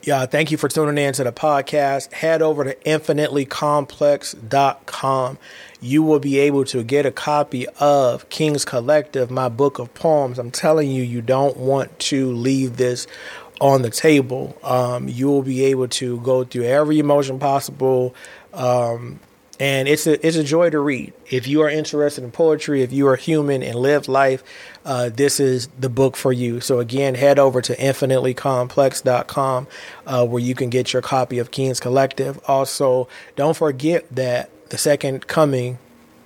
Yeah, thank you for tuning in to the podcast. Head over to infinitelycomplex.com. You will be able to get a copy of King's Collective, my book of poems. I'm telling you, you don't want to leave this on the table. Um, you will be able to go through every emotion possible. Um, and it's a it's a joy to read. If you are interested in poetry, if you are human and live life, uh, this is the book for you. So again, head over to infinitelycomplex.com uh, where you can get your copy of King's Collective. Also, don't forget that the second coming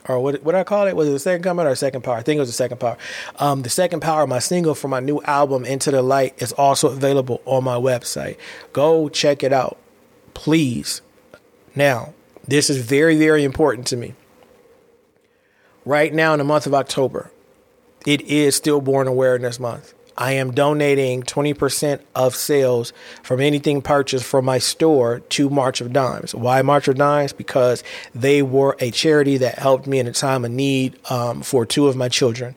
or what what I call it was it the second coming or second power? I think it was the second power. Um, the second power, my single for my new album Into the Light, is also available on my website. Go check it out, please. Now, this is very, very important to me. Right now, in the month of October, it is Stillborn Awareness Month. I am donating 20% of sales from anything purchased from my store to March of Dimes. Why March of Dimes? Because they were a charity that helped me in a time of need um, for two of my children.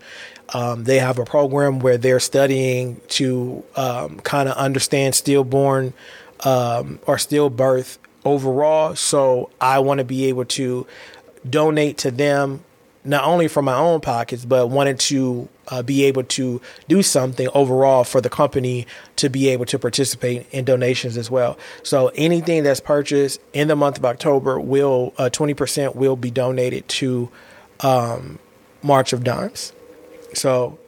Um, they have a program where they're studying to um, kind of understand stillborn um, or stillbirth overall. So I want to be able to donate to them, not only from my own pockets, but wanted to uh, be able to do something overall for the company to be able to participate in donations as well. So anything that's purchased in the month of October will uh, 20% will be donated to um, March of Dimes. So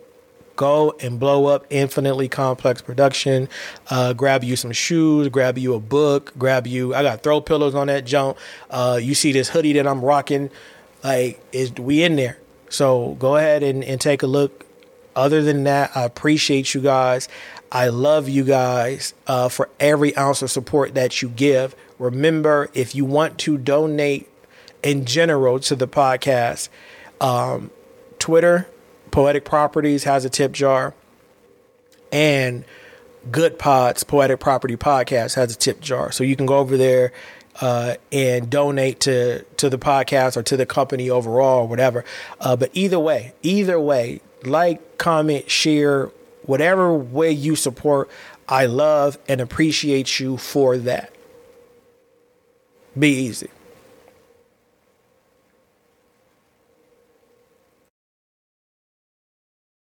go and blow up Infinitely Complex Production. Uh, grab you some shoes, grab you a book, grab you. I got throw pillows on that jump. Uh, you see this hoodie that I'm rocking, like is we in there. So go ahead and, and take a look. Other than that, I appreciate you guys. I love you guys uh, for every ounce of support that you give. Remember, if you want to donate in general to the podcast, um, Twitter Poetic Properties has a tip jar, and Goodpods Poetic Property Podcast has a tip jar. So you can go over there uh, and donate to to the podcast or to the company overall or whatever. Uh, but either way, either way, like, comment, share, whatever way you support, I love and appreciate you for that. Be easy.